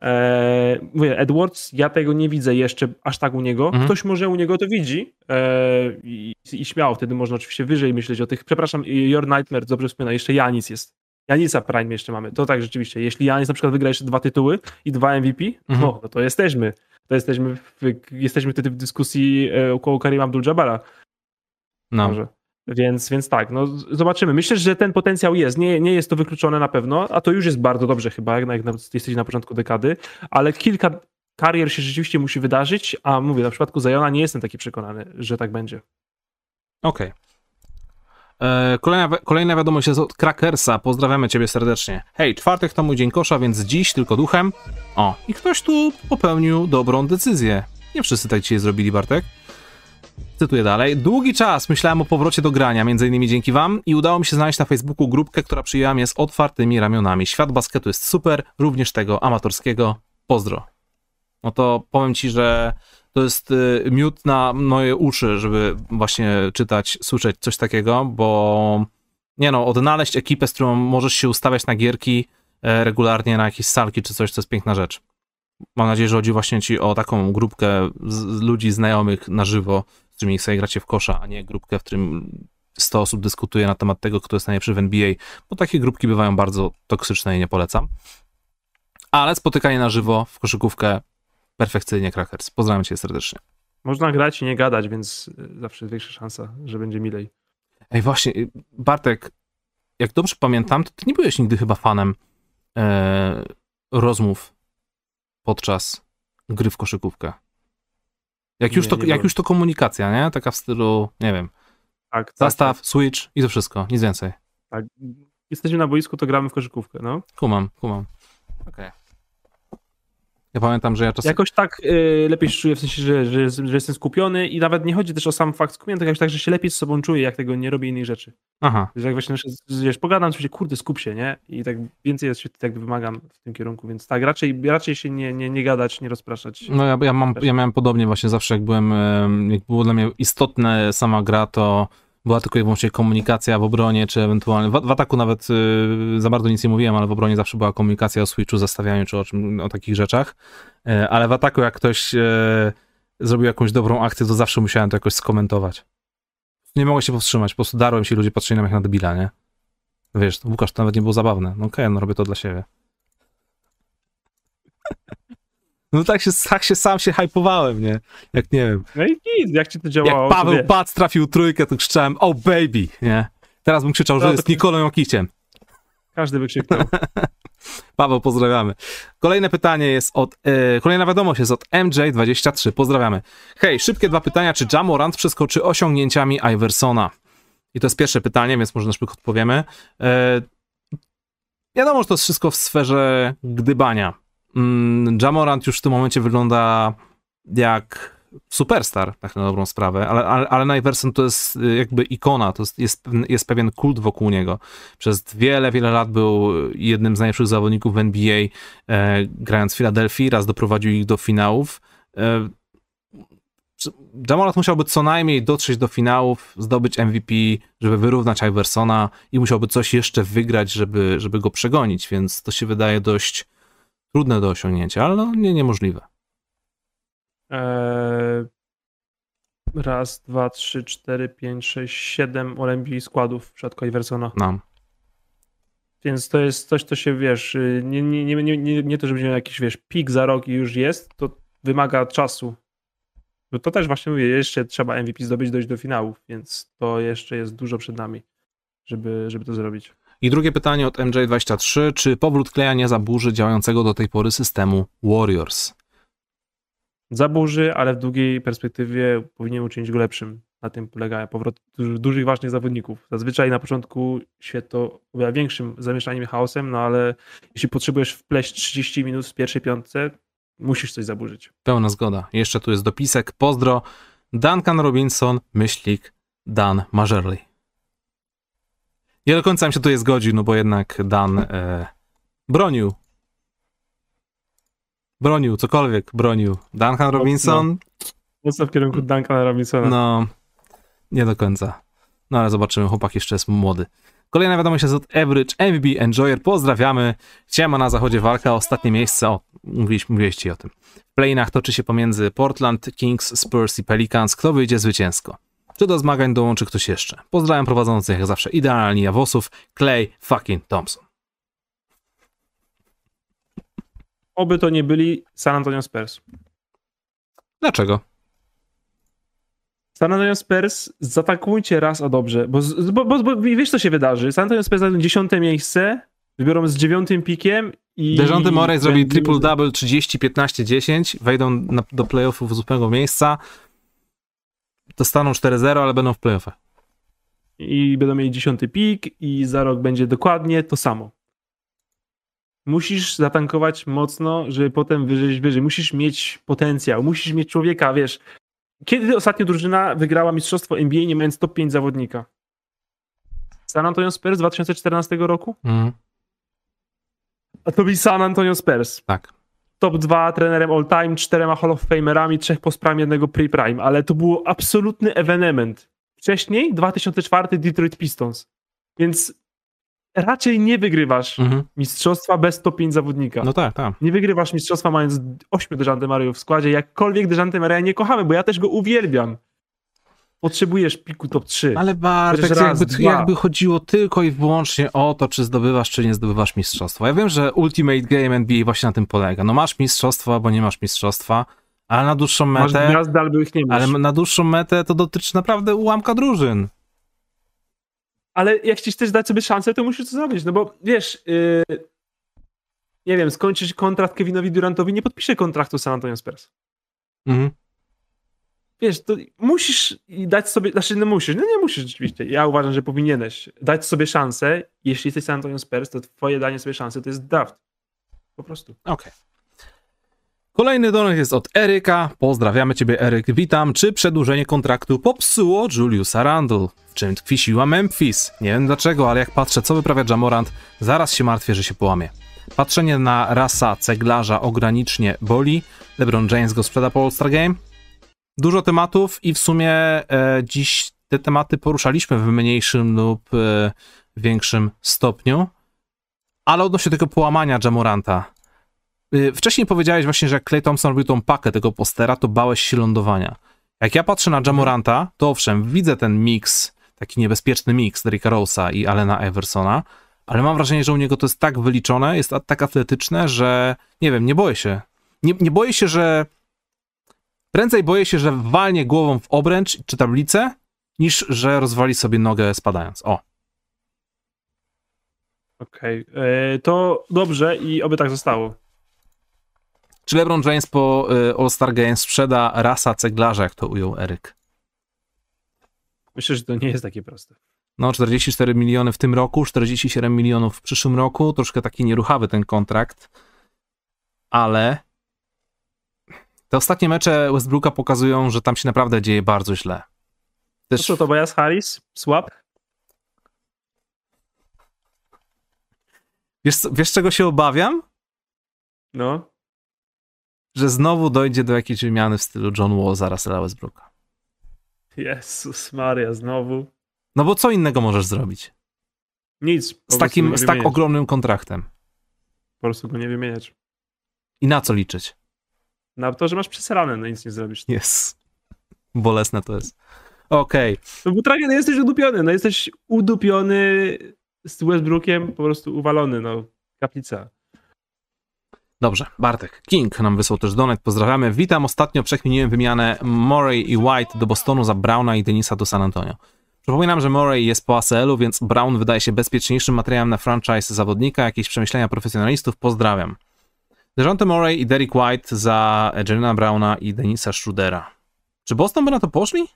S2: Eee, mówię, Edwards, ja tego nie widzę jeszcze aż tak u niego. Mhm. Ktoś może u niego to widzi eee, i, i, śmiało, wtedy można oczywiście wyżej myśleć o tych. Przepraszam, Your Nightmare, dobrze wspomina, jeszcze Janis jest. Janisa Prime jeszcze mamy. To tak rzeczywiście. Jeśli Janis na przykład wygra jeszcze dwa tytuły i dwa MVP, mhm. no, no to jesteśmy. To jesteśmy w, jesteśmy wtedy w dyskusji e, około Karim Abdul-Jabara. No. Może. Więc, więc tak, no zobaczymy. Myślę, że ten potencjał jest. Nie, nie jest to wykluczone na pewno, a to już jest bardzo dobrze chyba, jak, jak jesteś na początku dekady, ale kilka karier się rzeczywiście musi wydarzyć, a mówię, na przypadku Zajona nie jestem taki przekonany, że tak będzie.
S1: Okej. E, kolejna, kolejna wiadomość jest od Krakersa. Pozdrawiamy ciebie serdecznie. Hej, czwartek to mój dzień kosza, więc dziś tylko duchem. O, i ktoś tu popełnił dobrą decyzję. Nie wszyscy tak dzisiaj zrobili, Bartek. Cytuję dalej. Długi czas myślałem o powrocie do grania, między innymi dzięki wam i udało mi się znaleźć na Facebooku grupkę, która przyjęła mnie z otwartymi ramionami. Świat basketu jest super, również tego amatorskiego. Pozdro. No to powiem ci, że to jest y, miód na moje uszy, żeby właśnie czytać, słyszeć coś takiego, bo nie no, odnaleźć ekipę, z którą możesz się ustawiać na gierki e, regularnie, na jakieś salki czy coś, to jest piękna rzecz. Mam nadzieję, że chodzi właśnie ci o taką grupkę z, ludzi znajomych na żywo, z którymi sobie gracie w kosza, a nie grupkę, w którym 100 osób dyskutuje na temat tego, kto jest najlepszy w NBA, bo takie grupki bywają bardzo toksyczne i nie polecam. Ale spotykanie na żywo w koszykówkę perfekcyjnie Krakers. Pozdrawiam cię serdecznie.
S2: Można grać i nie gadać, więc y, zawsze jest większa szansa, że będzie milej.
S1: Ej, właśnie, y, Bartek, jak dobrze pamiętam, to ty nie byłeś nigdy chyba fanem e, rozmów podczas gry w koszykówkę. Jak, nie, już to, jak już to komunikacja, nie? Taka w stylu, nie wiem, tak, tak zastaw, tak. switch i to wszystko, nic więcej.
S2: Tak, jesteśmy na boisku, to gramy w koszykówkę, no.
S1: Kumam, kumam. Okej. Okay. Ja pamiętam, że ja czasem...
S2: Jakoś tak y, lepiej się czuję, w sensie, że, że, że, jestem skupiony i nawet nie chodzi też o sam fakt skupienia, tylko jakoś tak, że się lepiej z sobą czuję, jak tego nie robię innych rzeczy. Aha. Że jak właśnie, wiesz, pogadam, to się, kurde, skup się, nie? I tak więcej jest, tak wymagam w tym kierunku, więc tak, raczej, raczej się nie, nie, nie gadać, nie rozpraszać.
S1: No ja, ja, mam, ja miałem podobnie właśnie zawsze, jak byłem, jak było dla mnie istotne sama gra, to była tylko i wyłącznie komunikacja w obronie, czy ewentualnie, w, w ataku nawet y, za bardzo nic nie mówiłem, ale w obronie zawsze była komunikacja o switchu, zastawianiu, czy o, czym, o takich rzeczach, y, ale w ataku jak ktoś y, zrobił jakąś dobrą akcję, to zawsze musiałem to jakoś skomentować. Nie mogłem się powstrzymać, po prostu darłem się, ludzie patrzyli na mnie jak na debila, nie? Wiesz, Łukasz, to nawet nie było zabawne. No okej, okay, no robię to dla siebie. No tak się, tak się sam się hypowałem, nie? Jak nie wiem.
S2: No i nic, jak ci to działało?
S1: Jak Paweł Pac trafił trójkę, to krzyczałem, oh baby, nie? Teraz bym krzyczał, no, że jest to... Nikolą Jokiciem.
S2: Każdy by krzyknął. (laughs)
S1: Paweł, pozdrawiamy. Kolejne pytanie jest od, e, kolejna wiadomość jest od MJ23, pozdrawiamy. Hej, szybkie dwa pytania, czy Jamorant przeskoczy osiągnięciami Iversona? I to jest pierwsze pytanie, więc może na szybko odpowiemy. E, wiadomo, że to jest wszystko w sferze gdybania. Mm, Jamorant już w tym momencie wygląda jak superstar, tak na dobrą sprawę, ale, ale, ale Iverson to jest y, jakby ikona, to jest, jest, jest pewien kult wokół niego. Przez wiele, wiele lat był jednym z najlepszych zawodników w NBA, e, grając w Filadelfii, raz doprowadził ich do finałów. E, Jamorant musiałby co najmniej dotrzeć do finałów, zdobyć MVP, żeby wyrównać Iversona i musiałby coś jeszcze wygrać, żeby, żeby go przegonić, więc to się wydaje dość trudne do osiągnięcia, ale no nie niemożliwe.
S2: Eee, raz, dwa, trzy, cztery, pięć, sześć, siedem Olimbii składów w przypadku Iversona.
S1: No.
S2: Więc to jest coś, co się, wiesz, nie, nie, nie, nie, nie to, żeby miał jakiś, wiesz, pik za rok i już jest, to wymaga czasu. Bo to też właśnie mówię, jeszcze trzeba MVP zdobyć, dojść do finałów, więc to jeszcze jest dużo przed nami, żeby, żeby to zrobić.
S1: I drugie pytanie od MJ23. Czy powrót Kleja nie zaburzy działającego do tej pory systemu Warriors?
S2: Zaburzy, ale w długiej perspektywie powinien uczynić go lepszym. Na tym polega powrót dużych, ważnych zawodników. Zazwyczaj na początku świetło to większym zamieszaniem chaosem, no ale jeśli potrzebujesz wpleść 30 minut w pierwszej piątce, musisz coś zaburzyć.
S1: Pełna zgoda. Jeszcze tu jest dopisek. Pozdro. Duncan Robinson, myślik Dan Majerley. Nie do końca mi się tutaj zgodził, no bo jednak Dan e, bronił. Bronił, cokolwiek bronił. Duncan Robinson.
S2: Mocno w kierunku Duncana Robinsona.
S1: No, nie do końca. No ale zobaczymy, chłopak jeszcze jest młody. Kolejna wiadomość jest od Average MVB Enjoyer. Pozdrawiamy. Ciema na zachodzie walka ostatnie miejsce. O, mówiliśmy, mówiliście o tym. W playinach toczy się pomiędzy Portland, Kings, Spurs i Pelicans. Kto wyjdzie zwycięsko? Czy do zmagań dołączy ktoś jeszcze? Pozdrawiam prowadzących jak zawsze idealni Jawosów, Clay fucking Thompson.
S2: Oby to nie byli San Antonio Spurs.
S1: Dlaczego?
S2: San Antonio Spurs zaatakujcie raz, a dobrze, bo, bo, bo, bo wiesz co się wydarzy. San Antonio Spurs na dziesiąte miejsce, wybiorą z dziewiątym pikiem i...
S1: Dejonte Morey zrobi triple-double 30, 15, 10, wejdą na, do playoffów z ósmego miejsca, dostaną 4-0, ale będą w playoffach.
S2: i będą mieli dziesiąty pik i za rok będzie dokładnie to samo. Musisz zatankować mocno, żeby potem wyżej, wyżej. Musisz mieć potencjał, musisz mieć człowieka, wiesz. Kiedy ostatnio drużyna wygrała mistrzostwo NBA nie mając top 5 zawodnika? San Antonio Spurs 2014 roku?
S1: Mhm.
S2: A to był San Antonio Spurs.
S1: Tak.
S2: Top 2 trenerem all time, czterema Hall of Famerami, trzech post-prime, jednego pre-prime, ale to był absolutny ewenement. Wcześniej 2004 Detroit Pistons. Więc raczej nie wygrywasz
S1: Mhm.
S2: mistrzostwa bez top 5 zawodnika.
S1: No tak, tak.
S2: Nie wygrywasz mistrzostwa mając 8 Dejante Mario w składzie. Jakkolwiek Dejante Maria nie kochamy, bo ja też go uwielbiam. Potrzebujesz piku top 3.
S1: Ale Bartek,
S2: Chociaż raz,
S1: jakby, jakby chodziło tylko i wyłącznie o to, czy zdobywasz, czy nie zdobywasz mistrzostwa. Ja wiem, że Ultimate Game NBA właśnie na tym polega. No masz mistrzostwa, albo nie masz mistrzostwa, ale na dłuższą
S2: Masz
S1: metę,
S2: gwiazdy, albo ich nie masz.
S1: ale
S2: Ale,
S1: na dłuższą metę to dotyczy naprawdę ułamka drużyn.
S2: jak chcesz też dać sobie szansę, to musisz to zrobić, no bo wiesz, yy, nie wiem, skończysz kontrakt Kevinowi Durantowi, nie podpisze kontraktu z San Antonio Spurs.
S1: Mhm.
S2: Wiesz, to musisz dać sobie, znaczy no musisz, no nie musisz rzeczywiście, ja uważam, że powinieneś dać sobie szansę, jeśli jesteś San Antonio Spurs, to twoje danie sobie szansy to jest draft. Po prostu.
S1: Okej. Kolejny donet jest od Eryka. Pozdrawiamy ciebie, Eryk. Witam. Czy przedłużenie kontraktu popsuło Juliusa Randle? W czym tkwi siła Memphis? Nie wiem dlaczego, ale jak patrzę, co wyprawia Jamorant, zaraz się martwię, że się połamie. Patrzenie na rasa ceglarza ogranicznie boli. LeBron James go sprzeda po All-Star Game. Dużo tematów i w sumie e, dziś te tematy poruszaliśmy w mniejszym lub e, większym stopniu. Ale odnośnie tego połamania Jamoranta, Y, Wcześniej powiedziałeś właśnie, że jak Clay Thompson robił tą pakę tego postera, to bałeś się lądowania. Jak ja patrzę na Jamoranta, to owszem, widzę ten miks, taki niebezpieczny miks Derricka Rose'a i Allena Eversona, ale mam wrażenie, że u niego to jest tak wyliczone, jest tak atletyczne, że nie wiem, nie boję się. Nie, nie boję się, że prędzej boję się, że walnie głową w obręcz czy tablicę, niż że rozwali sobie nogę spadając. O,
S2: Okej, e, to dobrze i oby tak zostało.
S1: czy LeBron James po y, All-Star Game sprzeda rasa ceglarza, jak to ujął Eryk?
S2: Myślę, że to nie jest takie proste.
S1: No, 44 miliony w tym roku, 47 milionów w przyszłym roku. Troszkę taki nieruchawy ten kontrakt, ale te ostatnie mecze Westbrooka pokazują, że tam się naprawdę dzieje bardzo źle.
S2: To
S1: Też
S2: co, Tobias Harris? Swap?
S1: wiesz, wiesz, czego się obawiam?
S2: No.
S1: Że znowu dojdzie do jakiejś wymiany w stylu John Wall za Russella Westbrooka.
S2: Jezus Maria, znowu.
S1: No bo co innego możesz zrobić?
S2: Nic.
S1: Z takim, z tak ogromnym kontraktem.
S2: Po prostu go nie wymieniać.
S1: I na co liczyć?
S2: Na to, że masz przesrane, no nic nie zrobisz.
S1: Jest. Bolesne to jest. Okej.
S2: No bo tragedia, jesteś udupiony, no jesteś udupiony z Westbrookiem, po prostu uwalony, no. Kaplica.
S1: Dobrze, Bartek. King nam wysłał też donet, pozdrawiamy. Witam, ostatnio przekminiłem wymianę Murray i White do Bostonu za Browna i Denisa do San Antonio. Przypominam, że Murray jest po ACL-u, więc Brown wydaje się bezpieczniejszym materiałem na franchise zawodnika. Jakieś przemyślenia profesjonalistów? Pozdrawiam. DeJounte Murray i Derek White za Jelena Browna i Denisa Schrudera. Czy Boston by na to poszli?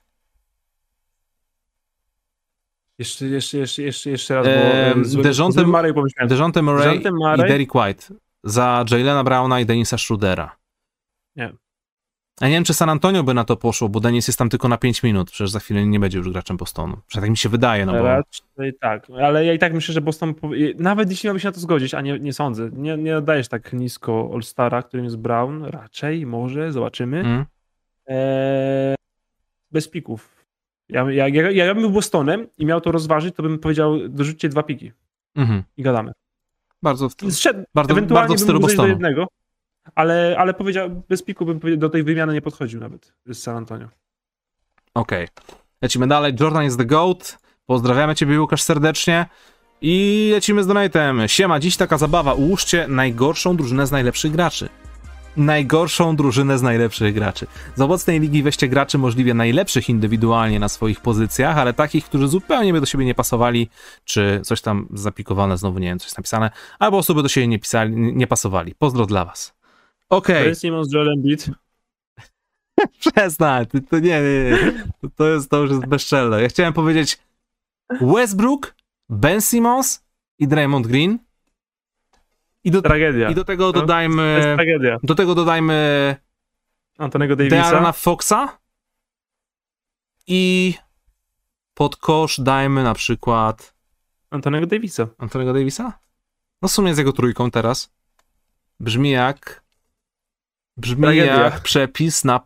S2: Jeszcze, jeszcze, jeszcze, jeszcze, jeszcze raz, bo
S1: Dejounte-
S2: Murray pomyślałem.
S1: DeJounte Murray,
S2: Murray?
S1: i Derek White za Jelena Browna i Denisa Schrudera.
S2: Nie.
S1: A nie wiem, czy San Antonio by na to poszło, bo Denis jest tam tylko na 5 minut. Przecież za chwilę nie będzie już graczem Bostonu. Przecież tak mi się wydaje, no bo...
S2: Raczej tak, ale ja i tak myślę, że Boston, nawet jeśli miałby się na to zgodzić, a nie, nie sądzę, nie, nie oddajesz tak nisko All-Stara, którym jest Brown, raczej, może, zobaczymy.
S1: Mm?
S2: Eee, bez pików. Ja, ja, ja, ja bym był Bostonem i miał to rozważyć, to bym powiedział, dorzućcie dwa piki
S1: Mhm.
S2: i gadamy.
S1: Bardzo, w,
S2: Zszedł,
S1: bardzo, bardzo w stylu
S2: dojść do
S1: Bostonu.
S2: jednego, ale, ale powiedział, bez piku bym do tej wymiany nie podchodził nawet z San Antonio.
S1: Okej. Lecimy dalej. Jordan jest the GOAT. Pozdrawiamy ciebie, Łukasz, serdecznie. I lecimy z donatem. Siema, dziś taka zabawa. Ułóżcie najgorszą drużynę z najlepszych graczy. Najgorszą drużynę z najlepszych graczy. Z obecnej ligi weźcie graczy możliwie najlepszych indywidualnie na swoich pozycjach, ale takich, którzy zupełnie by do siebie nie pasowali, czy coś tam zapikowane, znowu nie wiem, coś napisane, albo osoby do siebie nie, pisali, nie pasowali. Pozdro dla was. Okej.
S2: Okay. Simmons, Joel Embiid. (laughs)
S1: Przestań, to, to nie, nie, nie. To, to, jest, to już jest bezczelne. Ja chciałem powiedzieć Westbrook, Ben Simmons i Draymond Green. I do,
S2: Tragedia.
S1: i do tego
S2: No, To jest
S1: dodajmy.
S2: tragedia.
S1: Do tego dodajmy
S2: Antonego Davisa.
S1: Dearona Foxa. I pod kosz dajmy na przykład
S2: Antonego Davisa.
S1: Antonego Davisa? No w sumie z jego trójką teraz. Brzmi jak. Brzmi
S2: Tragedia.
S1: jak przepis na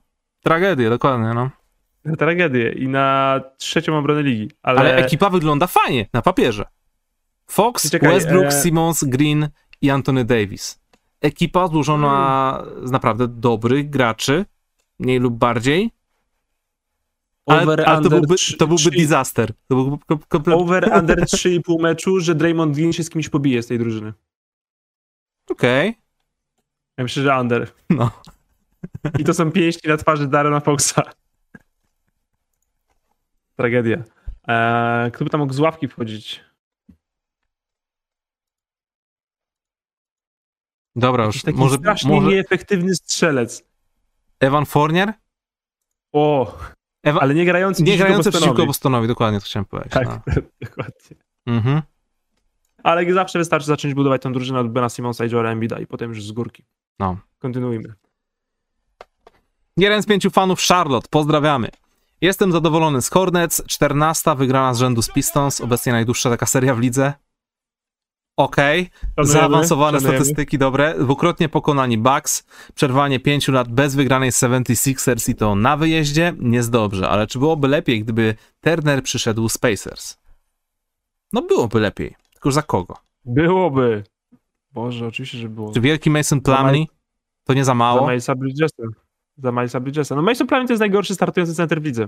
S1: tragedię, dokładnie, no.
S2: Tragedię. I na trzecią obronę ligi. Ale,
S1: Ale ekipa wygląda fajnie na papierze. Fox,
S2: Czekaj,
S1: Westbrook,
S2: e-
S1: Simmons, Green i Anthony Davis. Ekipa złożona z naprawdę dobrych graczy, mniej lub bardziej. Ale,
S2: over,
S1: ale to
S2: under
S1: byłby, to byłby
S2: trzy-
S1: disaster. To byłby.
S2: Over under (laughs) 3,5 meczu, że Draymond Green się z kimś pobije z tej drużyny.
S1: Okej.
S2: Ja myślę, że under.
S1: No.
S2: I to są pięści na twarzy Darena Foxa. Tragedia. Eee, kto by tam mógł z ławki wchodzić?
S1: Dobra, już
S2: taki
S1: może,
S2: strasznie
S1: może
S2: nieefektywny strzelec.
S1: Evan Fournier?
S2: O,
S1: Ewa-
S2: ale nie grający
S1: Nie grający przeciwko.
S2: Bostonowi,
S1: dokładnie to chciałem powiedzieć.
S2: Tak,
S1: No. (laughs)
S2: dokładnie.
S1: Mhm.
S2: Ale zawsze wystarczy zacząć budować tę drużynę od Bena Simonsa i Joela Embida i potem już z górki.
S1: No.
S2: Kontynuujmy.
S1: Jeden z pięciu fanów Charlotte, pozdrawiamy. Jestem zadowolony z Hornets, 14 wygrana z rzędu z Pistons, obecnie najdłuższa taka seria w lidze. Okej,
S2: Szanujemy,
S1: zaawansowane
S2: szanujemy.
S1: statystyki dobre, dwukrotnie pokonani Bucks, przerwanie pięciu lat bez wygranej 76ers i to na wyjeździe, jest dobrze, ale czy byłoby lepiej, gdyby Turner przyszedł z Pacers? No byłoby lepiej, tylko za kogo?
S2: Byłoby. Boże, oczywiście, że było.
S1: Czy wielki Mason Plumlee to nie za
S2: Za
S1: mało?
S2: Milesa Bridgesa. Za Milesa Bridgesa. No Mason Plumlee to jest najgorszy startujący center w lidze.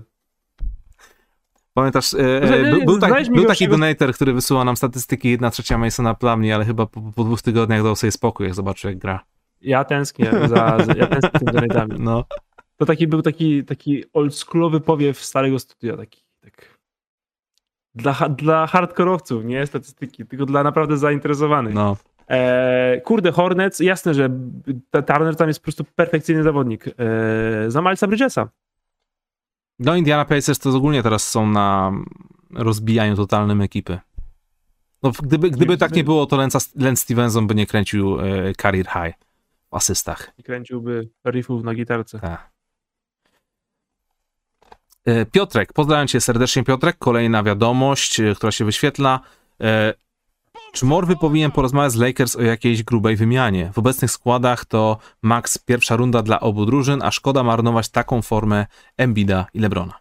S1: Pamiętasz, e, e, był, był, tak, był taki donator, który wysyła nam statystyki 1 trzecia Masona Plumlee, ale chyba po, po dwóch tygodniach dał sobie spokój, jak zobaczył jak gra.
S2: Ja tęsknię za, za ja tęsknię za tymi donate'ami.
S1: No,
S2: To taki był taki, taki oldschoolowy powiew starego studia, taki tak dla, dla hardkorowców, nie statystyki, tylko dla naprawdę zainteresowanych.
S1: no.
S2: E, kurde, Hornets, jasne, że Turner tam jest po prostu perfekcyjny zawodnik. E, za Milesa Bridgesa.
S1: No Indiana Pacers to ogólnie teraz są na rozbijaniu totalnym ekipy. No, gdyby, gdyby tak nie było, to Lance, Stevenson by nie kręcił e, career high w asystach.
S2: I kręciłby riffów na gitarce.
S1: Tak. E, Piotrek, pozdrawiam cię serdecznie Piotrek. Kolejna wiadomość, która się wyświetla. Czy Morwy powinien porozmawiać z Lakers o jakiejś grubej wymianie? W obecnych składach to max pierwsza runda dla obu drużyn, a szkoda marnować taką formę Embida i Lebrona.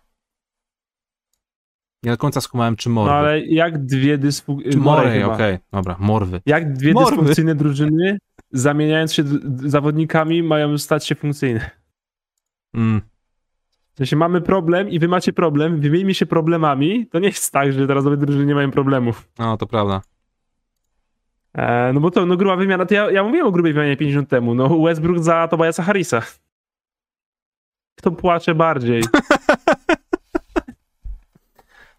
S1: Nie do końca skumałem, czy Morwy.
S2: No ale jak dwie dysfunkcyjne...
S1: Morej, okej, dobra, Morwy.
S2: Jak dwie
S1: Morwy.
S2: dysfunkcyjne drużyny, zamieniając się zawodnikami, mają stać się funkcyjne.
S1: Mm,
S2: W sensie mamy problem i wy macie problem, wymieńmy się problemami, to nie jest tak, że teraz obie drużyny nie mają problemów.
S1: no, to prawda.
S2: E, no bo to, no gruba wymiana, to ja, ja mówiłem o grubej wymianie 50 temu, no Westbrook za Tobiasa Harrisa. Kto płacze bardziej? (laughs)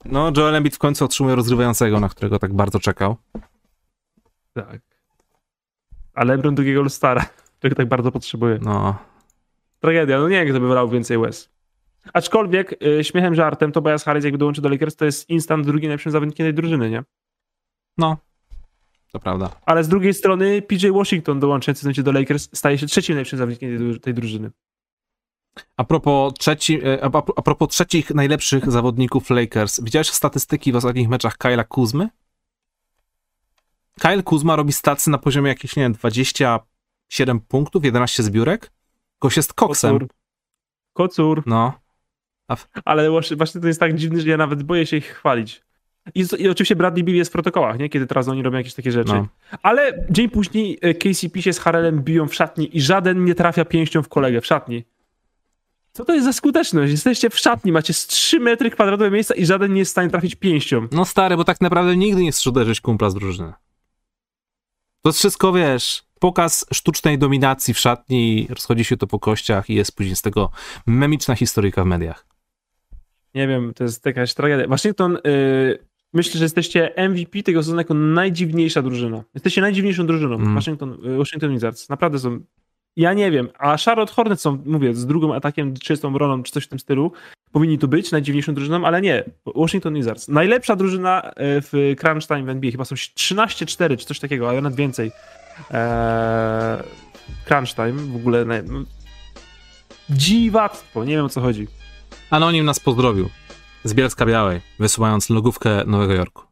S1: No, Joel Embiid w końcu otrzymuje rozgrywającego, na którego tak bardzo czekał.
S2: tak. A LeBron drugiego All-Stara, (laughs) którego tak bardzo potrzebuje.
S1: No,
S2: Tragedia, no nie wiem, kto by wylał więcej łez. Aczkolwiek, y, śmiechem, żartem, Tobias Harris jakby dołączył do Lakers, to jest instant drugi najlepszym zawodnikiem tej drużyny, nie?
S1: no, to prawda.
S2: Ale z drugiej strony PJ Washington dołączający do Lakers staje się trzecim najlepszym zawodnikiem tej, dru- tej drużyny.
S1: A propos, trzeci, e, a, a a propos trzecich najlepszych zawodników Lakers, widziałeś statystyki w ostatnich meczach Kyla Kuzmy? Kyle Kuzma robi stacy na poziomie jakichś, nie wiem, 27 punktów, 11 zbiórek. Gość jest koksem.
S2: Kocur. Kocur.
S1: No,
S2: Ale właśnie właśnie to jest tak dziwny, że ja nawet boję się ich chwalić. I, I oczywiście Bradley Beal jest w protokołach, nie? Kiedy teraz oni robią jakieś takie rzeczy.
S1: no.
S2: Ale dzień później e, KCP się z Harrelem biją w szatni i żaden nie trafia pięścią w kolegę w szatni. Co to jest za skuteczność? Jesteście w szatni, macie z 3 metry kwadratowe miejsca i żaden nie jest w stanie trafić pięścią.
S1: No stary, bo tak naprawdę nigdy nie chcesz uderzyć kumpla z drużyny. To jest wszystko, wiesz, pokaz sztucznej dominacji w szatni, rozchodzi się to po kościach i jest później z tego memiczna historyjka w mediach.
S2: Nie wiem, to jest jakaś tragedia. Waszyngton, yy, myślę, że jesteście MVP tego sezonu jako najdziwniejsza drużyna. Jesteście najdziwniejszą drużyną.
S1: Mm.
S2: Waszyngton, yy, Washington Wizards. Naprawdę są ja nie wiem, a Charlotte Hornets są, mówię, z drugim atakiem, czystą broną, czy coś w tym stylu, powinni tu być, najdziwniejszą drużyną, ale nie. Washington Wizards. Najlepsza drużyna e, w crunch time w NBA, chyba są 13-4, czy coś takiego, ale nawet więcej. Eee, crunch time, w ogóle no, dziwactwo, nie wiem o co chodzi.
S1: Anonim nas pozdrowił z Bielska Białej, wysyłając logówkę Nowego Jorku.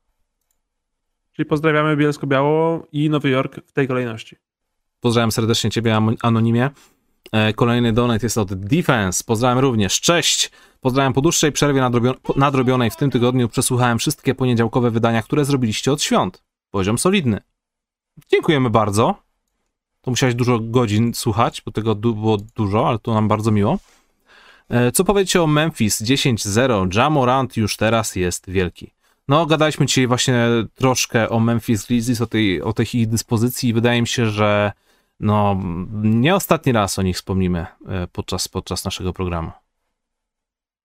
S2: Czyli pozdrawiamy Bielsko-Biało i Nowy Jork w tej kolejności.
S1: Pozdrawiam serdecznie Ciebie, Anonimie. E, kolejny donate jest od Defense. Pozdrawiam również. Cześć! Pozdrawiam po dłuższej przerwie nadrobionej w tym tygodniu. Przesłuchałem wszystkie poniedziałkowe wydania, które zrobiliście od świąt. Poziom solidny. Dziękujemy bardzo. To musiałeś dużo godzin słuchać, bo tego było dużo, ale to nam bardzo miło. E, co powiecie o Memphis 10-0? Jamorant już teraz jest wielki. No, gadaliśmy dzisiaj właśnie troszkę o Memphis Grizzlies, o tej, o tej ich dyspozycji i wydaje mi się, że no, nie ostatni raz o nich wspomnimy e, podczas, podczas naszego programu.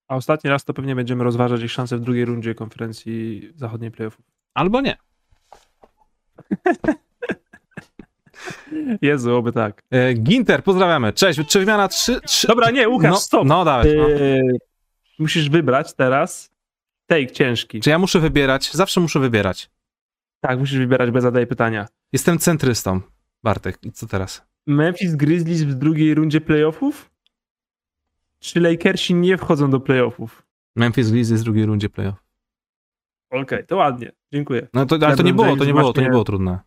S2: A ostatni raz to pewnie będziemy rozważać ich szanse w drugiej rundzie konferencji zachodniej playoffów.
S1: Albo nie. (laughs)
S2: Jezu, oby tak.
S1: E, Ginter, pozdrawiamy. Cześć, czy wymiana 3...
S2: Dobra, nie, Łukasz,
S1: no,
S2: stop.
S1: No, dawaj. No.
S2: E, musisz wybrać teraz take ciężki.
S1: Czy ja muszę wybierać? Zawsze muszę wybierać.
S2: Tak, musisz wybierać, bez zadaję pytania.
S1: Jestem centrystą, Bartek. I co teraz?
S2: Memphis Grizzlies w drugiej rundzie playoffów? Czy Lakersi nie wchodzą do playoffów?
S1: Memphis Grizzlies w drugiej rundzie playoff.
S2: Okej, okay, to ładnie. Dziękuję.
S1: No to, ale to nie było, to nie było, to nie było trudne.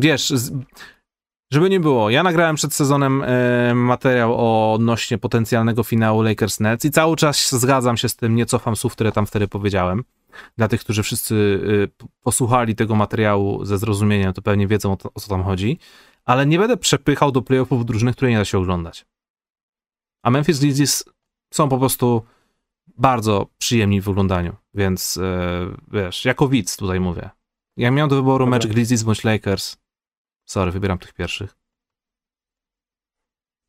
S1: Wiesz, z, żeby nie było, ja nagrałem przed sezonem e, materiał odnośnie potencjalnego finału Lakers Nets i cały czas zgadzam się z tym, nie cofam słów, które tam wtedy powiedziałem. Dla tych, którzy wszyscy e, posłuchali tego materiału ze zrozumieniem, to pewnie wiedzą o, to, o co tam chodzi, ale nie będę przepychał do playoffów drużyny, które nie da się oglądać. A Memphis Grizzlies są po prostu bardzo przyjemni w oglądaniu, więc e, wiesz, jako widz tutaj mówię. Jak miałem do wyboru mecz Grizzlies bądź Lakers, sorry, wybieram tych pierwszych.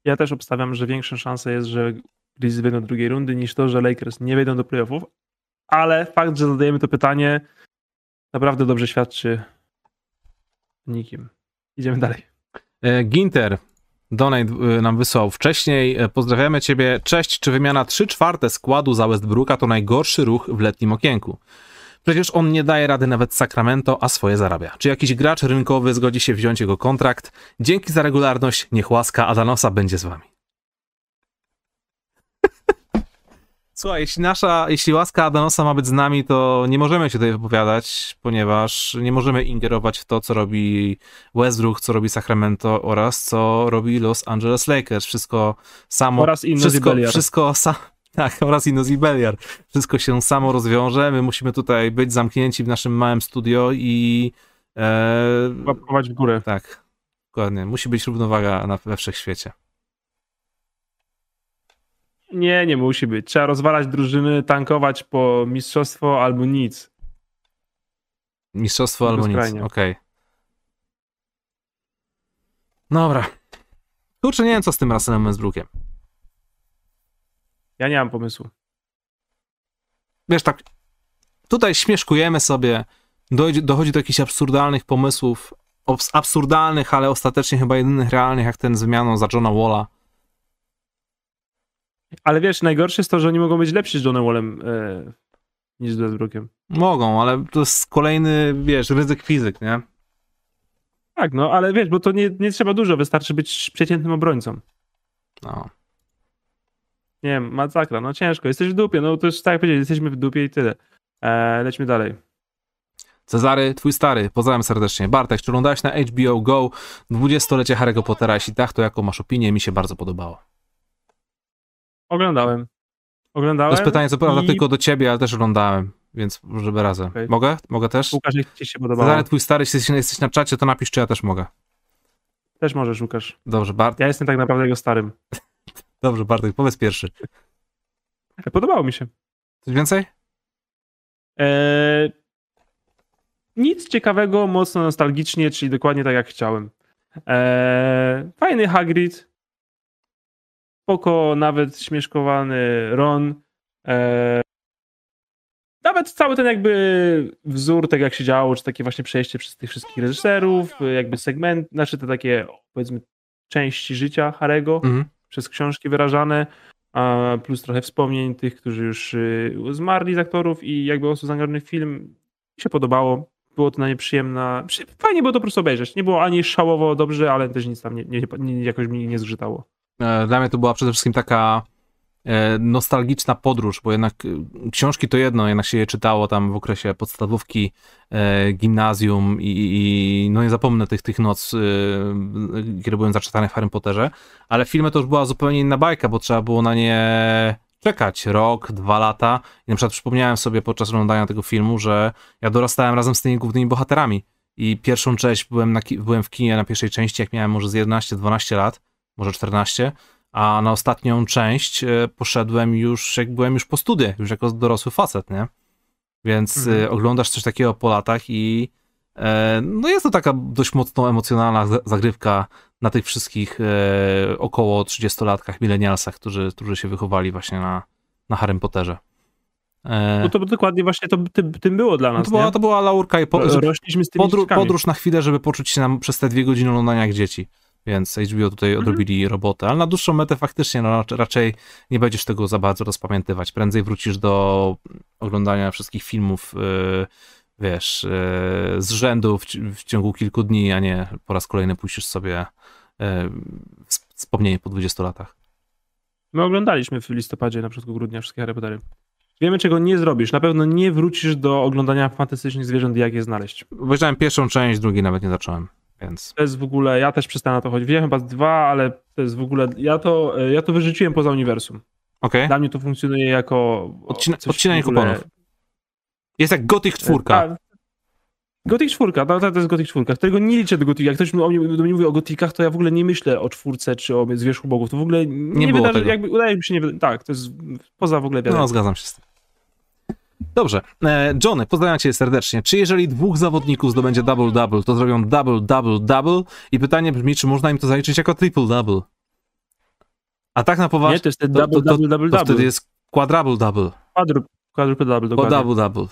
S2: Ja też obstawiam, że większa szansa jest, że Grizzlies wejdą do drugiej rundy, niż to, że Lakers nie wejdą do playoffów, ale fakt, że zadajemy to pytanie naprawdę dobrze świadczy nikim. Idziemy dalej.
S1: E, Ginter, Donate y, nam wysłał wcześniej. E, pozdrawiamy Ciebie. Cześć. Czy wymiana 3 czwarte składu za Westbrooka to najgorszy ruch w letnim okienku? Przecież on nie daje rady nawet Sacramento, a swoje zarabia. Czy jakiś gracz rynkowy zgodzi się wziąć jego kontrakt? Dzięki za regularność. Niech łaska Adanosa będzie z Wami. (laughs) Słuchaj, jeśli nasza, jeśli łaska Adanosa ma być z nami, to nie możemy się tutaj wypowiadać, ponieważ nie możemy ingerować w to, co robi Westbrook, co robi Sacramento oraz co robi Los Angeles Lakers. Wszystko samo.
S2: Oraz Inno
S1: wszystko, wszystko sa, tak, oraz Inno Zibeliar. Wszystko się samo rozwiąże. My musimy tutaj być zamknięci w naszym małym studio i.
S2: E, w górę.
S1: Tak, dokładnie. Musi być równowaga na, we wszechświecie.
S2: Nie, nie musi być. Trzeba rozwalać drużyny, tankować po mistrzostwo albo nic.
S1: Mistrzostwo albo nic, okej. Okay. Dobra. Kurczę, nie wiem co z tym Russellem Westbrookiem.
S2: Ja nie mam pomysłu.
S1: Wiesz, tak tutaj śmieszkujemy sobie, dojdzie, dochodzi do jakichś absurdalnych pomysłów, absurdalnych, ale ostatecznie chyba jedynych realnych, jak ten z wymianą za Johna Walla
S2: ale wiesz, najgorsze jest to, że oni mogą być lepsi z Johnem Wallem e, niż z Westbrookiem.
S1: Mogą, ale to jest kolejny, wiesz, ryzyk fizyk, nie?
S2: Tak, no, ale wiesz, bo to nie, nie trzeba dużo, wystarczy być przeciętnym obrońcą.
S1: No.
S2: Nie wiem, masakra, no ciężko, jesteś w dupie, no to już tak jak powiedzieć, jesteśmy w dupie i tyle. E, lećmy dalej.
S1: Cezary, twój stary, pozdrawiam serdecznie. Bartek, czy oglądałeś na HBO Go 20-lecie Harry'ego Pottera? Jeśli tak, to jaką masz opinię? Mi się bardzo podobało.
S2: Oglądałem. Oglądałem.
S1: To jest pytanie, co prawda, i... tylko do ciebie, ale też oglądałem, więc żeby razem. Okay. Mogę? Mogę też?
S2: Łukasz, jak ci się podobało.
S1: Zaraz twój stary, jeśli jesteś na czacie, to napisz, czy ja też mogę.
S2: Też możesz, Łukasz.
S1: Dobrze, Bart.
S2: Ja jestem tak naprawdę jego starym.
S1: Dobrze, Bartek, powiedz pierwszy.
S2: Podobało mi się.
S1: Coś więcej?
S2: Eee, nic ciekawego, mocno nostalgicznie, czyli dokładnie tak jak chciałem. Eee, fajny Hagrid, spoko, nawet śmieszkowany Ron. E, nawet cały ten jakby wzór tego, jak się działo, czy takie właśnie przejście przez tych wszystkich reżyserów, jakby segment, znaczy te takie powiedzmy części życia Harego,
S1: Mhm.
S2: Przez książki wyrażane, a plus trochę wspomnień tych, którzy już y, zmarli z aktorów i jakby osób zaangażowanych w film. Mi się podobało. Było to na nie przyjemna. przy- Fajnie było to po prostu obejrzeć. Nie było ani szałowo dobrze, ale też nic tam nie, nie, nie, jakoś mi nie zgrzytało.
S1: E, Dla mnie to była przede wszystkim taka nostalgiczna podróż, bo jednak e, książki to jedno, jednak się je czytało tam w okresie podstawówki, e, gimnazjum i, i no nie zapomnę tych, tych noc, e, kiedy byłem zaczytany w Harry Potterze, ale filmy to już była zupełnie inna bajka, bo trzeba było na nie czekać rok, dwa lata. I na przykład przypomniałem sobie podczas oglądania tego filmu, że ja dorastałem razem z tymi głównymi bohaterami. I pierwszą część byłem, na, byłem w kinie na pierwszej części, jak miałem może z 11-12 lat, może 14, a na ostatnią część e, poszedłem już, jak byłem już po studiach, już jako dorosły facet, nie? Więc
S2: Mhm.
S1: e, oglądasz coś takiego po latach i e, no jest to taka dość mocno emocjonalna za- zagrywka na tych wszystkich około 30-latkach, milenialsach, którzy, którzy się wychowali właśnie na, na Harrym Potterze.
S2: No to dokładnie właśnie to tym, tym było dla
S1: no
S2: nas.
S1: to, była,
S2: nie?
S1: to była laurka i po,
S2: Rośliśmy z tymi
S1: podru, podróż na chwilę, żeby poczuć się nam przez te dwie godziny oglądania jak dzieci. Więc HBO tutaj
S2: Mhm.
S1: odrobili robotę, ale na dłuższą metę faktycznie no, raczej- nie będziesz tego za bardzo rozpamiętywać. Prędzej wrócisz do oglądania wszystkich filmów, yy, wiesz, yy, z rzędu w, w ciągu kilku dni, a nie po raz kolejny puścisz sobie yy, sp- wspomnienie po 20 latach.
S2: My oglądaliśmy w listopadzie, na początku grudnia wszystkie Harry Pottery. Wiemy, czego nie zrobisz. Na pewno nie wrócisz do oglądania fantastycznych zwierząt i jak je znaleźć.
S1: Obejrzałem pierwszą część, drugiej nawet nie zacząłem, więc...
S2: To jest w ogóle, ja też przestałem na to chodzić. Wiem chyba dwa, ale to jest w ogóle, ja to, ja to wyrzuciłem poza uniwersum.
S1: Okej.
S2: Dla mnie to funkcjonuje jako...
S1: Odcina- odcinanie
S2: ogóle-
S1: kuponów. Jest jak Gothic 4.
S2: Tak. Gothic 4, no, to, to jest Gothic 4, którego nie liczę do Gothic. Jak ktoś o mnie, do mnie mówi o Gotikach, to ja w ogóle nie myślę o czwórce czy o Zwierzchu Bogów. To w ogóle nie,
S1: było
S2: wydarzy, jakby udaje mi się nie... Tak, to jest poza w ogóle wiadomo.
S1: No, zgadzam się z tym. Dobrze. E, Johnny, pozdrawiam cię serdecznie. Czy jeżeli dwóch zawodników zdobędzie double-double, to zrobią double-double-double? I pytanie brzmi, czy można im to zaliczyć jako triple-double? A tak na
S2: nie,
S1: poważnie,
S2: to jest
S1: to-
S2: double,
S1: to- to-
S2: double, double,
S1: to wtedy jest quadruple-double.
S2: Quadruple, quadruple double,
S1: Bo
S2: dokładnie.
S1: double-double.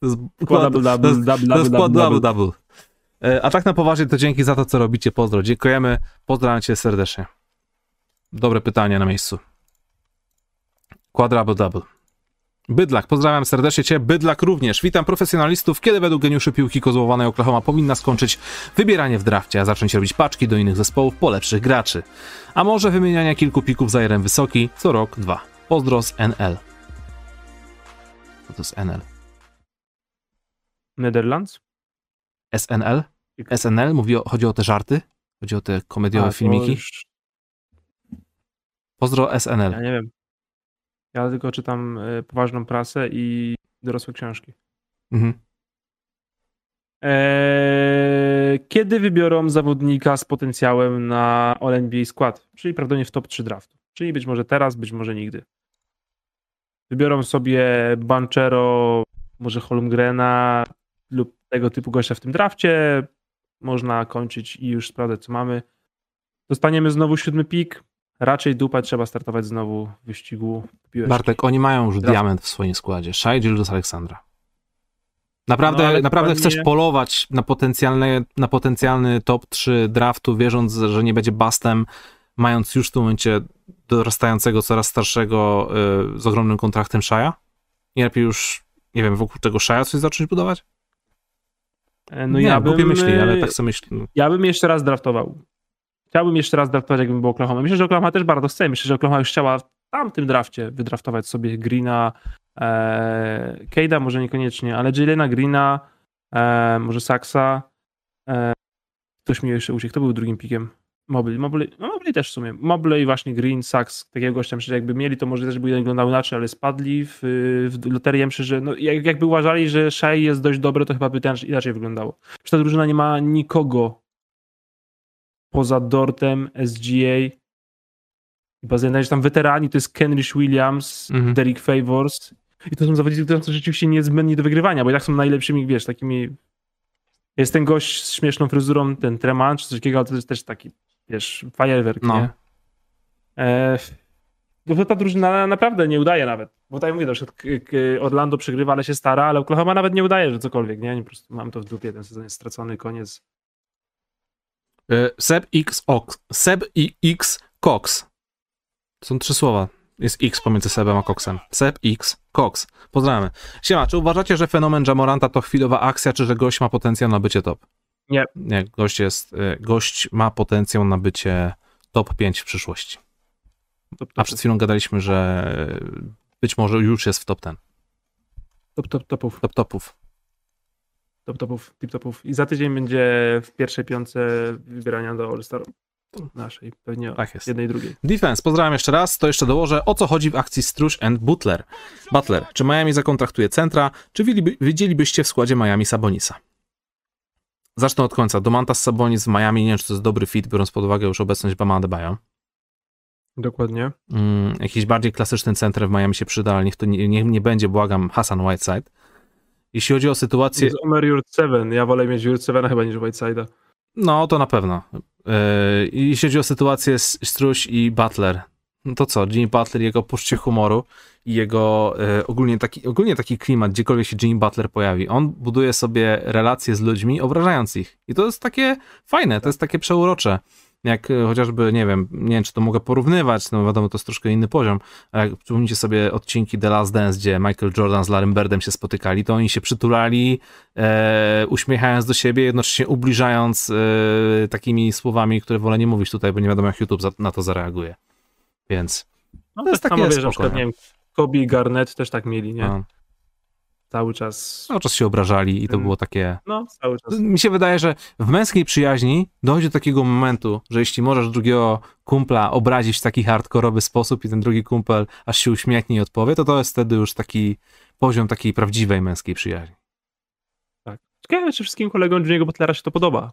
S1: To jest
S2: Quadruple double,
S1: to jest-
S2: double,
S1: to jest
S2: double, double, double.
S1: quadruple-double. E, A tak na poważnie, to dzięki za to, co robicie. Pozdro. Dziękujemy. Pozdrawiam cię serdecznie. Dobre pytanie na miejscu. Quadruple-double. Bydlak, pozdrawiam serdecznie Cię. Bydlak również. Witam profesjonalistów. Kiedy według geniuszy piłki kozłowanej Oklahoma powinna skończyć wybieranie w drafcie, a zacząć robić paczki do innych zespołów po lepszych graczy? A może wymieniania kilku pików za jeden wysoki co rok, dwa. Pozdro z NL. Co to jest NL?
S2: Netherlands?
S1: SNL? SNL? Mówi o, chodzi o te żarty? Chodzi o te komediowe
S2: A,
S1: filmiki?
S2: już-
S1: Pozdro SNL.
S2: Ja nie wiem. Ja tylko czytam e, poważną prasę i dorosłe książki.
S1: Mhm.
S2: Eee, kiedy wybiorą zawodnika z potencjałem na All-NBA skład? Czyli prawdopodobnie w top 3 draftu. Czyli być może teraz, być może nigdy. Wybiorą sobie Banchero, może Holmgrena lub tego typu gościa w tym drafcie. Można kończyć i już sprawdzać, co mamy. Dostaniemy znowu siódmy pik. Raczej dupa, trzeba startować znowu w wyścigu piłeczki.
S1: Bartek, oni mają już
S2: Draft.
S1: diament w swoim składzie. Shai Gildas Aleksandra. Naprawdę,
S2: No,
S1: naprawdę chcesz polować na potencjalny, na potencjalny top 3 draftu, wierząc, że nie będzie bastem, mając już w tym momencie dorastającego, coraz starszego y, z ogromnym kontraktem Shai'a? Nie lepiej już, nie wiem, wokół tego Shai'a coś zacząć budować?
S2: E, No
S1: nie,
S2: ja bym,
S1: myśli, ale
S2: e,
S1: tak sobie myślę.
S2: Ja bym jeszcze raz draftował. Chciałbym jeszcze raz draftować, jakbym był Oklahoma. Myślę, że Oklahoma też bardzo chce. Myślę, że Oklahoma już chciała w tamtym drafcie wydraftować sobie Greena, e, może niekoniecznie, ale Jalena Greena, e, może Saxa. E, ktoś mi jeszcze uciekł. Kto był drugim pikiem? Mobley. Mobley, no Mobley też w sumie. Mobley, właśnie Green, Sachs, takiego gościa myślę, że jakby mieli, to może też by wyglądały inaczej, ale spadli w, w loterię. Myślę, że no, jak, jakby uważali, że Shai jest dość dobry, to chyba by ten inaczej wyglądało. Przecież ta drużyna nie ma nikogo poza Dortem, SGA. I pamiętaj, że tam weterani to jest Kenrich Williams,
S1: Mhm.
S2: Derek Favors. I to są zawodnicy, którzy są rzeczywiście niezbędni do wygrywania, bo i tak są najlepszymi, wiesz, takimi... Jest ten gość z śmieszną fryzurą, ten Treman czy coś takiego, ale to jest też taki, wiesz, fajerwerk,
S1: No.
S2: nie? E, no ta drużyna naprawdę nie udaje nawet. Bo tak jak mówię, k- Orlando przegrywa, ale się stara, ale Oklahoma nawet nie udaje, że cokolwiek, nie? Po prostu mam to w dupie, ten sezon jest stracony, koniec.
S1: E, Seb X Ox. Seb i X Cox. Są trzy słowa. Jest X pomiędzy Sebem a Coxem. Seb X Cox. Pozdrawiamy. Siema, czy uważacie, że fenomen Jamoranta to chwilowa akcja, czy że gość ma potencjał na bycie top?
S2: Nie.
S1: Nie, gość jest, e, gość ma potencjał na bycie top 5 w przyszłości. A przed chwilą gadaliśmy, że być może już jest w top 10.
S2: top, top, topów,
S1: Top topów.
S2: Top, topów, tip topów. I za tydzień będzie w pierwszej piątce wybierania do All-Star naszej, pewnie
S1: Tak jest.
S2: jednej, drugiej.
S1: Defense, pozdrawiam jeszcze raz, to jeszcze dołożę, o co chodzi w akcji Strush and Butler. Butler, czy Miami zakontraktuje centra, czy widzieliby- widzielibyście w składzie Miami Sabonisa? Zacznę od końca. Domantas Sabonis w Miami, nie wiem, czy to jest dobry fit, biorąc pod uwagę już obecność Bama Adebayo.
S2: Dokładnie.
S1: Mm, jakiś bardziej klasyczny center w Miami się przyda, ale niech to nie, nie, nie będzie, błagam, Hassan Whiteside. Jeśli chodzi o sytuację,
S2: Jest Omer Yurt 7. Ja wolę mieć Yurt 7 chyba niż Whiteside'a.
S1: no to na pewno. Yy, jeśli chodzi o sytuację z Struś i Butler, no to co, Jimmy Butler, jego poczucie humoru i jego e, ogólnie, taki, ogólnie taki klimat, gdziekolwiek się Jimmy Butler pojawi, on buduje sobie relacje z ludźmi, obrażając ich. I to jest takie fajne, to jest takie przeurocze. Jak e, chociażby, nie wiem, nie wiem, czy to mogę porównywać, no wiadomo, to jest troszkę inny poziom, ale jak przypomnijcie sobie odcinki The Last Dance, gdzie Michael Jordan z Larrym Birdem się spotykali, to oni się przytulali, e, uśmiechając do siebie, jednocześnie ubliżając e, takimi słowami, które wolę nie mówić tutaj, bo nie wiadomo, jak YouTube za, na to zareaguje. Więc
S2: No
S1: To jest
S2: tak
S1: takie
S2: samo wiesz, na przykład, nie wiem, Kobe i Garnett też tak mieli, nie?
S1: no,
S2: Cały czas.
S1: cały czas się obrażali i to
S2: Mm.
S1: było takie...
S2: No, cały czas.
S1: Mi się wydaje, że w męskiej przyjaźni dochodzi do takiego momentu, że jeśli możesz drugiego kumpla obrazić w taki hardkorowy sposób i ten drugi kumpel aż się uśmiechnie i odpowie, to to jest wtedy już taki poziom takiej prawdziwej męskiej przyjaźni.
S2: Ciekawe, czy wszystkim kolegom Jimmy'ego Butlera się to podoba.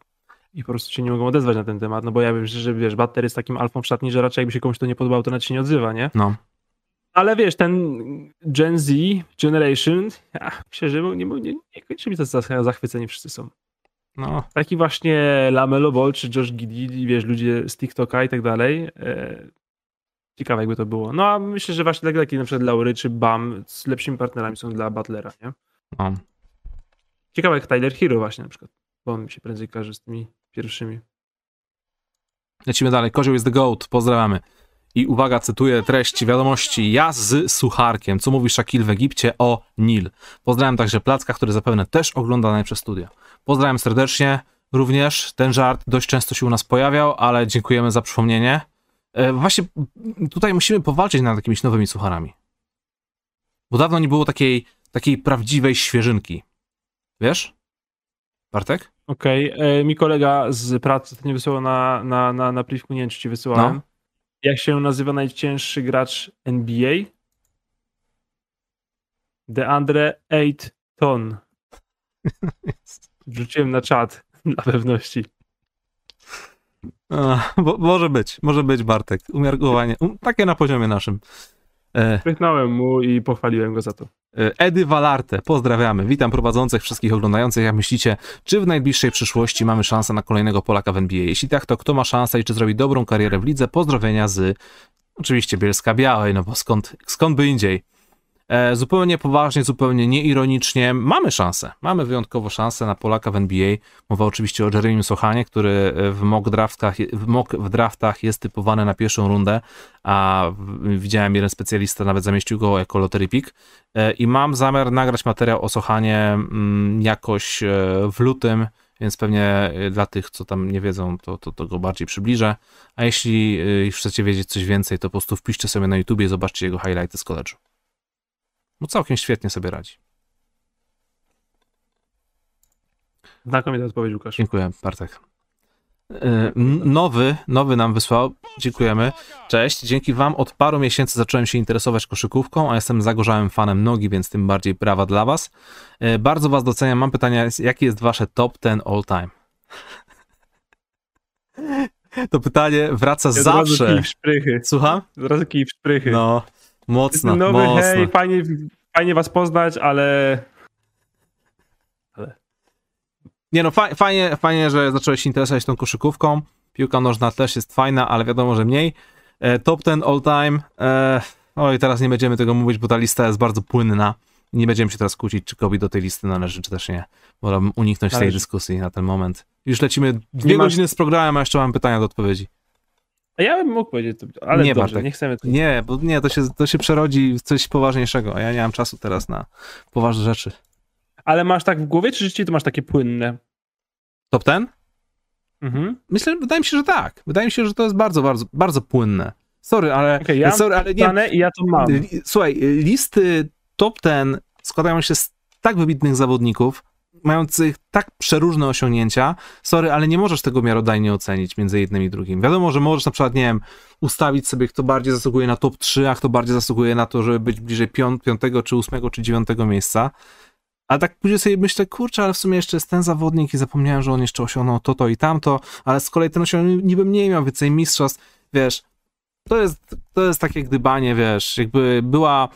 S2: I po prostu się nie mogą odezwać na ten temat, no bo ja wiem, że, że wiesz, Butler jest takim alfą w szatni, że raczej jakby się komuś to nie podobało, to nawet się nie odzywa, nie?
S1: No,
S2: Ale wiesz, ten Gen Z, Generation, ja, myślę, że nie, nie, nie kończy mi to za- zachwyceni wszyscy są.
S1: no,
S2: Taki właśnie Lamelo Ball czy Josh Giddy, wiesz, ludzie z TikToka i tak dalej. E, ciekawe jakby to było. No a myślę, że właśnie tak, taki na przykład Laury czy Bam z lepszymi partnerami są dla Butlera, nie?
S1: no.
S2: Ciekawe jak Tyler Hero właśnie na przykład, bo on mi się prędzej kojarzy z tymi pierwszymi.
S1: Lecimy dalej. Kozioł jest the goat. Pozdrawiamy. I uwaga, cytuję treść wiadomości. Ja z sucharkiem. Co mówi Shakil w Egipcie o Nil. Pozdrawiam także Placka, który zapewne też ogląda najpierw studia. Pozdrawiam serdecznie. Również ten żart dość często się u nas pojawiał, ale dziękujemy za przypomnienie. E, właśnie tutaj musimy powalczyć nad jakimiś nowymi sucharami. Bo dawno nie było takiej, takiej prawdziwej świeżynki. Wiesz? Bartek?
S2: Okej, e, mi kolega z pracy nie wysłał na, na, na, na pliwku, nie wiem czy ci wysyłałem.
S1: No.
S2: Jak się nazywa najcięższy gracz NBA? DeAndre Ayton. (laughs) Wrzuciłem na czat (laughs) dla pewności.
S1: A, bo, może być, może być Bartek. Umiarkowanie. Um, takie na poziomie naszym. E,
S2: Pychnąłem mu i pochwaliłem go za to.
S1: e, Edy Valarte, pozdrawiamy. Witam prowadzących, wszystkich oglądających. Jak myślicie, czy w najbliższej przyszłości mamy szansę na kolejnego Polaka w NBA? Jeśli tak, to kto ma szansę i czy zrobi dobrą karierę w lidze? Pozdrowienia z oczywiście Bielska Białej, no bo skąd, skąd by indziej? E, zupełnie poważnie, zupełnie nieironicznie, mamy szansę. Mamy wyjątkowo szansę na Polaka w NBA. Mowa oczywiście o Jeremym Sochanie, który w mock draftach, w mock draftach jest typowany na pierwszą rundę, a widziałem jeden specjalista nawet zamieścił go jako lottery pick. E, I mam zamiar nagrać materiał o Sochanie mm, jakoś e, w lutym, więc pewnie e, dla tych, co tam nie wiedzą, to, to, to go bardziej przybliżę. A jeśli e, chcecie wiedzieć coś więcej, to po prostu wpiszcie sobie na YouTubie i zobaczcie jego highlighty z college'u. No całkiem świetnie sobie radzi.
S2: Znakomita odpowiedź, Łukasz.
S1: Dziękuję, Bartek. E, Nowy, nowy nam wysłał. Dziękujemy. Cześć. Dzięki Wam od paru miesięcy zacząłem się interesować koszykówką, a jestem zagorzałym fanem nogi, więc tym bardziej brawa dla Was. E, Bardzo Was doceniam. Mam pytanie, jakie jest Wasze top 10 all time? (laughs) To pytanie wraca
S2: razu
S1: zawsze.
S2: kij w szprychy.
S1: Słucham?
S2: Od razu kij w szprychy.
S1: No, mocno,
S2: Nowy,
S1: mocno.
S2: hej, fajnie, fajnie was poznać, ale
S1: Nie no, fa- fajnie, fajnie, że zacząłeś się interesować tą koszykówką. Piłka nożna też jest fajna, ale wiadomo, że mniej. E, top 10 all time. E, oj, teraz nie będziemy tego mówić, bo ta lista jest bardzo płynna. Nie będziemy się teraz kłócić, czy Kobe do tej listy należy, czy też nie. Wolałbym uniknąć tej
S2: Należy.
S1: dyskusji na ten moment. Już lecimy dwie
S2: Nie masz-
S1: godziny z programem, a jeszcze mam pytania do odpowiedzi.
S2: A ja bym mógł powiedzieć, ale
S1: Nie,
S2: dobrze,
S1: Bartek.
S2: nie chcemy.
S1: Nie, bo nie, to się, to się przerodzi w coś poważniejszego, a ja nie mam czasu teraz na poważne rzeczy.
S2: Ale masz tak w głowie, czy rzeczywiście to masz takie płynne?
S1: Top ten?
S2: Mhm.
S1: Myślę, wydaje mi się, że tak. Wydaje mi się, że to jest bardzo, bardzo, bardzo płynne. Sorry, ale.
S2: Okej, ja
S1: sorry, ale nie.
S2: I ja to mam.
S1: Słuchaj, listy top ten składają się z tak wybitnych zawodników, mających tak przeróżne osiągnięcia. Sorry, ale nie możesz tego miarodajnie ocenić między jednym i drugim. Wiadomo, że możesz na przykład, nie wiem, ustawić sobie, kto bardziej zasługuje na top 3, a kto bardziej zasługuje na to, żeby być bliżej 5, 5 czy 8, czy 9 miejsca. Ale tak później sobie myślę, kurczę, ale w sumie jeszcze jest ten zawodnik i zapomniałem, że on jeszcze osiągnął to, to i tamto, ale z kolei ten osiągnął niby mniej miał więcej mistrzostw, wiesz, to jest, to jest takie gdybanie, wiesz, jakby była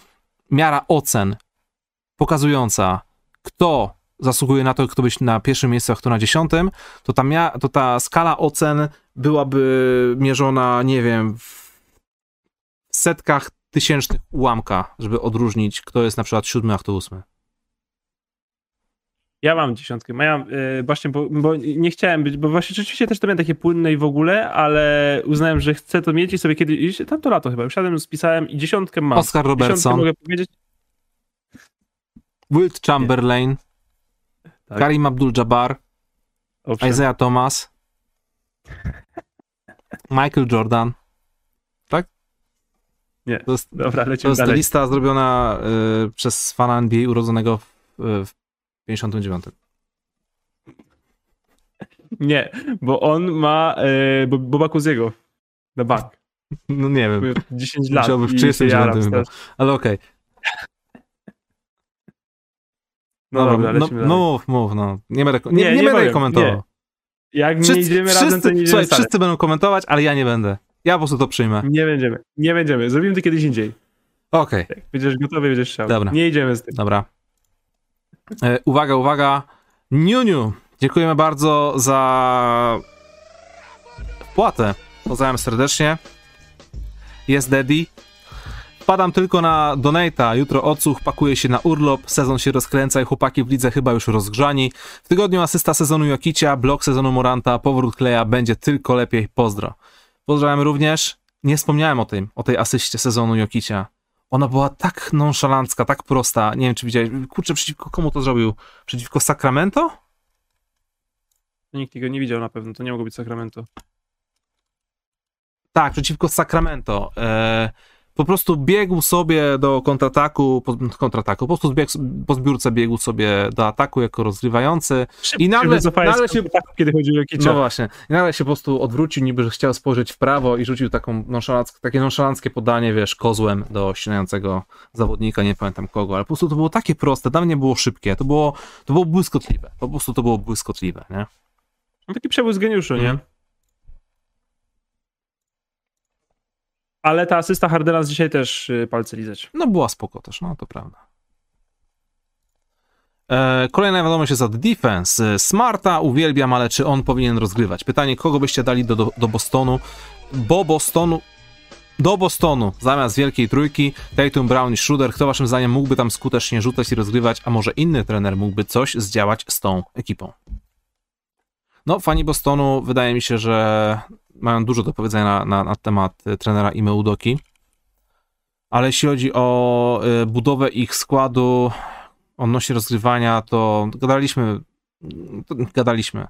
S1: miara ocen pokazująca, kto zasługuje na to, kto być na pierwszym miejscu, a kto na dziesiątym, to ta, mia- to ta skala ocen byłaby mierzona, nie wiem, w setkach tysięcznych ułamka, żeby odróżnić, kto jest na przykład siódmy, a kto ósmy.
S2: Ja mam dziesiątkę. Ja, yy, właśnie, bo, bo nie chciałem być, bo właśnie rzeczywiście też to miałem takie płynne i w ogóle, ale uznałem, że chcę to mieć i sobie kiedyś, tam to lato chyba, usiadłem, spisałem i dziesiątkę mam.
S1: Oscar
S2: Dziesiątkę
S1: Robertson,
S2: mogę powiedzieć.
S1: Wilt Chamberlain,
S2: Tak.
S1: Karim Abdul-Jabbar. Isaiah Thomas, Michael Jordan. Tak?
S2: Nie.
S1: To jest,
S2: Dobra,
S1: to
S2: lecimy
S1: jest
S2: dalej.
S1: lista zrobiona y, przez fana NBA urodzonego w, y, w 59.
S2: Nie, bo on ma Bo- Boba Kuziego na bank.
S1: No nie wiem,
S2: 10 lat.
S1: Musiałby w
S2: i
S1: 39
S2: się jaram
S1: chyba.
S2: strasznie.
S1: ale okej.
S2: No dobra,
S1: no,
S2: lecimy
S1: no mów, mów, no. Nie będę, nie,
S2: Nie,
S1: nie,
S2: nie
S1: będę
S2: powiem,
S1: komentował.
S2: nie. Jak nie
S1: Wszyscy,
S2: idziemy
S1: wszyscy,
S2: razem, to nie idziemy
S1: słuchaj, wszyscy będą komentować, ale ja nie będę. Ja po prostu to przyjmę.
S2: Nie będziemy, nie będziemy. Zrobimy to kiedyś indziej.
S1: Okej,
S2: Jak będziesz gotowy, będziesz chciał.
S1: Dobra.
S2: Nie idziemy z tym.
S1: dobra. E, uwaga, uwaga. Niuniu, dziękujemy bardzo za wpłatę. Pozdrawiam serdecznie. Jest Daddy. Wpadam tylko na Donata. Jutro odsłuch, pakuje się na urlop, sezon się rozkręca i chłopaki w lidze chyba już rozgrzani. W tygodniu asysta sezonu Jokicia, blok sezonu Moranta, powrót Kleja, będzie tylko lepiej. Pozdro. Pozdrawiam również. Nie wspomniałem o tym, o tej asyście sezonu Jokicia. Ona była tak nonszalancka, tak prosta. Nie wiem, czy widziałeś. Kurczę, przeciwko komu to zrobił? Przeciwko Sacramento?
S2: Nikt tego nie widział na pewno, to nie mogło być Sacramento.
S1: Tak, przeciwko Sacramento. E, po prostu biegł sobie do kontrataku, po, kontrataku, po prostu zbiegł, po zbiórce biegł sobie do ataku jako rozgrywający. I nagle- nagle się-
S2: kontaktu, kiedy chodzi o Jokicia.
S1: No właśnie. I nagle się po prostu odwrócił, niby że chciał spojrzeć w prawo i rzucił taką nonszalanckie, takie nonszalanckie podanie, wiesz, kozłem do ścinającego zawodnika, nie pamiętam kogo, ale po prostu to było takie proste, dla mnie było szybkie, to było, to było błyskotliwe. Po prostu to było błyskotliwe, nie?
S2: No taki przebłysk geniuszu, nie? Ale ta asysta Hardena z dzisiaj też y, palce lizać.
S1: No była spoko też, no to prawda. E, kolejna wiadomość jest od Defense. Smarta uwielbiam, ale czy on powinien rozgrywać? Pytanie, kogo byście dali do, do, do Bostonu? Bo Bostonu... Do Bostonu, zamiast wielkiej trójki, Tatum, Brown i Schroeder, kto waszym zdaniem mógłby tam skutecznie rzucać i rozgrywać, a może inny trener mógłby coś zdziałać z tą ekipą? No, fani Bostonu wydaje mi się, że mają dużo do powiedzenia na, na, na temat y, trenera Ime Udoki. Ale jeśli chodzi o y, budowę ich składu, odnośnie rozgrywania, to gadaliśmy, to gadaliśmy.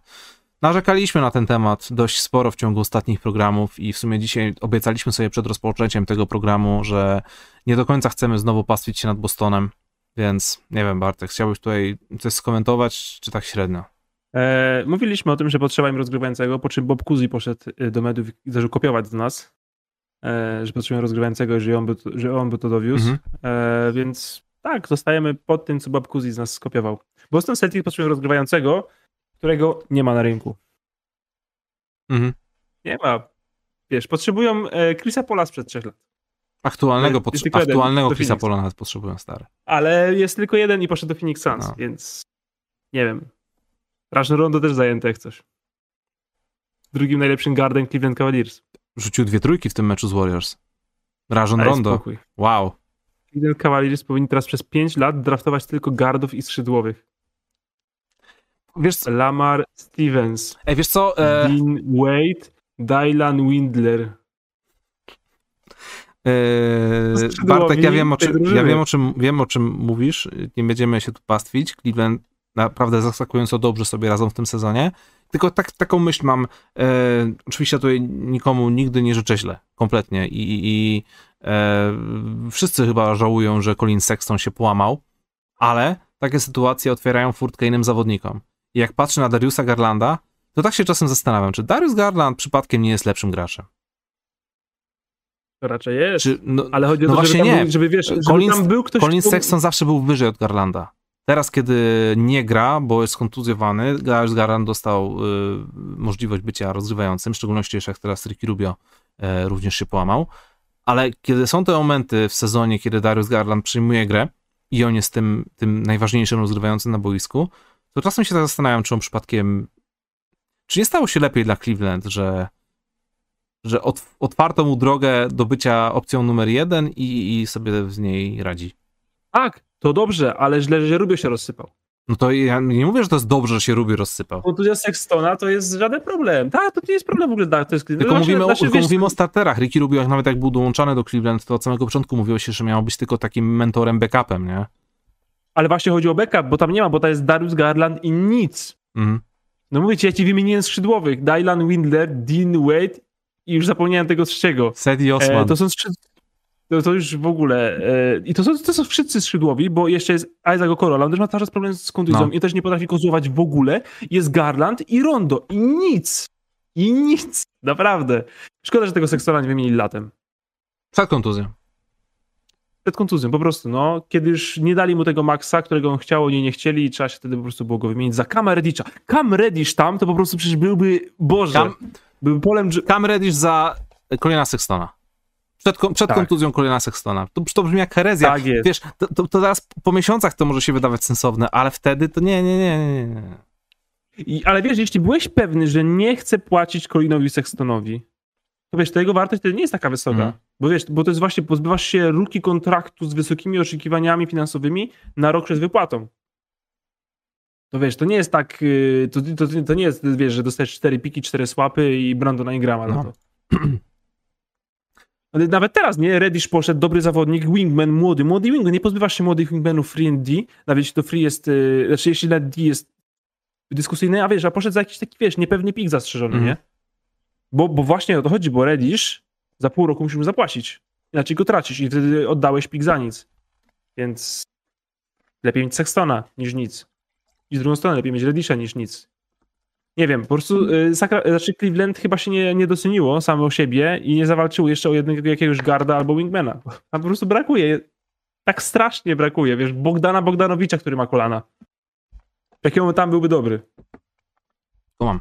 S1: Narzekaliśmy na ten temat dość sporo w ciągu ostatnich programów i w sumie dzisiaj obiecaliśmy sobie przed rozpoczęciem tego programu, że nie do końca chcemy znowu pastwić się nad Bostonem, więc nie wiem Bartek, chciałbyś tutaj coś skomentować, czy tak średnio?
S2: E, mówiliśmy o tym, że potrzeba im rozgrywającego, po czym Bob Cousy poszedł y, do mediów i zaczął kopiować z nas, e, że potrzebują rozgrywającego, że on by, to- że on by to dowiózł.
S1: Mhm.
S2: E, więc tak, zostajemy pod tym, co Bob Cousy z nas skopiował. Boston Celtics potrzebują rozgrywającego, którego nie ma na rynku.
S1: Mhm.
S2: Nie ma. Wiesz, potrzebują e, Chrisa Pola sprzed trzech lat.
S1: Aktualnego, potrze-
S2: jeden,
S1: aktualnego Chrisa. Pola nawet potrzebują stary.
S2: Ale jest tylko jeden i poszedł do Phoenix Suns,
S1: No.
S2: więc nie wiem. Rajon Rondo też zajęte jak coś. Drugim najlepszym guardem Cleveland Cavaliers.
S1: Rzucił dwie trójki w tym meczu z Warriors. Rajon Rondo. Wow.
S2: Cleveland Cavaliers powinni teraz przez 5 lat draftować tylko gardów i skrzydłowych.
S1: wiesz co,
S2: Lamar Stevens,
S1: ej, wiesz co e,
S2: Dean Wade, Dylan Windler.
S1: e,
S2: skrzydłowi
S1: Bartek, ja wiem o, czym, ja wiem, o czym, wiem o czym mówisz, nie będziemy się tu pastwić, Cleveland naprawdę zaskakująco dobrze sobie radzą w tym sezonie, tylko tak, taką myśl mam, e, oczywiście tutaj nikomu nigdy nie życzę źle, kompletnie i, i, i e, wszyscy chyba żałują, że Colin Sexton się połamał, ale takie sytuacje otwierają furtkę innym zawodnikom. I jak patrzę na Dariusa Garlanda, to tak się czasem zastanawiam, czy Darius Garland przypadkiem nie jest lepszym graczem.
S2: To raczej jest.
S1: Czy, no,
S2: Ale chodzi o
S1: no
S2: to,
S1: właśnie
S2: żeby, tam
S1: nie.
S2: Był, żeby wiesz, żeby
S1: Colin-
S2: tam był ktoś...
S1: Colin Sexton zawsze był wyżej od Garlanda. Teraz, kiedy nie gra, bo jest kontuzjowany, Darius Garland dostał y, możliwość bycia rozgrywającym, w szczególności jeszcze jak teraz Ricky Rubio e, również się połamał. Ale kiedy są te momenty w sezonie, kiedy Darius Garland przyjmuje grę i on jest tym, tym najważniejszym rozgrywającym na boisku, to czasem się zastanawiam, czy on przypadkiem. Czy nie stało się lepiej dla Cleveland, że, że ot, otwarto mu drogę do bycia opcją numer jeden i, i sobie z niej radzi.
S2: Tak, to dobrze, ale źle, że Rubio się rozsypał.
S1: No to ja nie mówię, że to jest dobrze, że się Ruby rozsypał.
S2: Kontuzja Sextona to jest żaden problem. Tak, to nie jest problem w ogóle. Tak, to jest,
S1: Tylko
S2: Właśnie-
S1: mówimy, o,
S2: właśnie,
S1: tylko
S2: wiesz,
S1: mówimy o starterach. Ricky Rubio, jak nawet jak był dołączany do Cleveland, to od samego początku mówiło się, że miał być tylko takim mentorem, backupem, nie?
S2: Ale właśnie chodzi o backup, bo tam nie ma, bo to jest Darius Garland i nic.
S1: Mhm.
S2: No mówię ci, ja ci wymieniłem skrzydłowych. Dylan Windler, Dean Wade i już zapomniałem tego trzeciego.
S1: Sedi Osman.
S2: E, to są skrzyd... to, to już w ogóle. E, I to są, to są wszyscy skrzydłowi, bo jeszcze jest Isaac Okoro, ale on też ma cały czas problem z kontuzją
S1: No.
S2: i też nie potrafi kozłować w ogóle. Jest Garland i Rondo i nic. I nic. Naprawdę. Szkoda, że tego Sextona nie wymienili latem.
S1: Przed kontuzją.
S2: Przed kontuzją, po prostu, no. Kiedy już nie dali mu tego maksa, którego on chciał, oni nie chcieli i trzeba się wtedy po prostu było go wymienić za Cam Reddisha. Cam Reddish tam, to po prostu przecież byłby, Boże,
S1: Cam,
S2: byłby polem...
S1: Cam Reddish za Colina Sextona. Przed, przed
S2: Tak.
S1: kontuzją Colina Sextona. To, to brzmi jak herezja.
S2: Tak jest.
S1: Wiesz, to, to, to teraz po miesiącach to może się wydawać sensowne, ale wtedy to nie, nie, nie, nie, nie.
S2: I, ale wiesz, jeśli byłeś pewny, że nie chce płacić Colinowi Sextonowi, to wiesz, to jego wartość wtedy nie jest taka wysoka.
S1: Mhm.
S2: Bo wiesz, bo to jest właśnie, pozbywasz się ruki kontraktu z wysokimi oczekiwaniami finansowymi na rok przed wypłatą. To wiesz, to nie jest tak, yy, to, to, to nie jest, wiesz, że dostajesz cztery piki, cztery słapy i Brandona Ingrama na
S1: No.
S2: to. (clears throat) Nawet teraz, nie? Reddish poszedł, dobry zawodnik, wingman, młody, młody wingman, nie pozbywasz się młodych wingmanów free and D, nawet jeśli to free jest, yy, znaczy jeśli nawet D jest dyskusyjny, a wiesz, a poszedł za jakiś taki, wiesz, niepewny pik zastrzeżony,
S1: Mhm.
S2: nie? Bo, bo właśnie o to chodzi, bo Reddish za pół roku musimy zapłacić. Inaczej go tracisz i wtedy oddałeś pik za nic. Więc lepiej mieć Sextona niż nic. I z drugą stronę lepiej mieć Reddisha niż nic. Nie wiem, po prostu y, Sakra- znaczy Cleveland chyba się nie, nie doceniło samo o siebie i nie zawalczyło jeszcze o jednego jakiegoś garda albo wingmana. Tam po prostu brakuje. Tak strasznie brakuje, wiesz, Bogdana Bogdanowicza, który ma kolana. Jakiemu tam byłby dobry.
S1: To mam.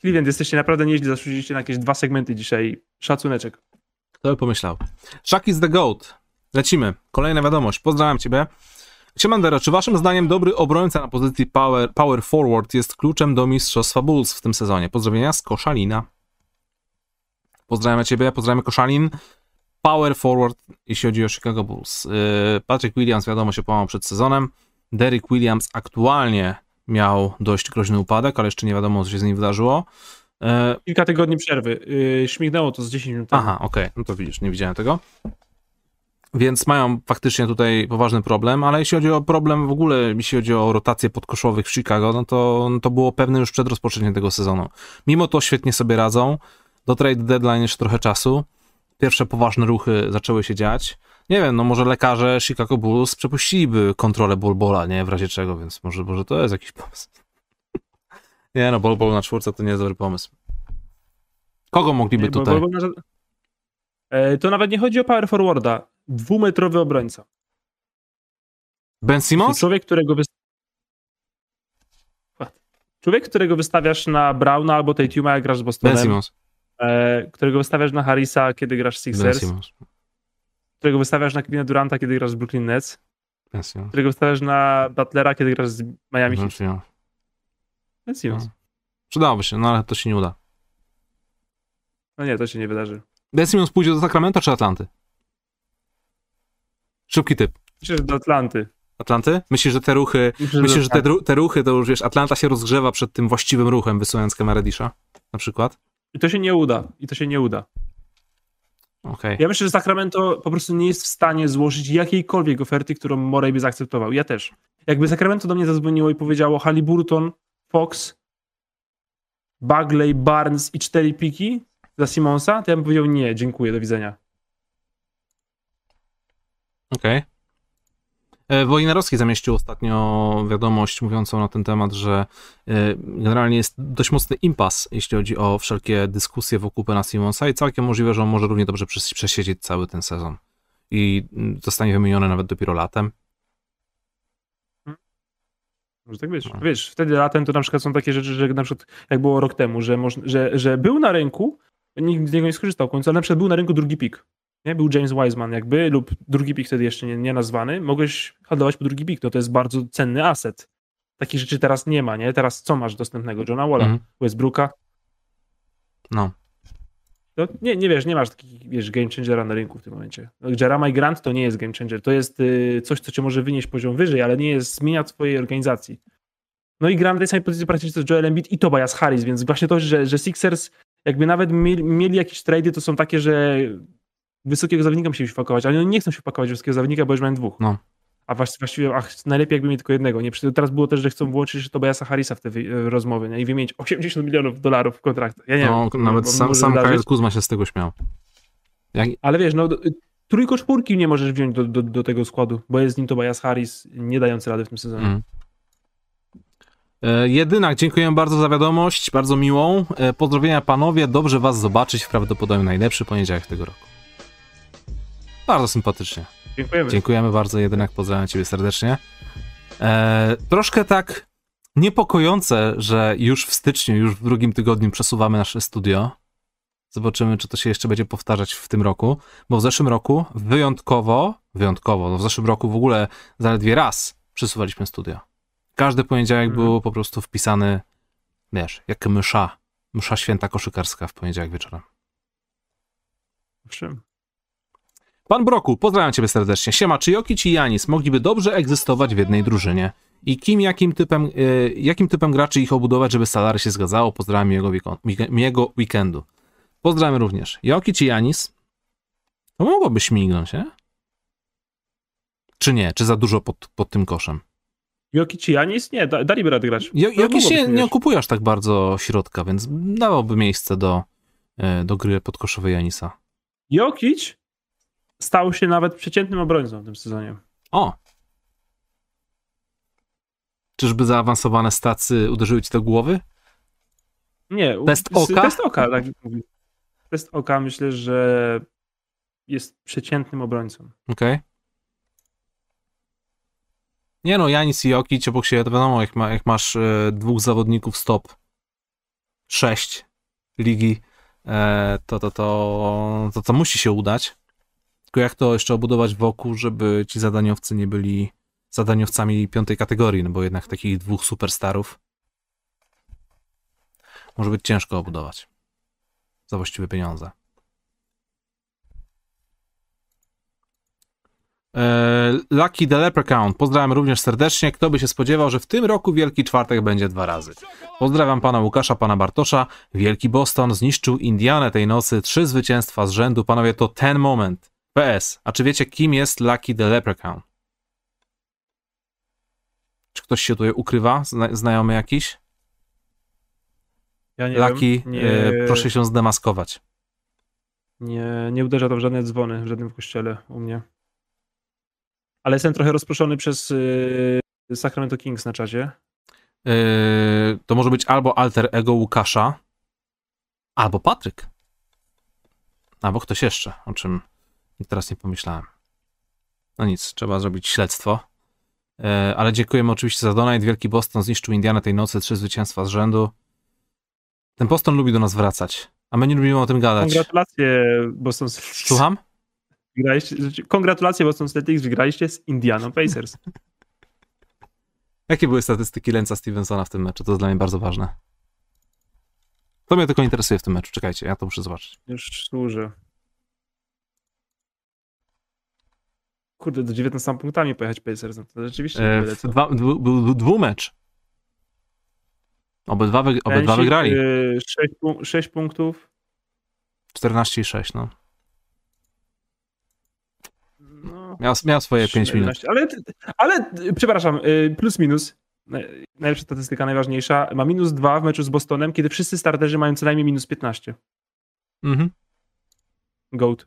S2: Cleveland, jesteście naprawdę nieźli, zasłużyliście na jakieś dwa segmenty dzisiaj. Szacuneczek.
S1: Kto by pomyślał? Shaq is the GOAT. Lecimy. Kolejna wiadomość. Pozdrawiam ciebie. Siemandero, czy waszym zdaniem dobry obrońca na pozycji power, power forward jest kluczem do mistrzostwa Bulls w tym sezonie? Pozdrowienia z Koszalina. Pozdrawiam ciebie, pozdrawiam Koszalin. Power forward, jeśli chodzi o Chicago Bulls. Yy, Patrick Williams, wiadomo, się połamał przed sezonem. Derrick Williams aktualnie miał dość groźny upadek, ale jeszcze nie wiadomo, co się z nim wydarzyło. Yy,
S2: Kilka tygodni przerwy. Yy, śmignęło to z 10 minut.
S1: Aha, okej, no to widzisz, nie widziałem tego. Więc mają faktycznie tutaj poważny problem, ale jeśli chodzi o problem w ogóle, jeśli chodzi o rotację podkoszowych w Chicago, no to, no to było pewne już przed rozpoczęciem tego sezonu. Mimo to świetnie sobie radzą. Do trade deadline jeszcze trochę czasu. Pierwsze poważne ruchy zaczęły się dziać. Nie wiem, no może lekarze Chicago Bulls przepuściliby kontrolę Bolbola, nie? W razie czego, więc może, może to jest jakiś pomysł. (laughs) nie no, Bolbol na czwórce to nie jest dobry pomysł. Kogo mogliby
S2: Nie, bo-
S1: tutaj?
S2: bo- bo- E, To nawet nie chodzi o power forwarda. Dwumetrowy obrońca.
S1: Ben Simmons?
S2: Człowiek, którego wys... Człowiek, którego wystawiasz na Browna albo Tatuma, jak grasz z
S1: Ben
S2: Bostonem.
S1: Simmons.
S2: E, którego wystawiasz na Harrisa, kiedy grasz z
S1: Ben
S2: Sixers.
S1: Simmons.
S2: Którego wystawiasz na Kevina Duranta, kiedy grasz z Brooklyn Nets.
S1: Ben Simmons.
S2: Którego wystawiasz na Butlera, kiedy grasz z Miami
S1: Ben
S2: Heat.
S1: Simmons.
S2: Ben Simmons.
S1: No. Przydałoby się, no ale to się nie uda.
S2: No nie, to się nie wydarzy.
S1: Ben Simmons pójdzie do Sacramento czy Atlanty? Szybki typ.
S2: Myślę, że do Atlanty.
S1: Atlanty? Myślisz, że te ruchy,
S2: Myślę,
S1: myślisz, że te, te ruchy, to już wiesz, Atlanta się rozgrzewa przed tym właściwym ruchem, wysyłając kamerę Disha, na przykład?
S2: I to się nie uda. I to się nie uda.
S1: Okej.
S2: Ja myślę, że Sacramento po prostu nie jest w stanie złożyć jakiejkolwiek oferty, którą Morey by zaakceptował. Ja też. Jakby Sacramento do mnie zadzwoniło i powiedziało Halliburton, Fox, Bagley, Barnes i cztery piki za Simonsa, to ja bym powiedział nie, dziękuję, do widzenia.
S1: Okej. E, Wojnarowski zamieścił ostatnio wiadomość mówiącą na ten temat, że e, generalnie jest dość mocny impas, jeśli chodzi o wszelkie dyskusje wokół Pena Simonsa i całkiem możliwe, że on może równie dobrze przes- przesiedzieć cały ten sezon. I mm, zostanie wymieniony nawet dopiero latem.
S2: Może tak być.
S1: No.
S2: Wiesz, wtedy latem to na przykład są takie rzeczy, że na przykład jak było rok temu, że, moż, że, że był na rynku, nikt z niego nie skorzystał w końcu, ale na przykład był na rynku drugi pik. Nie? Był James Wiseman jakby, lub drugi pik wtedy jeszcze nie, nie nazwany. Mogłeś handlować po drugi pik, no to jest bardzo cenny aset. Takich rzeczy teraz nie ma, nie? Teraz co masz dostępnego? Johna Walla,
S1: Mhm.
S2: Westbrooka?
S1: No.
S2: To nie, nie wiesz, nie masz takich, wiesz, game changera na rynku w tym momencie. No, Jeremiah Grant to nie jest game changer, to jest y, coś, co cię może wynieść poziom wyżej, ale nie jest, zmienia twojej organizacji. No i Grant tej samej pozycji praktycznie to Joel Embiid i Tobias Harris, więc właśnie to, że, że Sixers jakby nawet mieli, mieli jakieś trady, to są takie, że wysokiego zawodnika musieli się pakować, ale oni nie chcą się pakować wysokiego zawodnika, bo już mają dwóch.
S1: No.
S2: A właś- właściwie ach, najlepiej jakby mieli tylko jednego. Nie, teraz było też, że chcą włączyć jeszcze Tobiasa Harrisa w te e, rozmowy nie? i wymienić 80 milionów dolarów w kontraktach. Ja nie
S1: no
S2: wiem.
S1: nawet sam, sam. Kyle Kuzma się z tego śmiał. Jak,
S2: Ale wiesz, no y, trójko czwórki nie możesz wziąć do, do, do tego składu, bo jest z nim Tobias Harris, nie dający rady w tym sezonie.
S1: Mm. E, Jedynak, dziękuję bardzo za wiadomość, bardzo miłą. E, Pozdrowienia panowie, dobrze was zobaczyć w prawdopodobnie najlepszy poniedziałek tego roku. Bardzo sympatycznie.
S2: Dziękujemy.
S1: Dziękujemy bardzo, jedynak pozdrawiam ciebie serdecznie. E, troszkę tak niepokojące, że już w styczniu, już w drugim tygodniu przesuwamy nasze studio. Zobaczymy, czy to się jeszcze będzie powtarzać w tym roku, bo w zeszłym roku wyjątkowo, wyjątkowo, no w zeszłym roku w ogóle zaledwie raz przesuwaliśmy studio. Każdy poniedziałek
S2: Mhm.
S1: był po prostu wpisany, wiesz, jak msza, msza święta koszykarska w poniedziałek wieczorem.
S2: Owszem.
S1: Pan Broku, pozdrawiam ciebie serdecznie. Siema, czy Jokic i Janis mogliby dobrze egzystować w jednej drużynie? I kim, jakim typem, y, jakim typem graczy ich obudować, żeby salary się zgadzało? Pozdrawiam wik- miłego weekendu. Pozdrawiam również. Jokic i Janis? To mogłoby śmignąć, nie? Czy nie? Czy za dużo pod, pod tym koszem?
S2: Jokic i Janis? Nie, da, daliby radę grać.
S1: Jo,
S2: To
S1: Jokic nie, nie
S2: wiesz.
S1: okupujesz tak bardzo środka, więc dawałby miejsce do, y, do gry podkoszowej Janisa.
S2: Jokic stał się nawet przeciętnym obrońcą w tym sezonie.
S1: O! Czyżby zaawansowane stacy uderzyły ci do głowy?
S2: Nie.
S1: Test oka?
S2: Test oka, tak jak mówi. Test oka myślę, że jest przeciętnym obrońcą.
S1: Okej. Nie no, Janis i Jokic obok siebie, to wiadomo, jak, ma, jak masz e, dwóch zawodników stop, sześć ligi, e, to, to, to, to to musi się udać. Tylko jak to jeszcze obudować wokół, żeby ci zadaniowcy nie byli zadaniowcami piątej kategorii, no bo jednak takich dwóch superstarów może być ciężko obudować za właściwe pieniądze. Eee, Lucky the Leprechaun, pozdrawiam również serdecznie. Kto by się spodziewał, że w tym roku Wielki Czwartek będzie dwa razy. Pozdrawiam pana Łukasza, pana Bartosza. Wielki Boston zniszczył Indianę tej nocy. Trzy zwycięstwa z rzędu. Panowie, to ten moment. PS, a czy wiecie, kim jest Lucky the Leprechaun? Czy ktoś się tutaj ukrywa? Zna znajomy jakiś?
S2: Ja nie
S1: Lucky,
S2: wiem. Nie,
S1: e, proszę się zdemaskować.
S2: nie, nie uderza to w żadne dzwony w żadnym kościele u mnie. Ale jestem trochę rozproszony przez y, Sacramento Kings na czacie.
S1: Yy, to może być albo alter ego Łukasza, albo Patryk. Albo ktoś jeszcze, o czym teraz nie pomyślałem. No nic, trzeba zrobić śledztwo. Yy, ale dziękujemy oczywiście za donate. Wielki Boston zniszczył Indianę tej nocy, trzy zwycięstwa z rzędu. Ten Boston lubi do nas wracać, a my nie lubimy o tym gadać.
S2: Gratulacje Boston Celtics.
S1: Słucham?
S2: Wygraliście, kongratulacje Boston Celtics, wygraliście z Indianą Pacers. (laughs)
S1: Jakie były statystyki Lensa Stevensona w tym meczu? To jest dla mnie bardzo ważne. To mnie tylko interesuje w tym meczu. Czekajcie, ja to muszę zobaczyć.
S2: Już służę. Kurde, do 19 punktami pojechać Pacers, no to rzeczywiście
S1: E, dwa, dwu, był dwumecz. Obydwa, obydwa wygrali.
S2: 6, 6 punktów.
S1: 14 i 6, no.
S2: No,
S1: Miał, miał swoje 5 minut.
S2: 17. Ale, ale, przepraszam, y, plus minus. Naj- Najlepsza statystyka, najważniejsza. Ma minus 2 w meczu z Bostonem, kiedy wszyscy starterzy mają co najmniej minus 15.
S1: Mhm.
S2: Goat.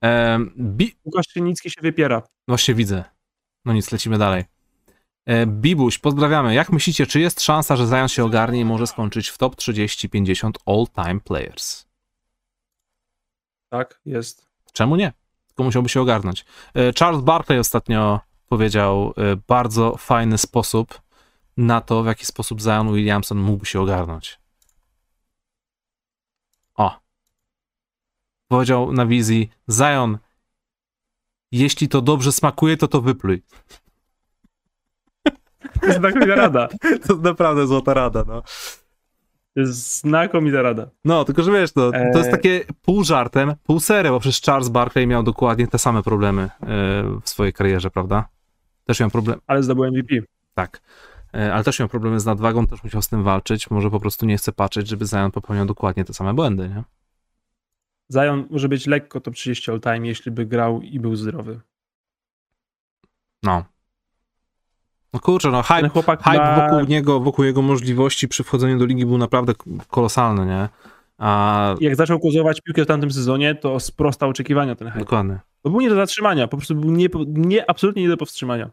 S1: Em, bi-
S2: Łukasz Szynicki się wypiera.
S1: Właśnie widzę. No nic, lecimy dalej. E, Bibuś, pozdrawiamy. Jak myślicie, czy jest szansa, że Zion się ogarnie i może skończyć w top 30-50 all-time players?
S2: Tak, jest.
S1: Czemu nie? Tylko musiałby się ogarnąć. E, Charles Barkley ostatnio powiedział e, bardzo fajny sposób na to, w jaki sposób Zion Williamson mógłby się ogarnąć. O. Powiedział na wizji, Zion, jeśli to dobrze smakuje, to to wypluj.
S2: Znakomita rada. (laughs)
S1: To naprawdę złota rada, no.
S2: To jest znakomita rada.
S1: No, tylko że wiesz, to, to jest
S2: Eee.
S1: takie pół żartem, pół serio, bo przecież Charles Barkley miał dokładnie te same problemy e, w swojej karierze, prawda? Też miał problem,
S2: Ale zdobył MVP.
S1: tak. E, Ale też miał problemy z nadwagą, też musiał z tym walczyć. Może po prostu nie chce patrzeć, żeby Zion popełniał dokładnie te same błędy, nie?
S2: Zion może być lekko top 30 all time, jeśli by grał i był zdrowy.
S1: No. No kurczę, no hype,
S2: chłopak
S1: hype wokół niego, wokół jego możliwości przy wchodzeniu do ligi był naprawdę kolosalny, nie? A
S2: Jak zaczął kozować piłkę w tamtym sezonie, to sprostał oczekiwania ten hype.
S1: dokładnie.
S2: To był nie do zatrzymania, po prostu był nie, nie, absolutnie nie do powstrzymania.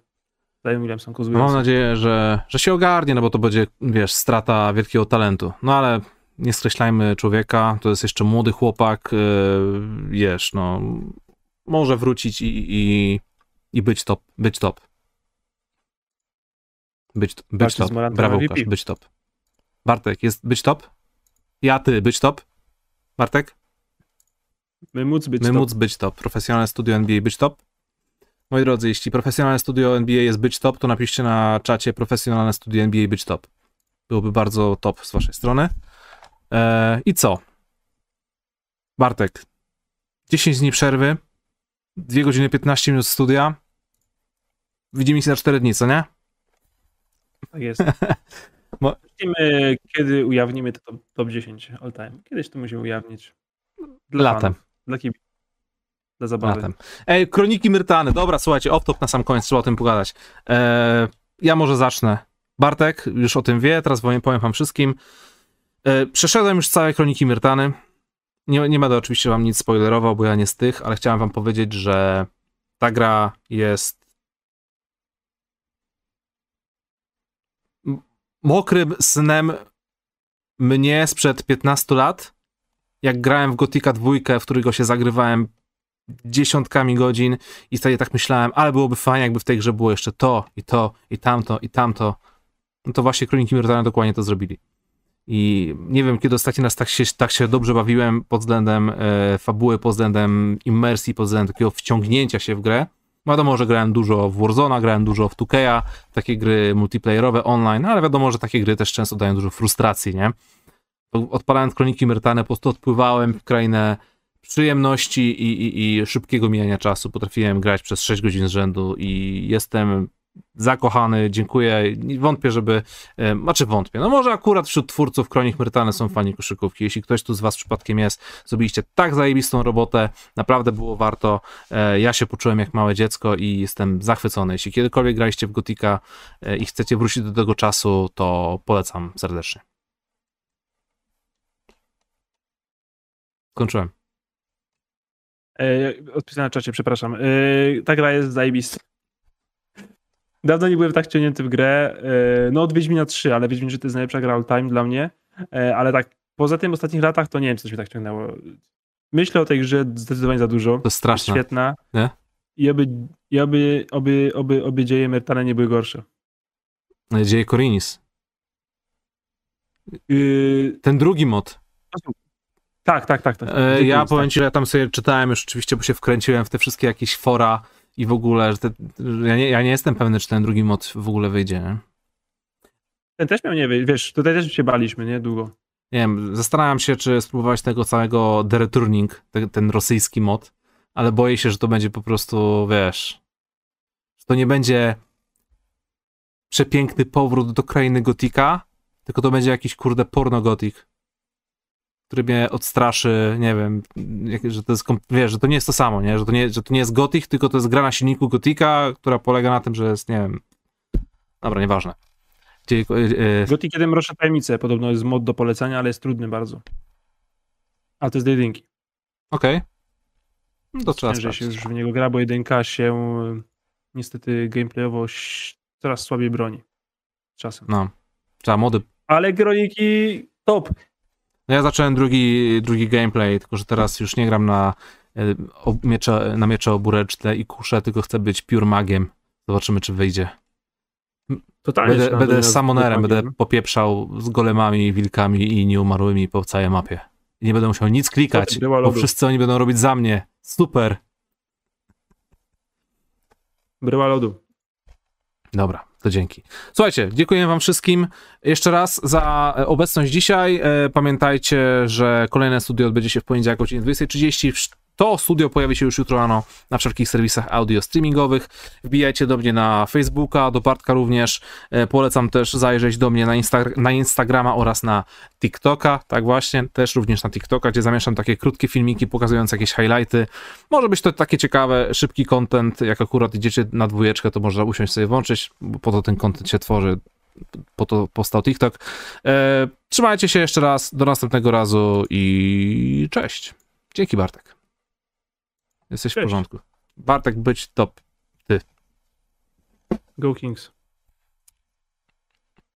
S2: Zion Williamson kozujący.
S1: mam nadzieję, że, że się ogarnie, no bo to będzie, wiesz, strata wielkiego talentu. No ale nie skreślajmy człowieka, to jest jeszcze młody chłopak, yy, wiesz, no może wrócić i, i, i być top, być top. Być, być top. Brawo. Łukasz, być top. Bartek, jest być top? Ja, ty, być top? Bartek?
S2: My móc być
S1: My
S2: top.
S1: móc być top. Profesjonalne studio NBA być top? Moi drodzy, jeśli profesjonalne studio NBA jest być top, to napiszcie na czacie profesjonalne studio NBA być top. Byłoby bardzo top z waszej strony. Eee, I co? Bartek. 10 dni przerwy. 2 godziny 15 minut studia. Widzimy się za 4 dni, co nie?
S2: Tak jest. (laughs)
S1: Bo-
S2: kiedy ujawnimy to top, top 10 all time. Kiedyś to musimy ujawnić. Dla
S1: Latem.
S2: fanów, Dla kibi. Dla zabawy.
S1: Latem. Ej, Kroniki Myrtany. Dobra, słuchajcie, off-top na sam koniec, trzeba o tym pogadać. Eee, ja może zacznę. Bartek już o tym wie, teraz powiem, powiem wam wszystkim. Eee, przeszedłem już całe Kroniki Myrtany. Nie, nie będę oczywiście wam nic spoilerował, bo ja nie z tych, ale chciałem wam powiedzieć, że ta gra jest mokrym snem mnie sprzed 15 lat, jak grałem w Gotika 2, w którego się zagrywałem dziesiątkami godzin i wtedy tak myślałem, ale byłoby fajnie, jakby w tej grze było jeszcze to i to i tamto i tamto. No to właśnie Kroniki Myrtane dokładnie to zrobili. I nie wiem, kiedy ostatni raz tak się, tak się dobrze bawiłem pod względem e, fabuły, pod względem immersji, pod względem takiego wciągnięcia się w grę. Wiadomo, że grałem dużo w Warzona, grałem dużo w 2K'a, takie gry multiplayerowe online, no ale wiadomo, że takie gry też często dają dużo frustracji, nie? Odpalając Kroniki Myrtane, po prostu odpływałem w krainę przyjemności i, i, i szybkiego mijania czasu. Potrafiłem grać przez 6 godzin z rzędu i jestem zakochany, dziękuję. Wątpię, żeby, e, znaczy wątpię, no może akurat wśród twórców Kronik Myrtane są fani koszykówki. Jeśli ktoś tu z was przypadkiem jest, zrobiliście tak zajebistą robotę, naprawdę było warto. E, Ja się poczułem jak małe dziecko i jestem zachwycony. Jeśli kiedykolwiek graliście w Gotika e, i chcecie wrócić do tego czasu, to polecam serdecznie. Skończyłem.
S2: Odpisałem na czacie, przepraszam. Ta gra jest zajebista. Dawno nie byłem tak wciągnięty w grę. E, no od Wiedźmina 3, ale Wiedźmin 3 to jest najlepsza gra all time dla mnie. E, ale tak, poza tym w ostatnich latach to nie wiem, co mnie tak ciągnęło. Myślę o tej grze zdecydowanie za dużo.
S1: To straszne.
S2: Świetna.
S1: Nie?
S2: I oby, i oby, oby, oby, oby dzieje Mertana nie były gorsze.
S1: Dzieje Korinis.
S2: Yy,
S1: Ten drugi mod.
S2: tak, tak, tak. tak. Dziękuję,
S1: ja
S2: tak.
S1: powiem ci, że ja tam sobie czytałem już oczywiście, bo się wkręciłem w te wszystkie jakieś fora i w ogóle, że te, że ja, nie, ja nie jestem pewny, czy ten drugi mod w ogóle wyjdzie. Nie?
S2: Ten też miał nie wyjść, wiesz, tutaj też się baliśmy, nie? Długo.
S1: nie wiem, zastanawiam się, czy spróbować tego całego The Returning, te, ten rosyjski mod, ale boję się, że to będzie po prostu, wiesz, że to nie będzie przepiękny powrót do krainy gotika, tylko to będzie jakiś kurde porno gotik, który mnie odstraszy, nie wiem, że to jest, wiesz, że to nie jest to samo, nie? Że to nie, że to nie jest gotik, tylko to jest gra na silniku gotika, która polega na tym, że jest, nie wiem, dobra, nieważne. Gdzie, e,
S2: Gothic 1 Mroczne Tajemnice podobno jest mod do polecenia, ale jest trudny bardzo. A to jest do jedynki.
S1: Okej. No to trzeba
S2: Ciężej się już w niego gra, bo jedynka się e, niestety gameplayowo coraz słabiej broni. Czasem.
S1: No. Trzeba mody.
S2: Ale kroniki top.
S1: No ja zacząłem drugi, drugi gameplay, tylko że teraz już nie gram na, e, o, miecze, na miecze obureczne i kusze, tylko chcę być pure magiem. Zobaczymy, czy wyjdzie.
S2: Totalnie
S1: Będę, będę
S2: do-
S1: będę popieprzał z golemami, wilkami i nieumarłymi po całej mapie. I nie będę musiał nic klikać, bo wszyscy oni będą robić za mnie. Super.
S2: Bryła lodu.
S1: Dobra, to dzięki. Słuchajcie, dziękuję wam wszystkim jeszcze raz za e, obecność dzisiaj. E, Pamiętajcie, że kolejne studio odbędzie się w poniedziałek o godzinie 20.30. To studio pojawi się już jutro rano na wszelkich serwisach audio streamingowych. Wbijajcie do mnie na Facebooka, do Bartka również. E, Polecam też zajrzeć do mnie na, Insta- na Instagrama oraz na TikToka. Tak właśnie, też również na TikToka, gdzie zamieszczam takie krótkie filmiki pokazujące jakieś highlighty. Może być to takie ciekawe, szybki content. Jak akurat idziecie na dwójeczkę, to można usiąść sobie włączyć, bo po to ten content się tworzy. Po to powstał TikTok. E, trzymajcie się jeszcze raz. Do następnego razu i cześć. Dzięki Bartek. Jesteś w
S2: Cześć.
S1: porządku. Bartek być top.
S2: Go Kings.